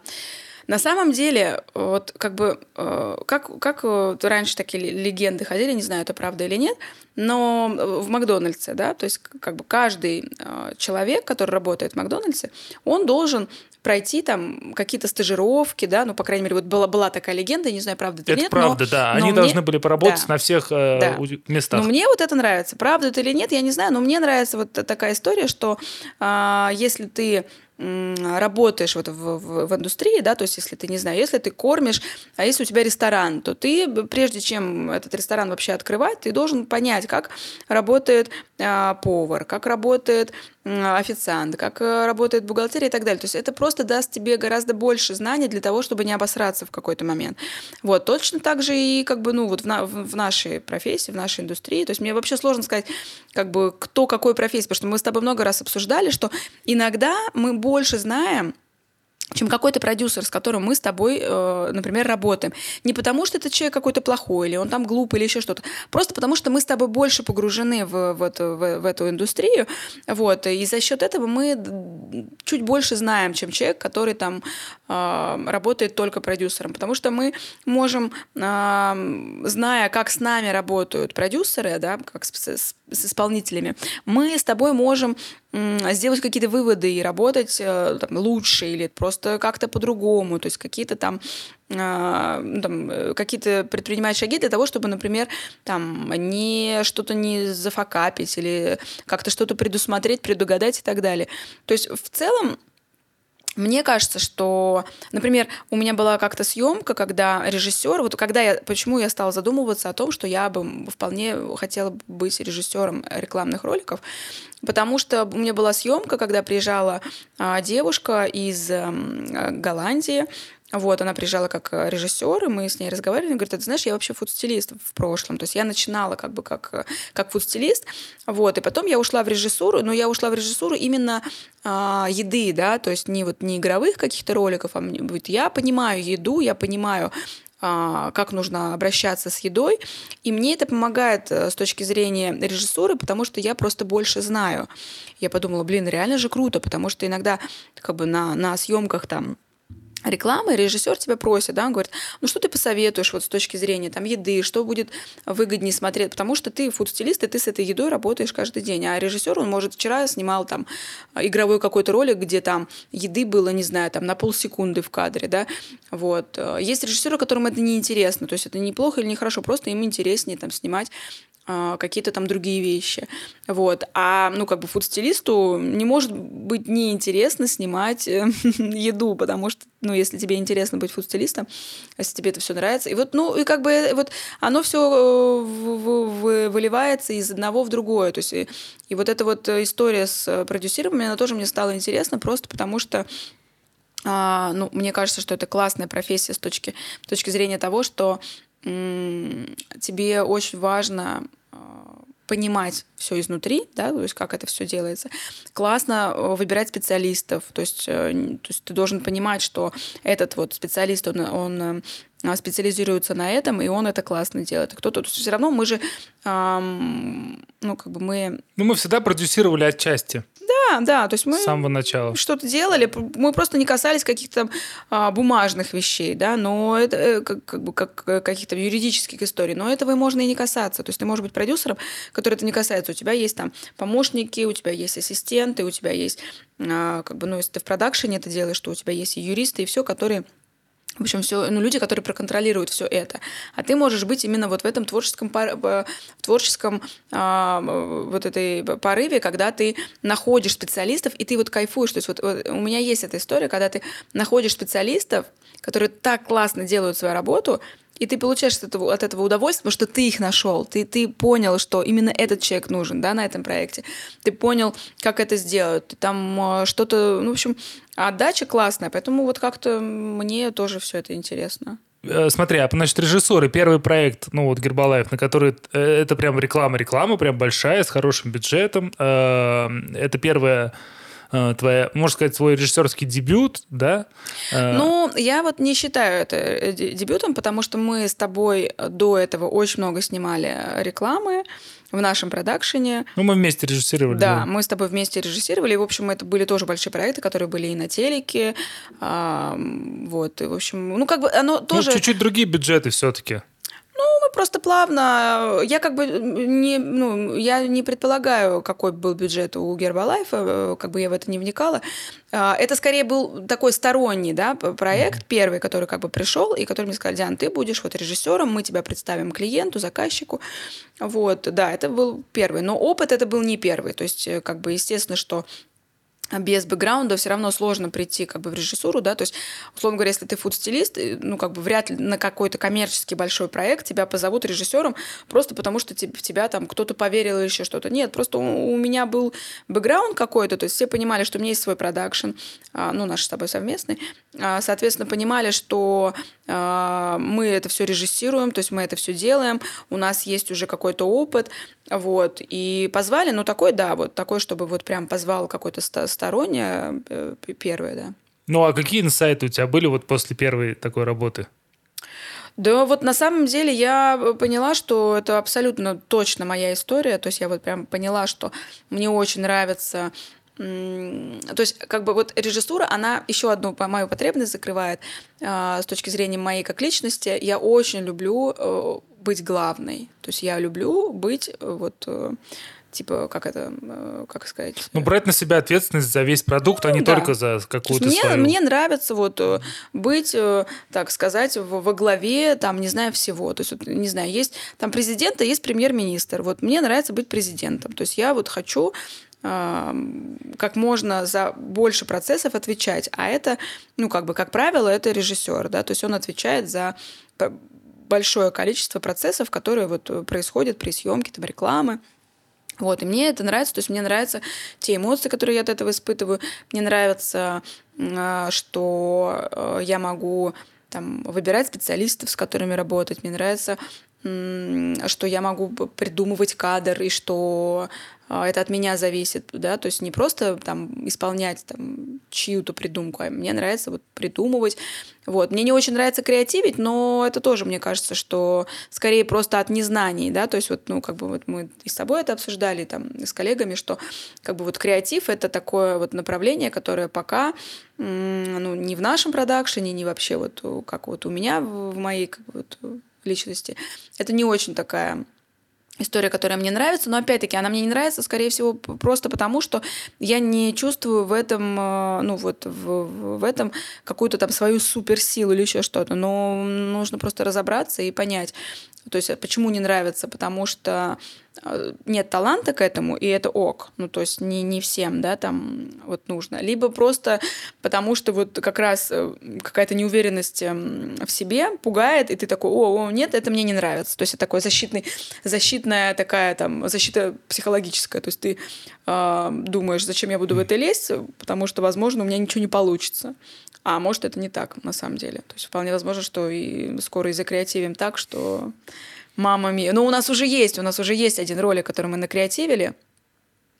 на самом деле, вот как бы, э, как, как вот раньше такие легенды ходили, не знаю, это правда или нет, но в Макдональдсе, да, то есть как бы каждый э, человек, который работает в Макдональдсе, он должен пройти там какие-то стажировки, да, ну, по крайней мере, вот была, была такая легенда, не знаю, правда это, это нет. правда, но, да, они мне... должны были поработать да. на всех э, да. местах. Но мне вот это нравится, правда это или нет, я не знаю, но мне нравится вот такая история, что э, если ты работаешь вот в, в, в индустрии, да, то есть если ты, не знаю, если ты кормишь, а если у тебя ресторан, то ты, прежде чем этот ресторан вообще открывать, ты должен понять, как работает а, повар, как работает официант, как э, работает бухгалтерия и так далее. То есть это просто даст тебе гораздо больше знаний для того, чтобы не обосраться в какой-то момент. Вот, точно так же и как бы, ну, вот в, на, в нашей профессии, в нашей индустрии. То есть мне вообще сложно сказать, как бы, кто какой профессии, потому что мы с тобой много раз обсуждали, что иногда мы больше знаем, чем какой-то продюсер, с которым мы с тобой, э, например, работаем. Не потому, что этот человек какой-то плохой, или он там глупый, или еще что-то. Просто потому, что мы с тобой больше погружены в, в, эту, в, в эту индустрию. Вот, и за счет этого мы чуть больше знаем, чем человек, который там э, работает только продюсером. Потому что мы можем, э, зная, как с нами работают продюсеры, да, как с, с, с исполнителями, мы с тобой можем сделать какие-то выводы и работать э, там, лучше или просто как-то по-другому, то есть какие-то там а, ну, там, э, какие-то предпринимать шаги для того, чтобы, например, там, не что-то не зафакапить или как-то что-то предусмотреть, предугадать и так далее. То есть в целом мне кажется, что, например, у меня была как-то съемка, когда режиссер, вот когда я, почему я стала задумываться о том, что я бы вполне хотела быть режиссером рекламных роликов, потому что у меня была съемка, когда приезжала а, девушка из а, Голландии, вот, она приезжала как э, режиссер, и мы с ней разговаривали. Она говорит, ты знаешь, я вообще фудстилист в прошлом. То есть я начинала как бы как, э, как фудстилист. Вот, и потом я ушла в режиссуру, но я ушла в режиссуру именно а, еды, да, то есть не вот не игровых каких-то роликов, а вот я понимаю еду, я понимаю а, как нужно обращаться с едой. И мне это помогает э, с точки зрения режиссуры, потому что я просто больше знаю. Я подумала, блин, реально же круто, потому что иногда как бы на, на съемках там рекламы, режиссер тебя просит, да, он говорит, ну что ты посоветуешь вот с точки зрения там еды, что будет выгоднее смотреть, потому что ты фуд-стилист, и ты с этой едой работаешь каждый день, а режиссер, он, может, вчера снимал там игровой какой-то ролик, где там еды было, не знаю, там на полсекунды в кадре, да, вот. Есть режиссеры, которым это не интересно, то есть это неплохо или нехорошо, просто им интереснее там снимать какие-то там другие вещи. Вот. А, ну, как бы фуд-стилисту не может быть неинтересно снимать э, еду, потому что, ну, если тебе интересно быть фуд-стилистом, если тебе это все нравится. И вот, ну, и как бы э, вот оно все э, выливается из одного в другое. То есть, и, и вот эта вот история с продюсированием, она тоже мне стала интересна просто потому что а, ну, мне кажется, что это классная профессия с точки, с точки зрения того, что тебе очень важно а, понимать все изнутри, да, то есть как это все делается. Классно э, выбирать специалистов, то есть, э, то есть ты должен понимать, что этот вот специалист, он, он э, специализируется на этом, и он это классно делает. Кто-то, все равно мы же, эм, ну как бы мы. Ну мы всегда продюсировали отчасти. Да, да, то есть мы... С самого начала. Что-то делали, мы просто не касались каких-то а, бумажных вещей, да, но это э, как, как бы как э, каких-то юридических историй, но этого и можно и не касаться. То есть ты можешь быть продюсером, который это не касается. У тебя есть там помощники, у тебя есть ассистенты, у тебя есть, а, как бы, ну, если ты в продакшене это делаешь, то у тебя есть и юристы, и все, которые в общем, все, ну, люди, которые проконтролируют все это. А ты можешь быть именно вот в этом творческом, в творческом а, вот этой порыве, когда ты находишь специалистов, и ты вот кайфуешь. То есть вот, вот у меня есть эта история, когда ты находишь специалистов, которые так классно делают свою работу, и ты получаешь от этого, от этого удовольствие, что ты их нашел, ты, ты понял, что именно этот человек нужен да, на этом проекте. Ты понял, как это сделать. Там э, что-то, ну, в общем, отдача классная, поэтому вот как-то мне тоже все это интересно. Э, смотри, а значит, режиссеры, первый проект, ну вот Гербалаев, на который э, это прям реклама-реклама, прям большая, с хорошим бюджетом. Это первая Э, твоя, можно сказать, свой режиссерский дебют, да? Э, ну, я вот не считаю это э, дебютом, потому что мы с тобой до этого очень много снимали рекламы в нашем продакшене. Ну, мы вместе режиссировали. Да, да, мы с тобой вместе режиссировали. И, в общем, это были тоже большие проекты, которые были и на телеке. А, вот, и, в общем, ну, как бы оно ну, тоже... Ну, чуть-чуть другие бюджеты все-таки. Ну, мы просто плавно. Я как бы не, ну, я не предполагаю, какой был бюджет у Гербалайфа, э, как бы я в это не вникала. А, это скорее был такой сторонний да, проект, первый, который как бы пришел, и который мне сказали, Диан, ты будешь вот режиссером, мы тебя представим клиенту, заказчику. Вот, да, это был первый. Но опыт это был не первый. То есть, э, как бы, естественно, что без бэкграунда все равно сложно прийти как бы в режиссуру, да, то есть, условно говоря, если ты фуд-стилист, э, ну, как бы вряд ли на какой-то коммерческий большой проект тебя позовут режиссером просто потому, что в тебя там кто-то поверил или еще что-то. Нет, просто у, у меня был бэкграунд какой-то, то есть все понимали, что у меня есть свой продакшн, а, ну, наш с тобой совместный, а, соответственно, понимали, что а, мы это все режиссируем, то есть мы это все делаем, у нас есть уже какой-то опыт, вот, и позвали, ну, такой, да, вот такой, чтобы вот прям позвал какой-то стороннее э, первое, да. Ну, а какие инсайты у тебя были вот после первой такой работы? Да, вот на самом деле я поняла, что это абсолютно точно моя история. То есть я вот прям поняла, что мне очень нравится то есть, как бы вот режиссура, она еще одну мою потребность закрывает э, с точки зрения моей как личности. Я очень люблю э, быть главной. То есть я люблю быть э, вот э, типа, как это, э, как сказать? Ну, брать на себя ответственность за весь продукт, ну, а не да. только за какую-то мне, свою. Мне нравится вот э, быть, э, так сказать, во главе, там, не знаю, всего. То есть, вот, не знаю, есть там президент, а есть премьер-министр. Вот мне нравится быть президентом. То есть я вот хочу как можно за больше процессов отвечать. А это, ну, как бы, как правило, это режиссер, да, то есть он отвечает за большое количество процессов, которые вот происходят при съемке там, рекламы. Вот, и мне это нравится, то есть мне нравятся те эмоции, которые я от этого испытываю. Мне нравится, а, что э, я могу там, выбирать специалистов, с которыми работать. Мне нравится, что я могу придумывать кадр, и что а, это от меня зависит, да, то есть не просто там исполнять там чью-то придумку, а мне нравится вот придумывать, вот. Мне не очень нравится креативить, но это тоже, мне кажется, что скорее просто от незнаний, да, то есть вот, ну, как бы вот мы и с тобой это обсуждали, там, с коллегами, что как бы вот креатив — это такое вот направление, которое пока, ну, не в нашем продакшене, не вообще вот как вот у меня в моей как бы, вот, личности, это не очень такая история, которая мне нравится, но опять-таки она мне не нравится, скорее всего, просто потому, что я не чувствую в этом, э, ну вот в, в этом какую-то там свою суперсилу или еще что-то, но нужно просто разобраться и понять, то есть почему не нравится, потому что Э, нет таланта к этому, и это ок. Ну, то есть не, не всем, да, там вот нужно. Либо просто потому, что вот как раз э, какая-то неуверенность эм, в себе пугает, и ты такой, о, о, нет, это мне не нравится. То есть это такой защитный, защитная такая там, защита психологическая. То есть ты э, думаешь, зачем я буду в это лезть, потому что, возможно, у меня ничего не получится. А может, это не так на самом деле. То есть вполне возможно, что и скоро и закреативим так, что Мама Мия. Ну, у нас уже есть, у нас уже есть один ролик, который мы накреативили.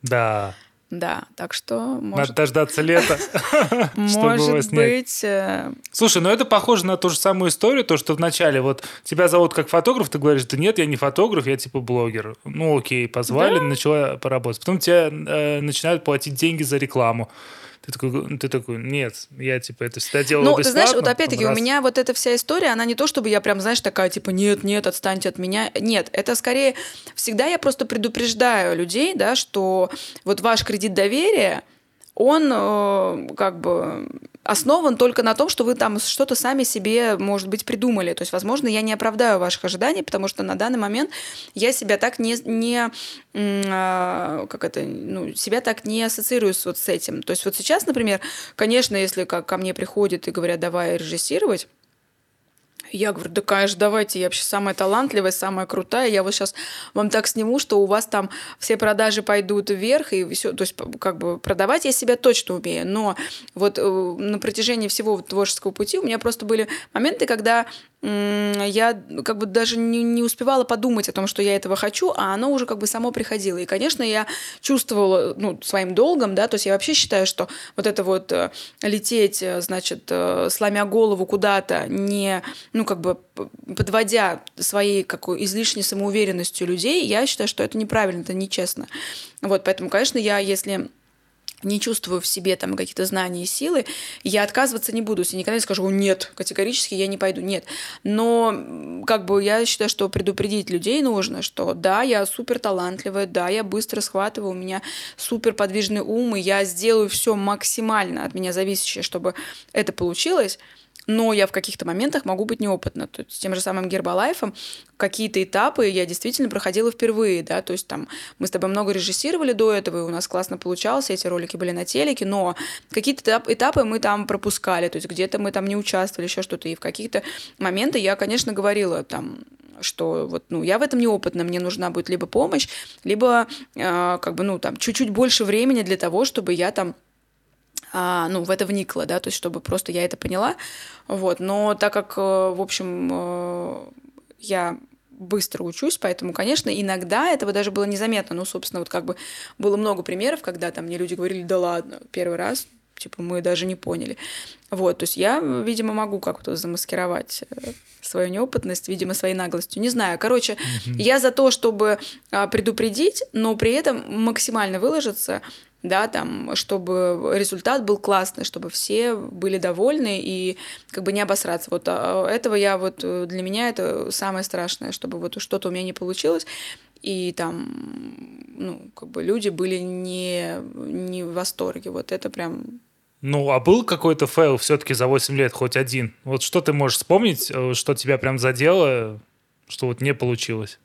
Да. Да, так что... Может... Надо дождаться лета, Может быть... Э, Слушай, ну это похоже на ту же самую историю, то, что вначале вот тебя зовут как фотограф, ты говоришь, да нет, я не фотограф, я типа блогер. Ну окей, позвали, начала поработать. Потом тебе э, начинают платить деньги за рекламу. Ты такой, ты такой, нет, я типа это всегда делал Ну, ты знаешь, вот опять-таки у меня вот эта вся история, она не то, чтобы я прям, знаешь, такая, типа, нет, нет, отстаньте от меня. Нет, это скорее, всегда я просто предупреждаю людей, да, что вот ваш кредит доверия, он э, как бы основан только на том, что вы там что-то сами себе, может быть, придумали. То есть, возможно, я не оправдаю ваших ожиданий, потому что на данный момент я себя так не, не э, как это, ну, себя так не ассоциирую с, вот с этим. То есть вот сейчас, например, конечно, если как ко мне приходят и говорят, давай режиссировать, я говорю, да, конечно, давайте, я вообще самая талантливая, самая крутая, я вот сейчас вам так сниму, что у вас там все продажи пойдут вверх, и все, то есть как бы продавать я себя точно умею, но вот э, на протяжении всего творческого пути у меня просто были моменты, когда я как бы даже не, не успевала подумать о том, что я этого хочу, а оно уже как бы само приходило. И, конечно, я чувствовала ну, своим долгом, да, то есть я вообще считаю, что вот это вот э, лететь, э, значит, э, сломя голову куда-то, не, ну, как бы подводя своей какой излишней самоуверенностью людей, я считаю, что это неправильно, это нечестно. Вот, поэтому, конечно, я, если не чувствую в себе там каких-то знаний и силы, я отказываться не буду. Я никогда не скажу, нет, категорически я не пойду, нет. Но как бы я считаю, что предупредить людей нужно, что да, я супер талантливая, да, я быстро схватываю, у меня супер подвижный ум, и я сделаю все максимально от меня зависящее, чтобы это получилось но я в каких-то моментах могу быть неопытна. То есть, с тем же самым гербалайфом какие-то этапы я действительно проходила впервые, да, то есть там мы с тобой много режиссировали до этого, и у нас классно получалось, эти ролики были на телеке, но какие-то этапы мы там пропускали, то есть где-то мы там не участвовали, еще что-то, и в каких-то моменты я, конечно, говорила там, что вот, ну, я в этом неопытна, мне нужна будет либо помощь, либо э, как бы, ну, там, чуть-чуть больше времени для того, чтобы я там а, ну, в это вникла, да, то есть чтобы просто я это поняла, вот, но так как, э, в общем, э, я быстро учусь, поэтому, конечно, иногда этого даже было незаметно. Ну, собственно, вот как бы было много примеров, когда там мне люди говорили, да ладно, первый раз, типа, мы даже не поняли. Вот, то есть я, видимо, могу как-то замаскировать э, свою неопытность, видимо, своей наглостью. Не знаю. Короче, mm-hmm. я за то, чтобы а, предупредить, но при этом максимально выложиться, да, там, чтобы результат был классный, чтобы все были довольны и как бы не обосраться. Вот а, этого я вот, э, для меня это самое страшное, чтобы вот что-то у меня не получилось, и там, ну, как бы люди были не, не в восторге. Вот это прям ну, а был какой-то fail все-таки за 8 лет, хоть один? Вот что ты можешь вспомнить, э, что тебя прям задело, что вот не получилось?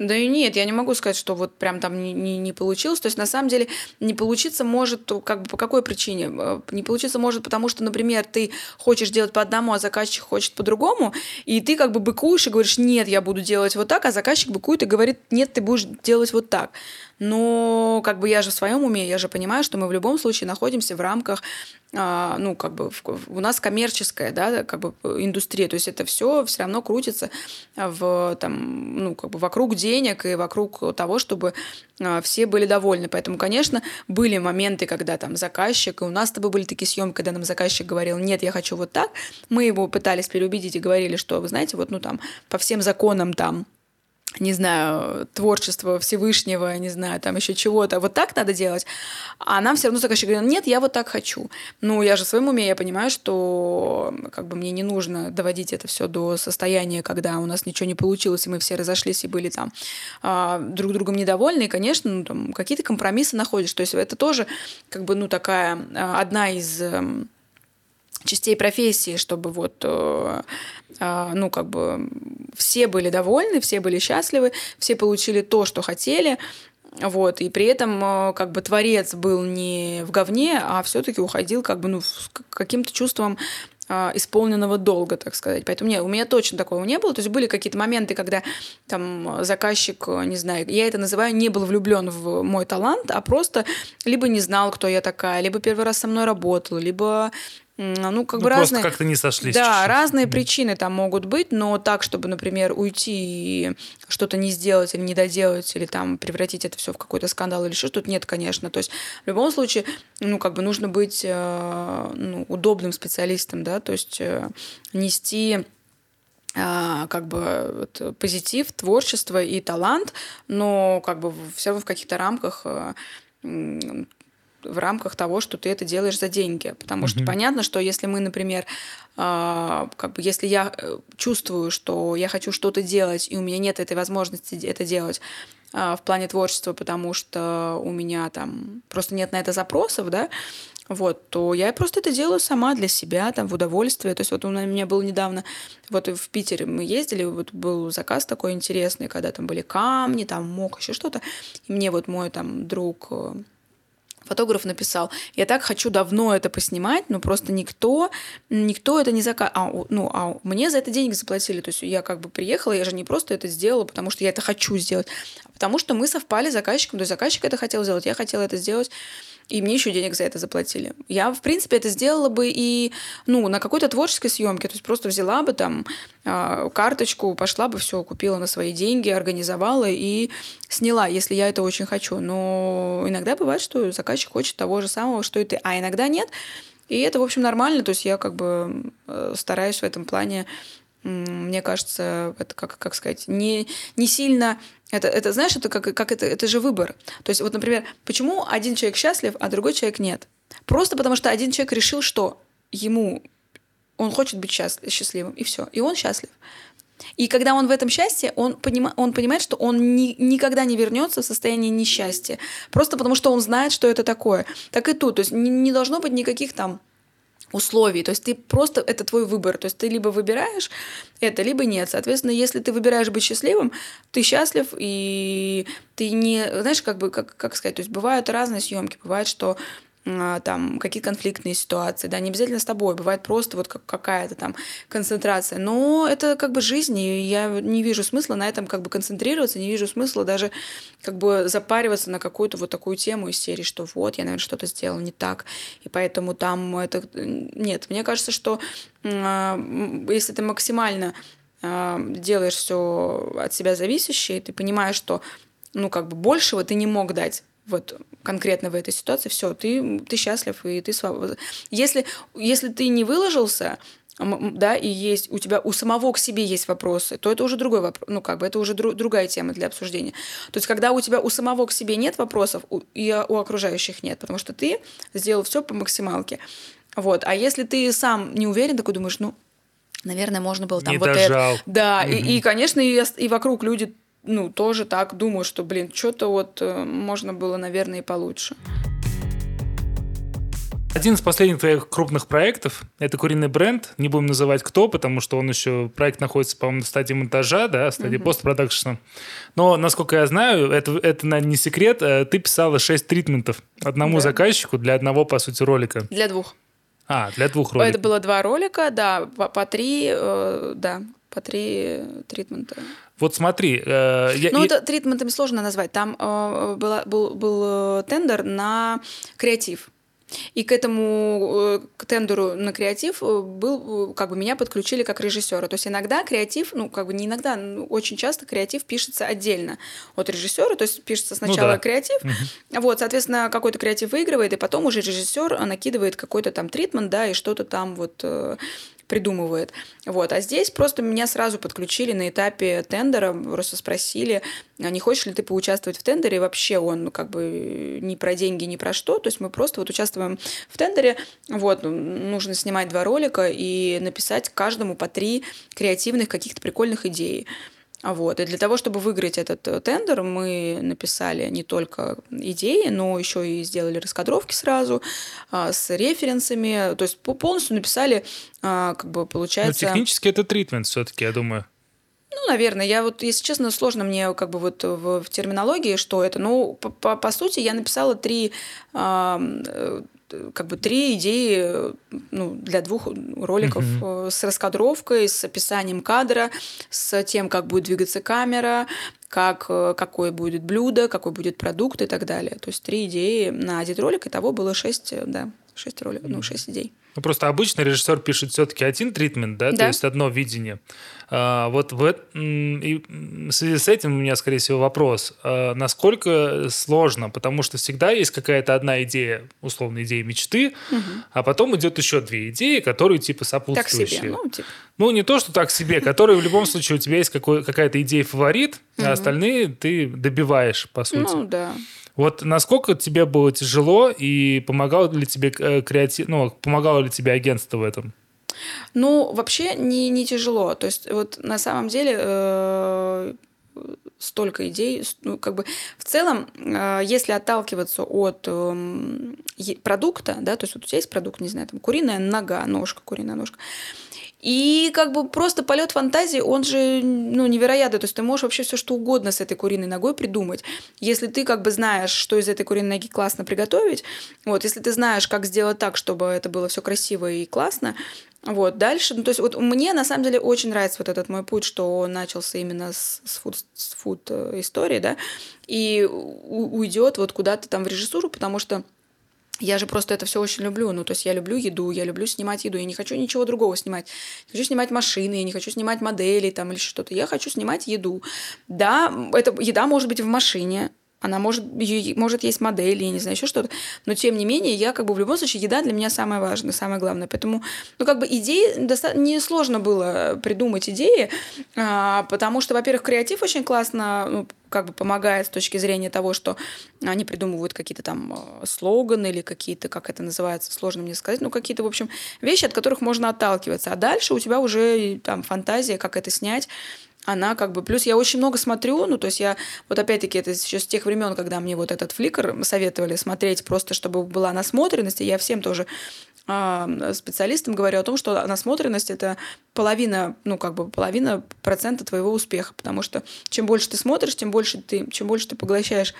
Да и нет, я не могу сказать, что вот прям там не, не, не получилось. То есть, на самом деле, не получиться может, как бы по какой причине? Э, не получиться может, потому что, например, ты хочешь делать по одному, а заказчик хочет по-другому, и ты как бы быкуешь и говоришь, нет, я буду делать вот так, а заказчик быкует и говорит, нет, ты будешь делать вот так. Но как бы я же в своем уме, я же понимаю, что мы в любом случае находимся в рамках а, ну, как бы у нас коммерческая, да, как бы индустрия, то есть это все все равно крутится в, там, ну, как бы вокруг денег и вокруг того, чтобы а, все были довольны. Поэтому, конечно, были моменты, когда там заказчик, и у нас с тобой были такие съемки, когда нам заказчик говорил, нет, я хочу вот так. Мы его пытались переубедить и говорили, что, вы знаете, вот, ну, там, по всем законам там не знаю, творчество Всевышнего, не знаю, там еще чего-то, вот так надо делать, а нам все равно заказчик говорит, нет, я вот так хочу. Ну, я же в своем уме, я понимаю, что как бы мне не нужно доводить это все до состояния, когда у нас ничего не получилось, и мы все разошлись и были там а, друг другом недовольны, и, конечно, ну, там какие-то компромиссы находишь, то есть это тоже как бы, ну, такая а, одна из частей профессии, чтобы вот, э, ну, как бы все были довольны, все были счастливы, все получили то, что хотели, вот, и при этом э, как бы творец был не в говне, а все-таки уходил как бы, ну, с каким-то чувством исполненного долга, так сказать. Поэтому нет, у меня точно такого не было. То есть были какие-то моменты, когда там заказчик, не знаю, я это называю, не был влюблен в мой талант, а просто либо не знал, кто я такая, либо первый раз со мной работал, либо ну, как ну, бы разные... как-то не сошлись. Да, чуть-чуть. разные mm. причины там могут быть, но так, чтобы, например, уйти и что-то не сделать или не доделать, или там превратить это все в какой-то скандал или что-то, тут нет, конечно. То есть в любом случае, ну, как бы нужно быть э, ну, удобным специалистом, да, то есть э, нести э, как бы вот, позитив, творчество и талант, но как бы все равно в каких-то рамках в рамках того, что ты это делаешь за деньги. Потому что понятно, что если мы, например, э, как бы если я э, чувствую, что я хочу что-то делать, и у меня нет этой возможности это делать э, в плане творчества, потому что у меня там просто нет на это запросов, да, вот, то я просто это делаю сама для себя, там, в удовольствие. То есть вот у меня был недавно, вот в Питере мы ездили, вот был заказ такой интересный, когда там были камни, там мох, еще что-то. И мне вот мой там друг э, фотограф написал, я так хочу давно это поснимать, но просто никто, никто это не заказал. А, ну, а мне за это денег заплатили. То есть я как бы приехала, я же не просто это сделала, потому что я это хочу сделать, а потому что мы совпали с заказчиком. То есть заказчик это хотел сделать, я хотела это сделать и мне еще денег за это заплатили. Я, в принципе, это сделала бы и ну, на какой-то творческой съемке, то есть просто взяла бы там э, карточку, пошла бы все, купила на свои деньги, организовала и сняла, если я это очень хочу. Но иногда бывает, что заказчик хочет того же самого, что и ты, а иногда нет. И это, в общем, нормально. То есть я как бы э, стараюсь в этом плане мне кажется, это как, как сказать, не, не сильно это, это, знаешь, это как, как это, это же выбор. То есть, вот, например, почему один человек счастлив, а другой человек нет? Просто потому что один человек решил, что ему он хочет быть счастливым, и все, и он счастлив. И когда он в этом счастье, он, понима, он понимает, что он ни, никогда не вернется в состояние несчастья. Просто потому что он знает, что это такое. Так и тут. То есть не, не должно быть никаких там условий. То есть ты просто, это твой выбор. То есть ты либо выбираешь это, либо нет. Соответственно, если ты выбираешь быть счастливым, ты счастлив, и ты не, знаешь, как бы, как, как сказать, то есть бывают разные съемки. Бывает, что там какие конфликтные ситуации, да, не обязательно с тобой, бывает просто вот как какая-то там концентрация, но это как бы жизнь, и я не вижу смысла на этом как бы концентрироваться, не вижу смысла даже как бы запариваться на какую-то вот такую тему из серии, что вот, я, наверное, что-то сделал не так, и поэтому там это... Нет, мне кажется, что а, если ты максимально а, делаешь все от себя зависящее, ты понимаешь, что ну, как бы большего ты не мог дать вот конкретно в этой ситуации, все, ты, ты счастлив, и ты свободен. Если, если ты не выложился, да, и есть у тебя у самого к себе есть вопросы, то это уже другой вопрос, ну как бы это уже дру, другая тема для обсуждения. То есть когда у тебя у самого к себе нет вопросов, у, и у окружающих нет, потому что ты сделал все по максималке. Вот, а если ты сам не уверен, такой думаешь, ну, наверное, можно было там не вот дожал. это. Да, угу. и, и, конечно, и, и вокруг люди ну, тоже так думаю, что, блин, что-то вот э, можно было, наверное, и получше. Один из последних твоих крупных проектов – это куриный бренд. Не будем называть кто, потому что он еще, проект находится, по-моему, на стадии монтажа, да, стадии mm-hmm. постпродакшена. Но, насколько я знаю, это, это не секрет, э, ты писала 6 тритментов одному да. заказчику для одного, по сути, ролика. Для двух. А, для двух роликов. Это было два ролика, да, по, по три, э, да, по три тритмента. Вот смотри. Э, я, ну, это тритментами сложно назвать. Там э, была, был, был тендер на креатив. И к этому э, к тендеру на креатив э, был, э, как бы меня подключили как режиссера. То есть иногда креатив, ну как бы не иногда, ну, очень часто креатив пишется отдельно от режиссера, то есть пишется ну сначала ну, да. креатив, угу. вот, соответственно, какой-то креатив выигрывает, и потом уже режиссер накидывает какой-то там тритмент, да, и что-то там вот придумывает. Вот. А здесь просто меня сразу подключили на этапе тендера, просто спросили, а не хочешь ли ты поучаствовать в тендере, вообще он как бы не про деньги, не про что, то есть мы просто вот участвуем в тендере, вот, ну, нужно снимать два ролика и написать каждому по три креативных каких-то прикольных идей. Вот. И для того, чтобы выиграть этот э, тендер, мы написали не только идеи, но еще и сделали раскадровки сразу а, с референсами. То есть полностью написали, а, как бы получается... Но технически это тритмент все-таки, я думаю. Ну, наверное, я вот, если честно, сложно мне как бы вот в, в терминологии, что это. Ну, по, по, по сути, я написала три э, как бы три идеи ну, для двух роликов mm-hmm. с раскадровкой, с описанием кадра, с тем, как будет двигаться камера, как, э, какое будет блюдо, какой будет продукт и так далее. То есть три идеи на один ролик, и того было шесть, э, да, шесть роликов, ну, шесть идей. Ну, просто обычно режиссер пишет все-таки один тритмент, да, да, то есть одно видение. А, вот в, и в связи с этим у меня, скорее всего, вопрос. А, насколько сложно? Потому что всегда есть какая-то одна идея, условно, идея мечты, угу. а потом идет еще две идеи, которые типа сопутствующие. Так себе, ну, типа. ну не то, что так себе, которые в любом случае у тебя есть какая-то идея фаворит, а остальные ты добиваешь, по сути. Ну, да. Вот насколько тебе было тяжело и помогало ли тебе э, креатив, ну, помогало ли тебе агентство в этом? Ну, вообще не, не тяжело. То есть вот на самом деле э, столько идей, ну, как бы в целом, э, если отталкиваться от э, продукта, да, то есть вот у тебя есть продукт, не знаю, там куриная нога, ножка, куриная ножка, и как бы просто полет фантазии, он же ну, невероятный. То есть ты можешь вообще все что угодно с этой куриной ногой придумать. Если ты как бы знаешь, что из этой куриной ноги классно приготовить, вот, если ты знаешь, как сделать так, чтобы это было все красиво и классно, вот, дальше, ну, то есть вот мне на самом деле очень нравится вот этот мой путь, что он начался именно с, с фуд, с фуд э, истории, да, и уйдет вот куда-то там в режиссуру, потому что я же просто это все очень люблю. Ну, то есть я люблю еду, я люблю снимать еду. Я не хочу ничего другого снимать. Я хочу снимать машины, я не хочу снимать модели там или что-то. Я хочу снимать еду. Да, эта еда может быть в машине, она может, может есть модели, я не знаю, еще что-то. Но тем не менее, я как бы в любом случае, еда для меня самое важное, самое главное. Поэтому, ну, как бы идеи, достаточно несложно было придумать идеи, а, потому что, во-первых, креатив очень классно ну, как бы помогает с точки зрения того, что они придумывают какие-то там э, слоганы или какие-то, как это называется, сложно мне сказать, ну, какие-то, в общем, вещи, от которых можно отталкиваться. А дальше у тебя уже там фантазия, как это снять, она как бы... Плюс я очень много смотрю, ну, то есть я... Вот опять-таки, это еще с тех времен, когда мне вот этот фликер советовали смотреть просто, чтобы была насмотренность, и я всем тоже э, специалистам говорю о том, что насмотренность — это половина, ну, как бы половина процента твоего успеха, потому что чем больше ты смотришь, тем больше ты, чем больше ты поглощаешь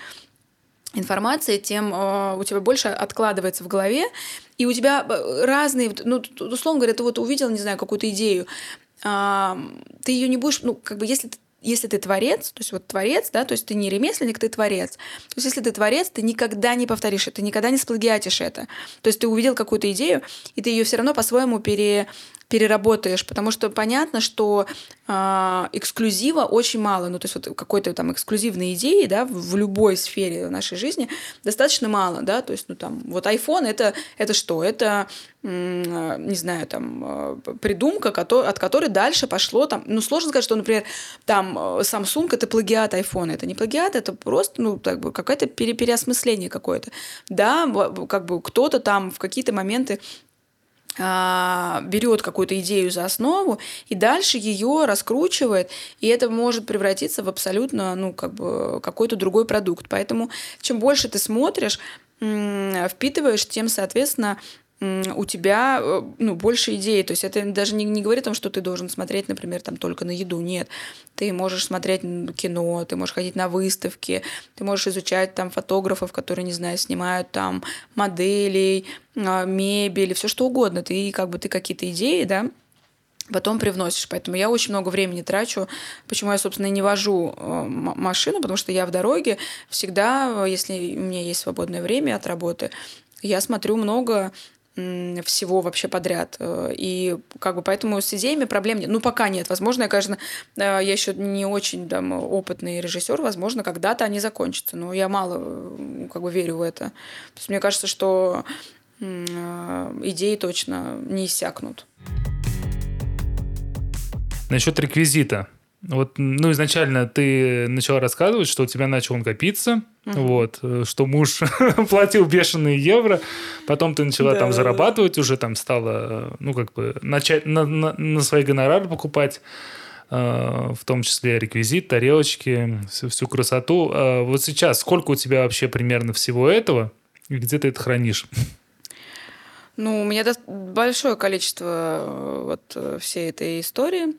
информации, тем э, у тебя больше откладывается в голове, и у тебя э, разные, ну, условно говоря, ты вот увидел, не знаю, какую-то идею, ты ее не будешь, ну, как бы, если ты если ты творец, то есть вот творец, да, то есть ты не ремесленник, ты творец. То есть если ты творец, ты никогда не повторишь это, ты никогда не сплагиатишь это. То есть ты увидел какую-то идею, и ты ее все равно по-своему пере, переработаешь, потому что понятно, что э, эксклюзива очень мало, ну то есть вот какой-то там эксклюзивной идеи, да, в, любой сфере нашей жизни достаточно мало, да, то есть ну там вот iPhone это это что, это не знаю, там, э, придумка, от которой дальше пошло, там, ну, сложно сказать, что, например, там, Samsung — это плагиат iPhone, это не плагиат, это просто, ну, как бы, какое-то переосмысление какое-то. Да, как бы кто-то там в какие-то моменты а, берет какую-то идею за основу и дальше ее раскручивает, и это может превратиться в абсолютно, ну, как бы какой-то другой продукт. Поэтому чем больше ты смотришь, впитываешь, тем, соответственно, у тебя э, ну, больше идей. То есть это даже не, не говорит о том, что ты должен смотреть, например, там только на еду. Нет. Ты можешь смотреть кино, ты можешь ходить на выставки, ты можешь изучать там фотографов, которые, не знаю, снимают там моделей, а, мебель, все что угодно. Ты как бы ты какие-то идеи, да, потом привносишь. Поэтому я очень много времени трачу. Почему я, собственно, и не вожу э, машину, потому что я в дороге всегда, если у меня есть свободное время от работы, я смотрю много всего вообще подряд. Э, и как бы поэтому с идеями проблем нет. Ну, пока нет. Возможно, я, конечно, э, я еще не очень там, опытный режиссер, возможно, когда-то они закончатся. Но я мало э, как бы верю в это. То есть мне кажется, что идеи точно не иссякнут. Насчет реквизита. Вот, ну, изначально ты начала рассказывать, что у тебя начал он копиться, угу. вот, э, что муж платил бешеные евро, потом ты начала да, там зарабатывать, уже там стала, ну, как бы, начать на, на, на свои гонорары покупать, э, в том числе реквизит, тарелочки, всю, всю красоту. Э, вот сейчас сколько у тебя вообще примерно всего этого, и где ты это хранишь? Ну, у меня большое количество э, вот э, всей этой истории.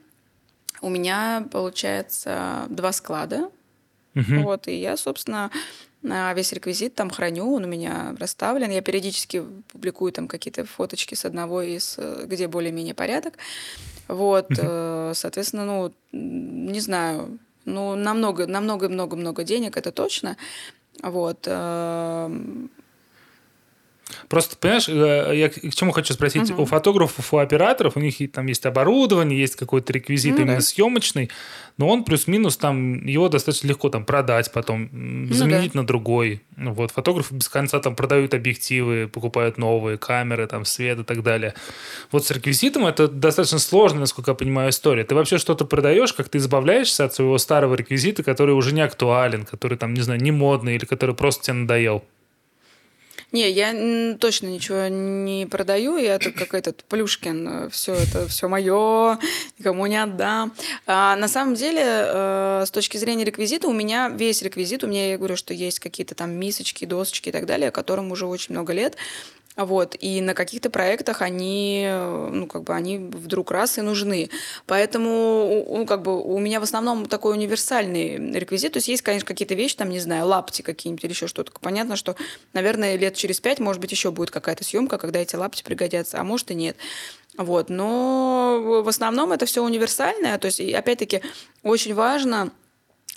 У меня, получается, два склада. Угу. Вот, и я, собственно, весь реквизит там храню, он у меня расставлен. Я периодически публикую там какие-то фоточки с одного из, где более-менее порядок. Вот, угу. соответственно, ну, не знаю, ну, намного, намного, много-много денег, это точно. Вот. Просто, понимаешь, э, я к чему хочу спросить. Угу. У фотографов, у операторов, у них там есть оборудование, есть какой-то реквизит ну, именно да. съемочный, но он плюс-минус там, его достаточно легко там продать потом, ну, заменить да. на другой. Вот, фотографы без конца там продают объективы, покупают новые камеры, там, свет и так далее. Вот с реквизитом это достаточно сложно, насколько я понимаю, история. Ты вообще что-то продаешь, как ты избавляешься от своего старого реквизита, который уже не актуален, который там, не знаю, не модный или который просто тебе надоел? Не, я точно ничего не продаю, я это как этот Плюшкин, все это все мое, никому не отдам. А на самом деле, э, с точки зрения реквизита, у меня весь реквизит, у меня, я говорю, что есть какие-то там мисочки, досочки и так далее, которым уже очень много лет. Вот, и на каких-то проектах они, ну, как бы, они вдруг раз и нужны. Поэтому, ну, как бы, у меня в основном такой универсальный реквизит. То есть есть, конечно, какие-то вещи, там, не знаю, лапти какие-нибудь или еще что-то. Понятно, что, наверное, лет через пять, может быть, еще будет какая-то съемка, когда эти лапти пригодятся, а может и нет. Вот, но в основном это все универсальное. То есть, опять-таки, очень важно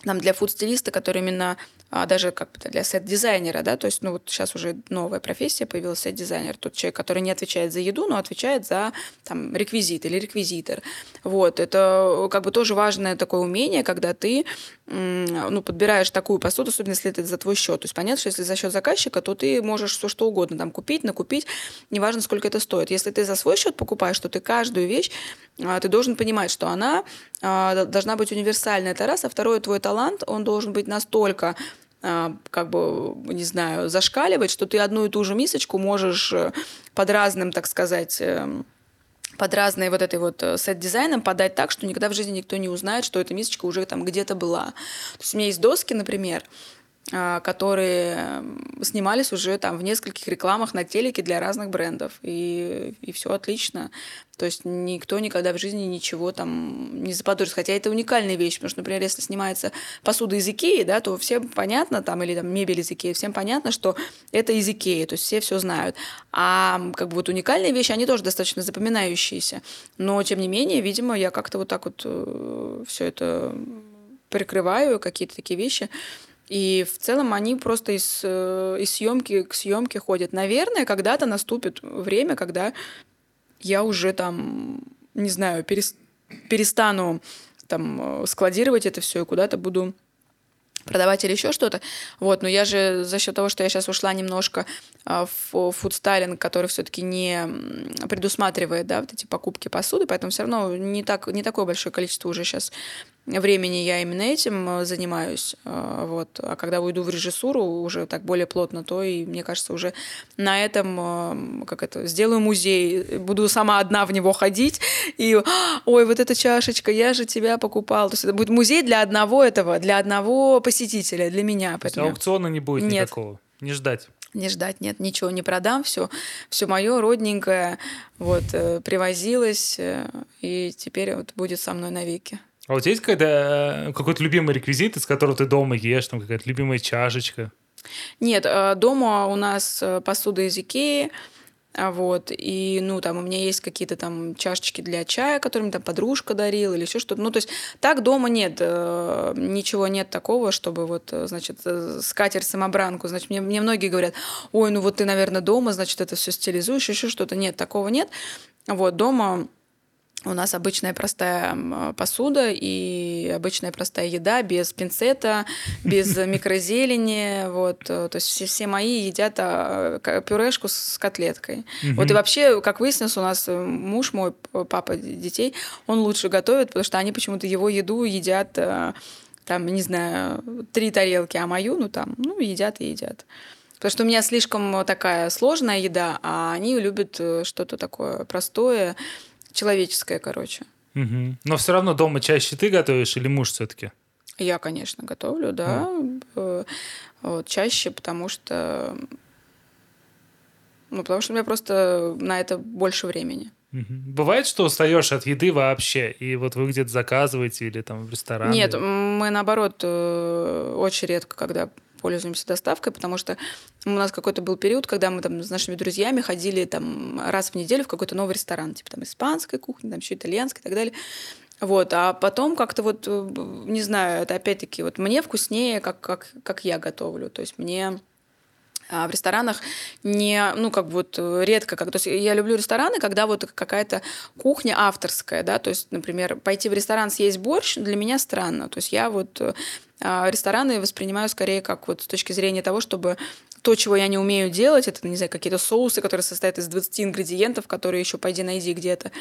нам для фуд-стилиста, который именно а, даже как бы для сет-дизайнера, да, то есть, ну, вот сейчас уже новая профессия появилась, сет-дизайнер, тот человек, который не отвечает за еду, но отвечает за, там, реквизит или реквизитор. Вот, это как бы тоже важное такое умение, когда ты, ну, подбираешь такую посуду, особенно если это за твой счет. То есть, понятно, что если за счет заказчика, то ты можешь все что угодно там купить, накупить, неважно, сколько это стоит. Если ты за свой счет покупаешь, то ты каждую вещь, а, ты должен понимать, что она должна быть универсальная, это раз, а второй твой талант, он должен быть настолько а, как бы, не знаю, зашкаливать, что ты одну и ту же мисочку можешь э, под разным, так сказать, эм, под разной вот этой вот э, сет-дизайном подать так, что никогда в жизни никто не узнает, что эта мисочка уже там где-то была. То есть у меня есть доски, например, а, которые снимались уже там в нескольких рекламах на телеке для разных брендов. И, и все отлично. То есть никто никогда в жизни ничего там не заподозрит. Хотя это уникальная вещь, потому что, например, если снимается посуда из Икеи, да, то всем понятно, там, или там мебель из Икеи, всем понятно, что это из Икеи, то есть все все знают. А как бы вот уникальные вещи, они тоже достаточно запоминающиеся. Но, тем не менее, видимо, я как-то вот так вот э, все это прикрываю, какие-то такие вещи. И в целом они просто из, э, из съемки к съемке ходят. Наверное, когда-то наступит время, когда я уже там, не знаю, перестану там э, складировать это все и куда-то буду продавать или еще что-то. Вот, но я же за счет того, что я сейчас ушла немножко а, в фудстайлинг, который все-таки не предусматривает, да, вот эти покупки посуды, поэтому все равно не, так, не такое большое количество уже сейчас времени я именно этим э, занимаюсь. Э, вот. А когда уйду в режиссуру уже так более плотно, то и, мне кажется, уже на этом, э, как это, сделаю музей, буду сама одна в него ходить, и, ой, вот эта чашечка, я же тебя покупал. То есть это будет музей для одного этого, для одного посетителя, для меня. Поэтому... Аукциона не будет Нет. никакого, не ждать. Не ждать, нет, ничего не продам, все, все мое родненькое, вот, привозилось, и теперь вот будет со мной навеки. А у тебя есть какой-то, э, какой-то любимый реквизит, из которого ты дома ешь, там какая-то любимая чашечка? Нет, э, дома у нас э, посуда из Икеи, а вот, и, ну, там, у меня есть какие-то там чашечки для чая, которыми там подружка дарила или еще что-то. Ну, то есть так дома нет, ничего нет такого, чтобы вот, значит, скатерть-самобранку. Значит, мне, мне многие говорят, ой, ну вот ты, наверное, дома, значит, это все стилизуешь, еще что-то. Нет, такого нет. Вот, дома у нас обычная простая посуда и обычная простая еда без пинцета, без микрозелени. Вот. Э, то есть все, все мои едят а, пюрешку с котлеткой. Вот и вообще, как выяснилось, у нас э, муж мой, папа детей, он лучше готовит, потому что они почему-то его еду едят э, там, не знаю, три тарелки, а мою, ну там, ну, едят и едят. Потому что у меня слишком такая сложная еда, а они любят что-то такое простое, человеческое, короче. Угу. Но все равно дома чаще ты готовишь или муж все-таки? Я, конечно, готовлю, да. А. Вот, чаще, потому что... Ну, потому что у меня просто на это больше времени. Бывает, что устаешь от еды вообще, и вот вы где-то заказываете или там в ресторане? Нет, мы наоборот э, очень редко, когда пользуемся доставкой, потому что у нас какой-то был период, когда мы там с нашими друзьями ходили там раз в неделю в какой-то новый ресторан, типа там испанской кухни, там еще итальянской и так далее. Вот, а потом как-то вот, э, не знаю, это опять-таки вот мне вкуснее, как, как, как я готовлю. То есть мне а в ресторанах не, ну, как вот редко, как, то есть я люблю рестораны, когда вот какая-то кухня авторская, да, то есть, например, пойти в ресторан съесть борщ для меня странно, то есть я вот э, рестораны воспринимаю скорее как вот с точки зрения того, чтобы то, чего я не умею делать, это, не знаю, какие-то соусы, которые состоят из 20 ингредиентов, которые еще пойди найди где-то.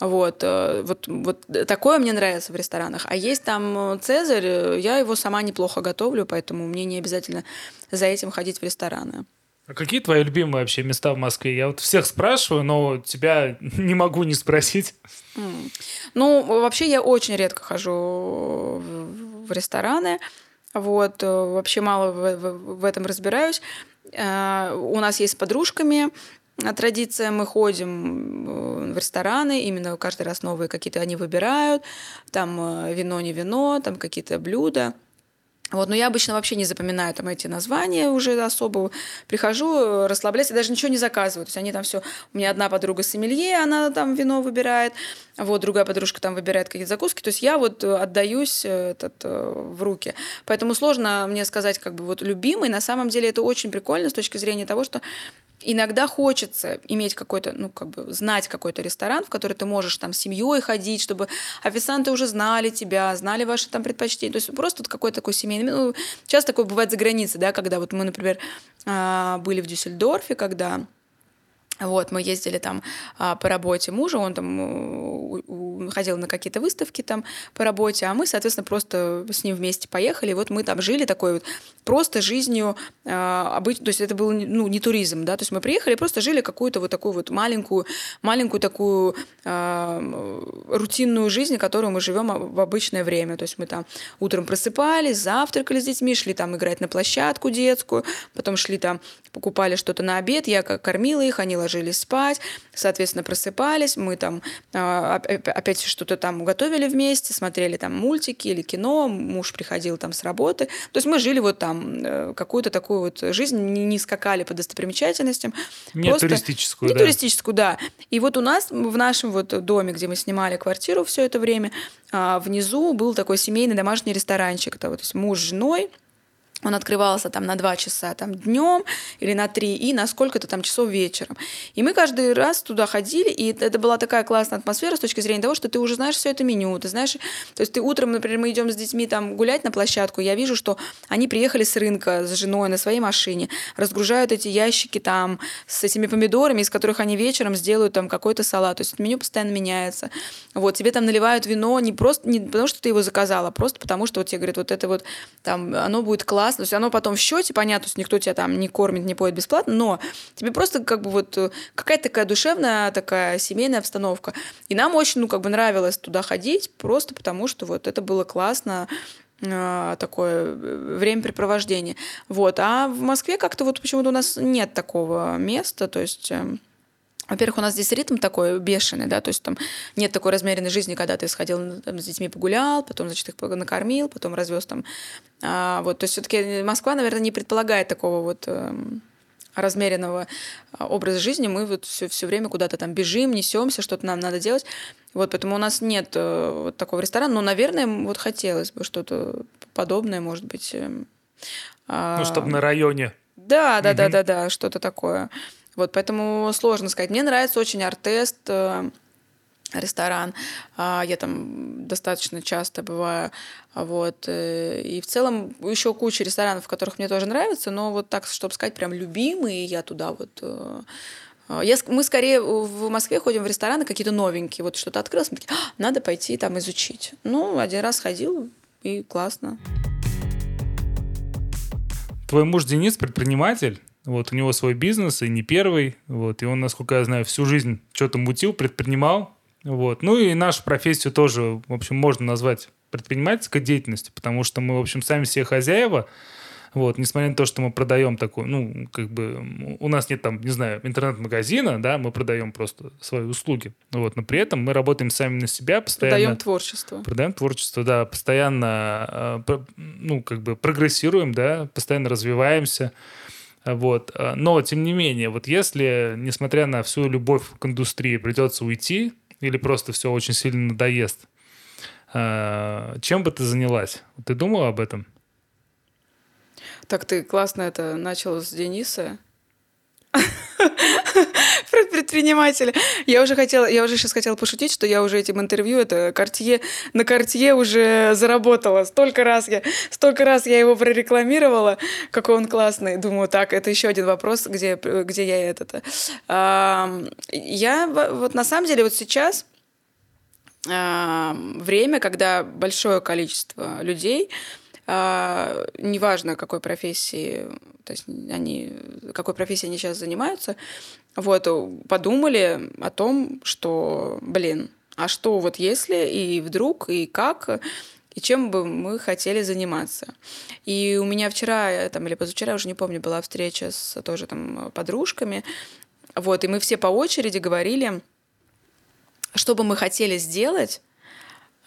Вот, э, вот, вот такое мне нравится в ресторанах. А есть там Цезарь, я его сама неплохо готовлю, поэтому мне не обязательно за этим ходить в рестораны. А какие твои любимые вообще места в Москве? Я вот всех спрашиваю, но тебя не могу не спросить. Ну, вообще я очень редко хожу в рестораны. Вот, э, вообще мало в, в, в этом разбираюсь. Э, у нас есть с подружками традиция, мы ходим э, в рестораны, именно каждый раз новые какие-то они выбирают, там вино, не вино, там какие-то блюда. Вот, но я обычно вообще не запоминаю там эти названия уже особо. Прихожу, расслабляюсь, и даже ничего не заказываю. То есть они там все... У меня одна подруга сомелье, она там вино выбирает. Вот, другая подружка там выбирает какие-то закуски. То есть я вот отдаюсь э, этот, э, в руки. Поэтому сложно мне сказать, как бы вот любимый. На самом деле это очень прикольно с точки зрения того, что иногда хочется иметь какой-то, ну, как бы знать какой-то ресторан, в который ты можешь там с семьей ходить, чтобы официанты уже знали тебя, знали ваши там предпочтения. То есть просто вот какой-то такой семейный... Ну, часто такое бывает за границей, да, когда вот мы, например, а, были в Дюссельдорфе, когда вот, мы ездили там а, по работе мужа, он там у, у, ходил на какие-то выставки там по работе, а мы, соответственно, просто с ним вместе поехали. Вот мы там жили такой вот просто жизнью, а, обыч... то есть это был ну, не туризм, да, то есть мы приехали, просто жили какую-то вот такую вот маленькую, маленькую такую а, рутинную жизнь, которую мы живем в обычное время. То есть мы там утром просыпались, завтракали с детьми, шли там играть на площадку детскую, потом шли там, покупали что-то на обед, я кормила их, они ложились спать, соответственно, просыпались, мы там а, опять что-то там готовили вместе, смотрели там мультики или кино, муж приходил там с работы. То есть мы жили вот там э, какую-то такую вот жизнь, не, скакали по достопримечательностям. Не просто... туристическую, Не да. туристическую, да. И вот у нас в нашем вот доме, где мы снимали квартиру все это время, а, внизу был такой семейный домашний ресторанчик. То есть муж с женой, он открывался там на два часа там днем или на три и на сколько-то там часов вечером. И мы каждый раз туда ходили, и это была такая классная атмосфера с точки зрения того, что ты уже знаешь все это меню, ты знаешь, то есть ты утром, например, мы идем с детьми там гулять на площадку, я вижу, что они приехали с рынка с женой на своей машине, разгружают эти ящики там с этими помидорами, из которых они вечером сделают там какой-то салат, то есть меню постоянно меняется. Вот, тебе там наливают вино не просто, не потому что ты его заказала, а просто потому что вот тебе говорят, вот это вот там, оно будет классно, классно. То есть оно потом в счете, понятно, что никто тебя там не кормит, не поет бесплатно, но тебе просто как бы вот э, какая-то такая душевная, такая семейная обстановка. И нам очень, ну, как бы нравилось туда ходить, просто потому что вот это было классно э, такое э, времяпрепровождение. Вот. А в Москве как-то вот почему-то у нас нет такого места, то есть эм, во-первых, у нас здесь ритм такой бешеный, да, то есть там нет такой размеренной жизни, когда ты сходил там, с детьми погулял, потом, значит, их накормил, потом развез там. А, вот, то есть все-таки Москва, наверное, не предполагает такого вот э, размеренного а, образа жизни. Мы вот все, все время куда-то там бежим, несемся, что-то нам надо делать. Вот, поэтому у нас нет э, вот такого ресторана, но, наверное, вот хотелось бы что-то подобное, может быть. Э, э, ну, чтобы на районе. Да, да, угу. да, да, да, что-то такое. Вот, поэтому сложно сказать. Мне нравится очень артест, э, ресторан. А, я там достаточно часто бываю. Вот. Э, и в целом еще куча ресторанов, в которых мне тоже нравится, но вот так, чтобы сказать, прям любимые, я туда вот э, я, мы скорее в Москве ходим в рестораны какие-то новенькие. Вот что-то открылось, мы такие, а, надо пойти там изучить. Ну, один раз ходил, и классно. Твой муж Денис предприниматель. Вот, у него свой бизнес, и не первый. Вот, и он, насколько я знаю, всю жизнь что-то мутил, предпринимал. Вот. Ну и нашу профессию тоже, в общем, можно назвать предпринимательской деятельностью, потому что мы, в общем, сами все хозяева. Вот, несмотря на то, что мы продаем такую, ну, как бы, у нас нет там, не знаю, интернет-магазина, да, мы продаем просто свои услуги. Вот, но при этом мы работаем сами на себя, постоянно... Продаем творчество. Продаем творчество, да, постоянно, э, ну, как бы прогрессируем, да, постоянно развиваемся. Вот. А, но, тем не менее, вот если, несмотря на всю любовь к индустрии, придется уйти, или просто все очень сильно надоест, а, чем бы ты занялась? Ты думала об этом? Так ты классно это начал с Дениса. про предпринимателя. Я уже хотела, я уже сейчас хотела пошутить, что я уже этим интервью, это Картье, на Картье уже заработала. Столько раз я, столько раз я его прорекламировала, какой он классный. Думаю, так, это еще один вопрос, где, где я этот. Я вот на самом деле вот сейчас время, когда большое количество людей а, неважно, какой профессии, то есть они, какой профессией они сейчас занимаются, вот, подумали о том, что, блин, а что вот если и вдруг, и как, и чем бы мы хотели заниматься. И у меня вчера, там, или позавчера, уже не помню, была встреча с тоже там подружками, вот, и мы все по очереди говорили, что бы мы хотели сделать,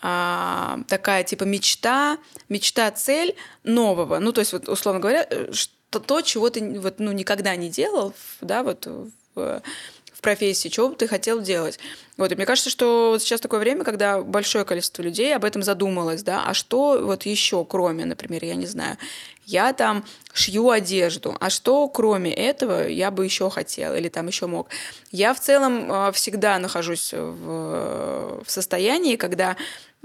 а, такая типа мечта, мечта, цель нового. Ну, то есть, вот, условно говоря, э, что то, чего ты вот, ну, никогда не делал, да, вот в, в профессии, чего бы ты хотел делать. Вот, и мне кажется, что вот сейчас такое время, когда большое количество людей об этом задумалось, да, а что вот еще, кроме, например, я не знаю, я там шью одежду, а что кроме этого я бы еще хотела или там еще мог. Я в целом а, всегда нахожусь в, в состоянии, когда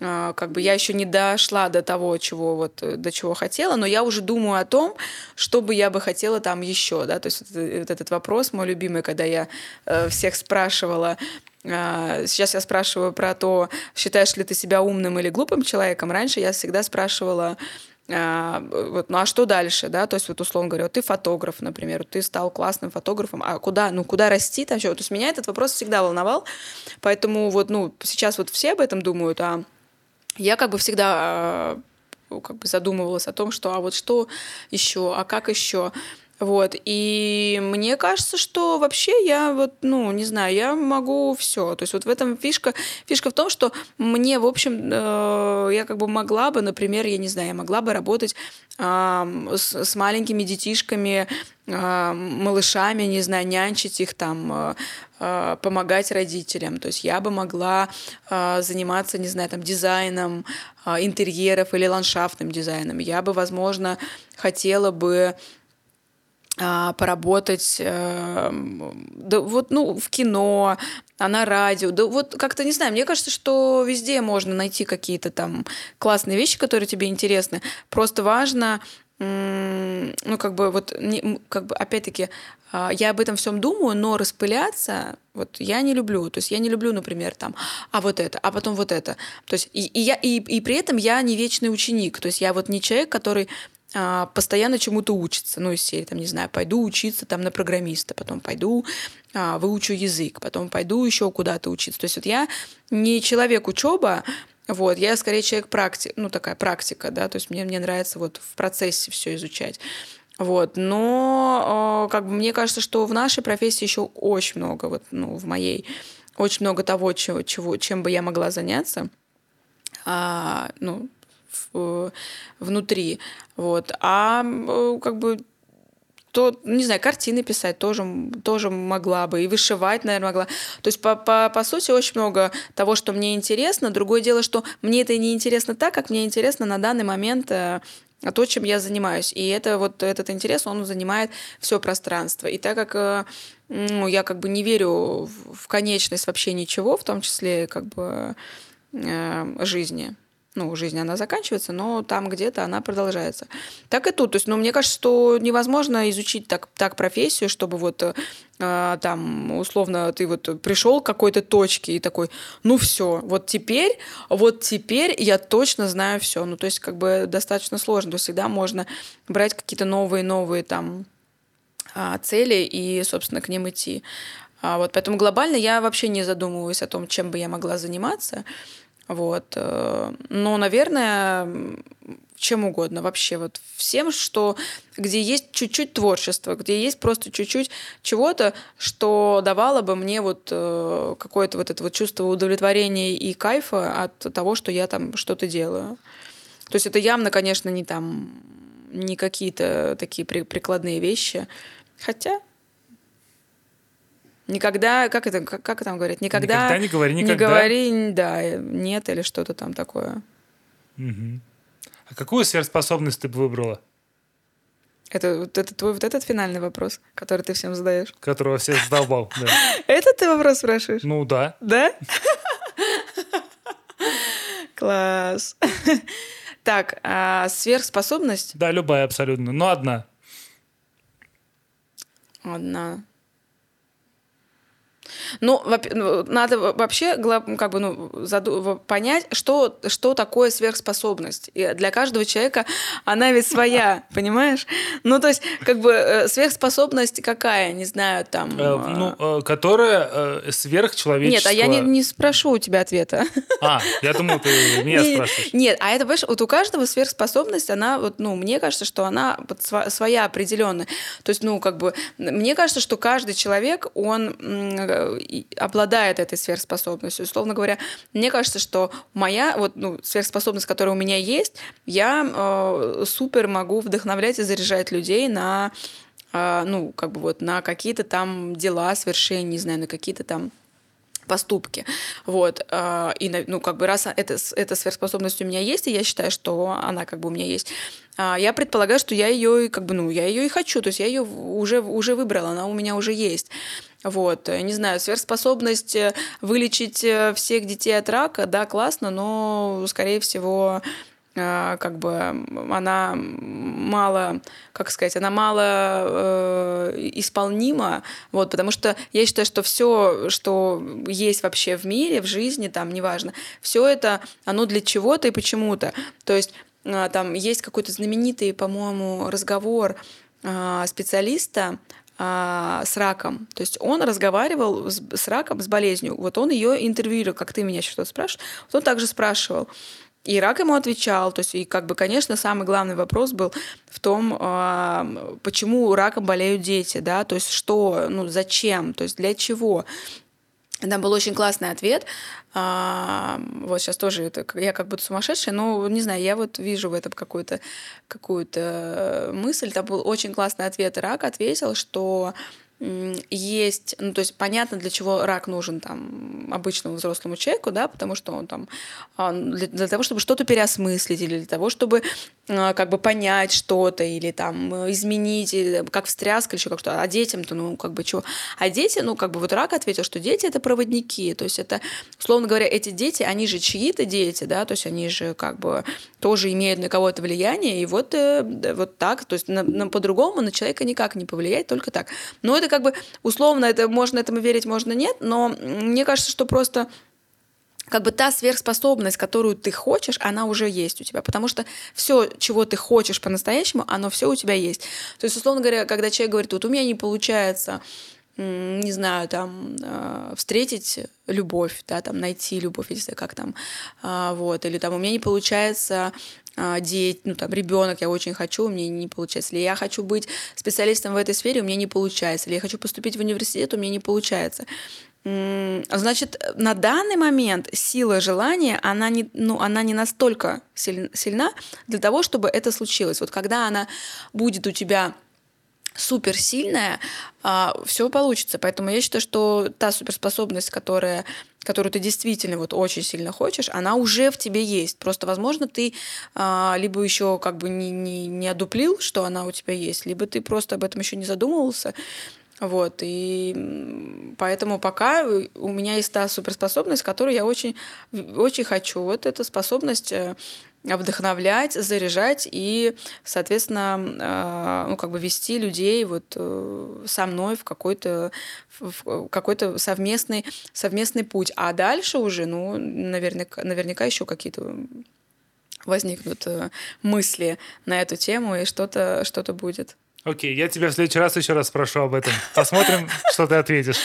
а, как бы я еще не дошла до того, чего вот до чего хотела, но я уже думаю о том, что бы я бы хотела там еще, да, то есть вот, вот этот вопрос мой любимый, когда я э, всех спрашивала, э, сейчас я спрашиваю про то, считаешь ли ты себя умным или глупым человеком, раньше я всегда спрашивала а, вот, ну а что дальше, да, то есть вот условно говоря, вот ты фотограф, например, ты стал классным фотографом, а куда, ну куда расти там еще, то есть меня этот вопрос всегда волновал, поэтому вот, ну сейчас вот все об этом думают, а я как бы всегда а, как бы задумывалась о том, что а вот что еще, а как еще, Вот. И мне кажется, что вообще я вот, ну, не знаю, я могу все. То есть вот в этом фишка. Фишка в том, что мне, в общем, э, я как бы могла бы, например, я не знаю, я могла бы работать э, с, с маленькими детишками, э, малышами, не знаю, нянчить их там, э, помогать родителям. То есть я бы могла э, заниматься, не знаю, там, дизайном э, интерьеров или ландшафтным дизайном. Я бы, возможно, хотела бы поработать э, да, вот, ну, в кино, а на радио. Да вот как-то, не знаю, мне кажется, что везде можно найти какие-то там классные вещи, которые тебе интересны. Просто важно ну, как бы вот, как бы, опять-таки, а, я об этом всем думаю, но распыляться вот я не люблю. То есть я не люблю, например, там, а вот это, а потом вот это. То есть и, и я и, и при этом я не вечный ученик. То есть я вот не человек, который а, постоянно чему-то учится. Ну, из серии, там, не знаю, пойду учиться там на программиста, потом пойду а, выучу язык, потом пойду еще куда-то учиться. То есть вот я не человек учеба, вот, я скорее человек практик, ну, такая практика, да, то есть мне, мне нравится вот в процессе все изучать. Вот, но как бы мне кажется, что в нашей профессии еще очень много, вот, ну, в моей, очень много того, чего, чего, чем бы я могла заняться. А, ну, внутри. Вот. А э, как бы то, не знаю, картины писать тоже, тоже могла бы, и вышивать, наверное, могла. То есть, по, по, по сути, очень много того, что мне интересно. Другое дело, что мне это не интересно так, как мне интересно на данный момент э, то, чем я занимаюсь. И это вот этот интерес, он занимает все пространство. И так как э, ну, я как бы не верю в конечность вообще ничего, в том числе как бы э, жизни, ну, жизнь, она заканчивается, но там где-то она продолжается. Так и тут. То есть, ну, мне кажется, что невозможно изучить так, так профессию, чтобы вот э, там, условно, ты вот пришел к какой-то точке и такой, ну, все, вот теперь, вот теперь я точно знаю все. Ну, то есть, как бы достаточно сложно. То есть, всегда можно брать какие-то новые-новые там а, цели и, собственно, к ним идти. А вот, поэтому глобально я вообще не задумываюсь о том, чем бы я могла заниматься. Вот. Э, но, наверное, чем угодно вообще. Вот всем, что, где есть чуть-чуть творчества, где есть просто чуть-чуть чего-то, что давало бы мне вот э, какое-то вот это вот чувство удовлетворения и кайфа от того, что я там что-то делаю. То есть это явно, конечно, не там не какие-то такие прикладные вещи. Хотя Никогда, как это, как, как там говорят, никогда... Никогда не говори никогда. Не говори, да, нет или что-то там такое. Угу. А какую сверхспособность ты бы выбрала? Это, вот это твой вот этот финальный вопрос, который ты всем задаешь? Которого все задолбал, да. Это ты вопрос спрашиваешь? Ну да. Да? Класс. Так, а сверхспособность? Да, любая абсолютно, но одна. Одна. Ну, ну, надо вообще как бы, ну, заду- понять, что, что такое сверхспособность. И для каждого человека она ведь своя, понимаешь? Ну, то есть, как бы э, сверхспособность какая, не знаю, там... Э, ну, э, которая сверхчеловеческого... Нет, а я не, не спрошу у тебя ответа. А, я думал, ты меня спрашиваешь. Нет, а это, понимаешь, вот у каждого сверхспособность, она, вот, ну, мне кажется, что она своя определенная. То есть, ну, как бы, мне кажется, что каждый человек, он обладает этой сверхспособностью. Условно говоря, мне кажется, что моя вот, ну, сверхспособность, которая у меня есть, я э, супер могу вдохновлять и заряжать людей на э, ну, как бы вот на какие-то там дела, свершения, не знаю, на какие-то там поступки. Вот. Э, и, ну, как бы раз это, эта сверхспособность у меня есть, и я считаю, что она как бы у меня есть, а, я предполагаю, что я ее как бы, ну, я ее и хочу, то есть я ее уже, уже выбрала, она у меня уже есть. Вот, не знаю, сверхспособность э, вылечить э, всех детей от рака, да, классно, но, скорее всего, э, как бы она мало, как сказать, она мало э, исполнима, вот, потому что я считаю, что все, что есть вообще в мире, в жизни, там, неважно, все это, оно для чего-то и почему-то. То есть там есть какой-то знаменитый, по-моему, разговор специалиста а, с раком. То есть он разговаривал с, с раком, с болезнью. Вот он ее интервьюировал, как ты меня что-то спрашиваешь. Вот он также спрашивал. И рак ему отвечал. То есть, и как бы, конечно, самый главный вопрос был в том, э, почему раком болеют дети, да, то есть что, ну, зачем, то есть для чего. Там был очень классный ответ. А, вот сейчас тоже это, я как будто сумасшедшая, но не знаю, я вот вижу в этом какую-то какую-то мысль. Там был очень классный ответ. Рак ответил, что есть, ну, то есть понятно, для чего рак нужен там обычному взрослому человеку, да, потому что он там а, для, для того, чтобы что-то переосмыслить или для того, чтобы как бы понять что-то или там изменить, или, как встряска еще как что. А детям-то, ну, как бы чего? А дети, ну, как бы вот рак ответил, что дети — это проводники, то есть это, условно говоря, эти дети, они же чьи-то дети, да, то есть они же как бы тоже имеют на кого-то влияние, и вот, э, вот так, то есть на, на, по-другому на человека никак не повлиять, только так. Но это как бы условно, это можно этому верить, можно нет, но мне кажется, что просто как бы та сверхспособность, которую ты хочешь, она уже есть у тебя, потому что все, чего ты хочешь по-настоящему, оно все у тебя есть. То есть, условно говоря, когда человек говорит, вот у меня не получается, не знаю, там, э, встретить любовь, да, там, найти любовь, знаю, как там, э, вот, или там, у меня не получается а, дети, ну там ребенок, я очень хочу, у меня не получается. Или я хочу быть специалистом в этой сфере, у меня не получается. Или я хочу поступить в университет, у меня не получается. Значит, на данный момент сила желания, она не, ну, она не настолько сильна для того, чтобы это случилось. Вот когда она будет у тебя суперсильная, а, все получится. Поэтому я считаю, что та суперспособность, которая, которую ты действительно вот очень сильно хочешь, она уже в тебе есть. Просто, возможно, ты а, либо еще как бы не, не, не одуплил, что она у тебя есть, либо ты просто об этом еще не задумывался. Вот, и поэтому пока у меня есть та суперспособность, которую я очень, очень хочу. Вот эта способность э, вдохновлять, заряжать и, соответственно, э, ну, как бы вести людей вот э, со мной в какой-то какой-то совместный, совместный путь. А дальше уже, ну, наверняка, наверняка еще какие-то возникнут э, мысли на эту тему, и что-то что будет. Окей, я тебя в следующий раз еще раз спрошу об этом. Посмотрим, что ты ответишь.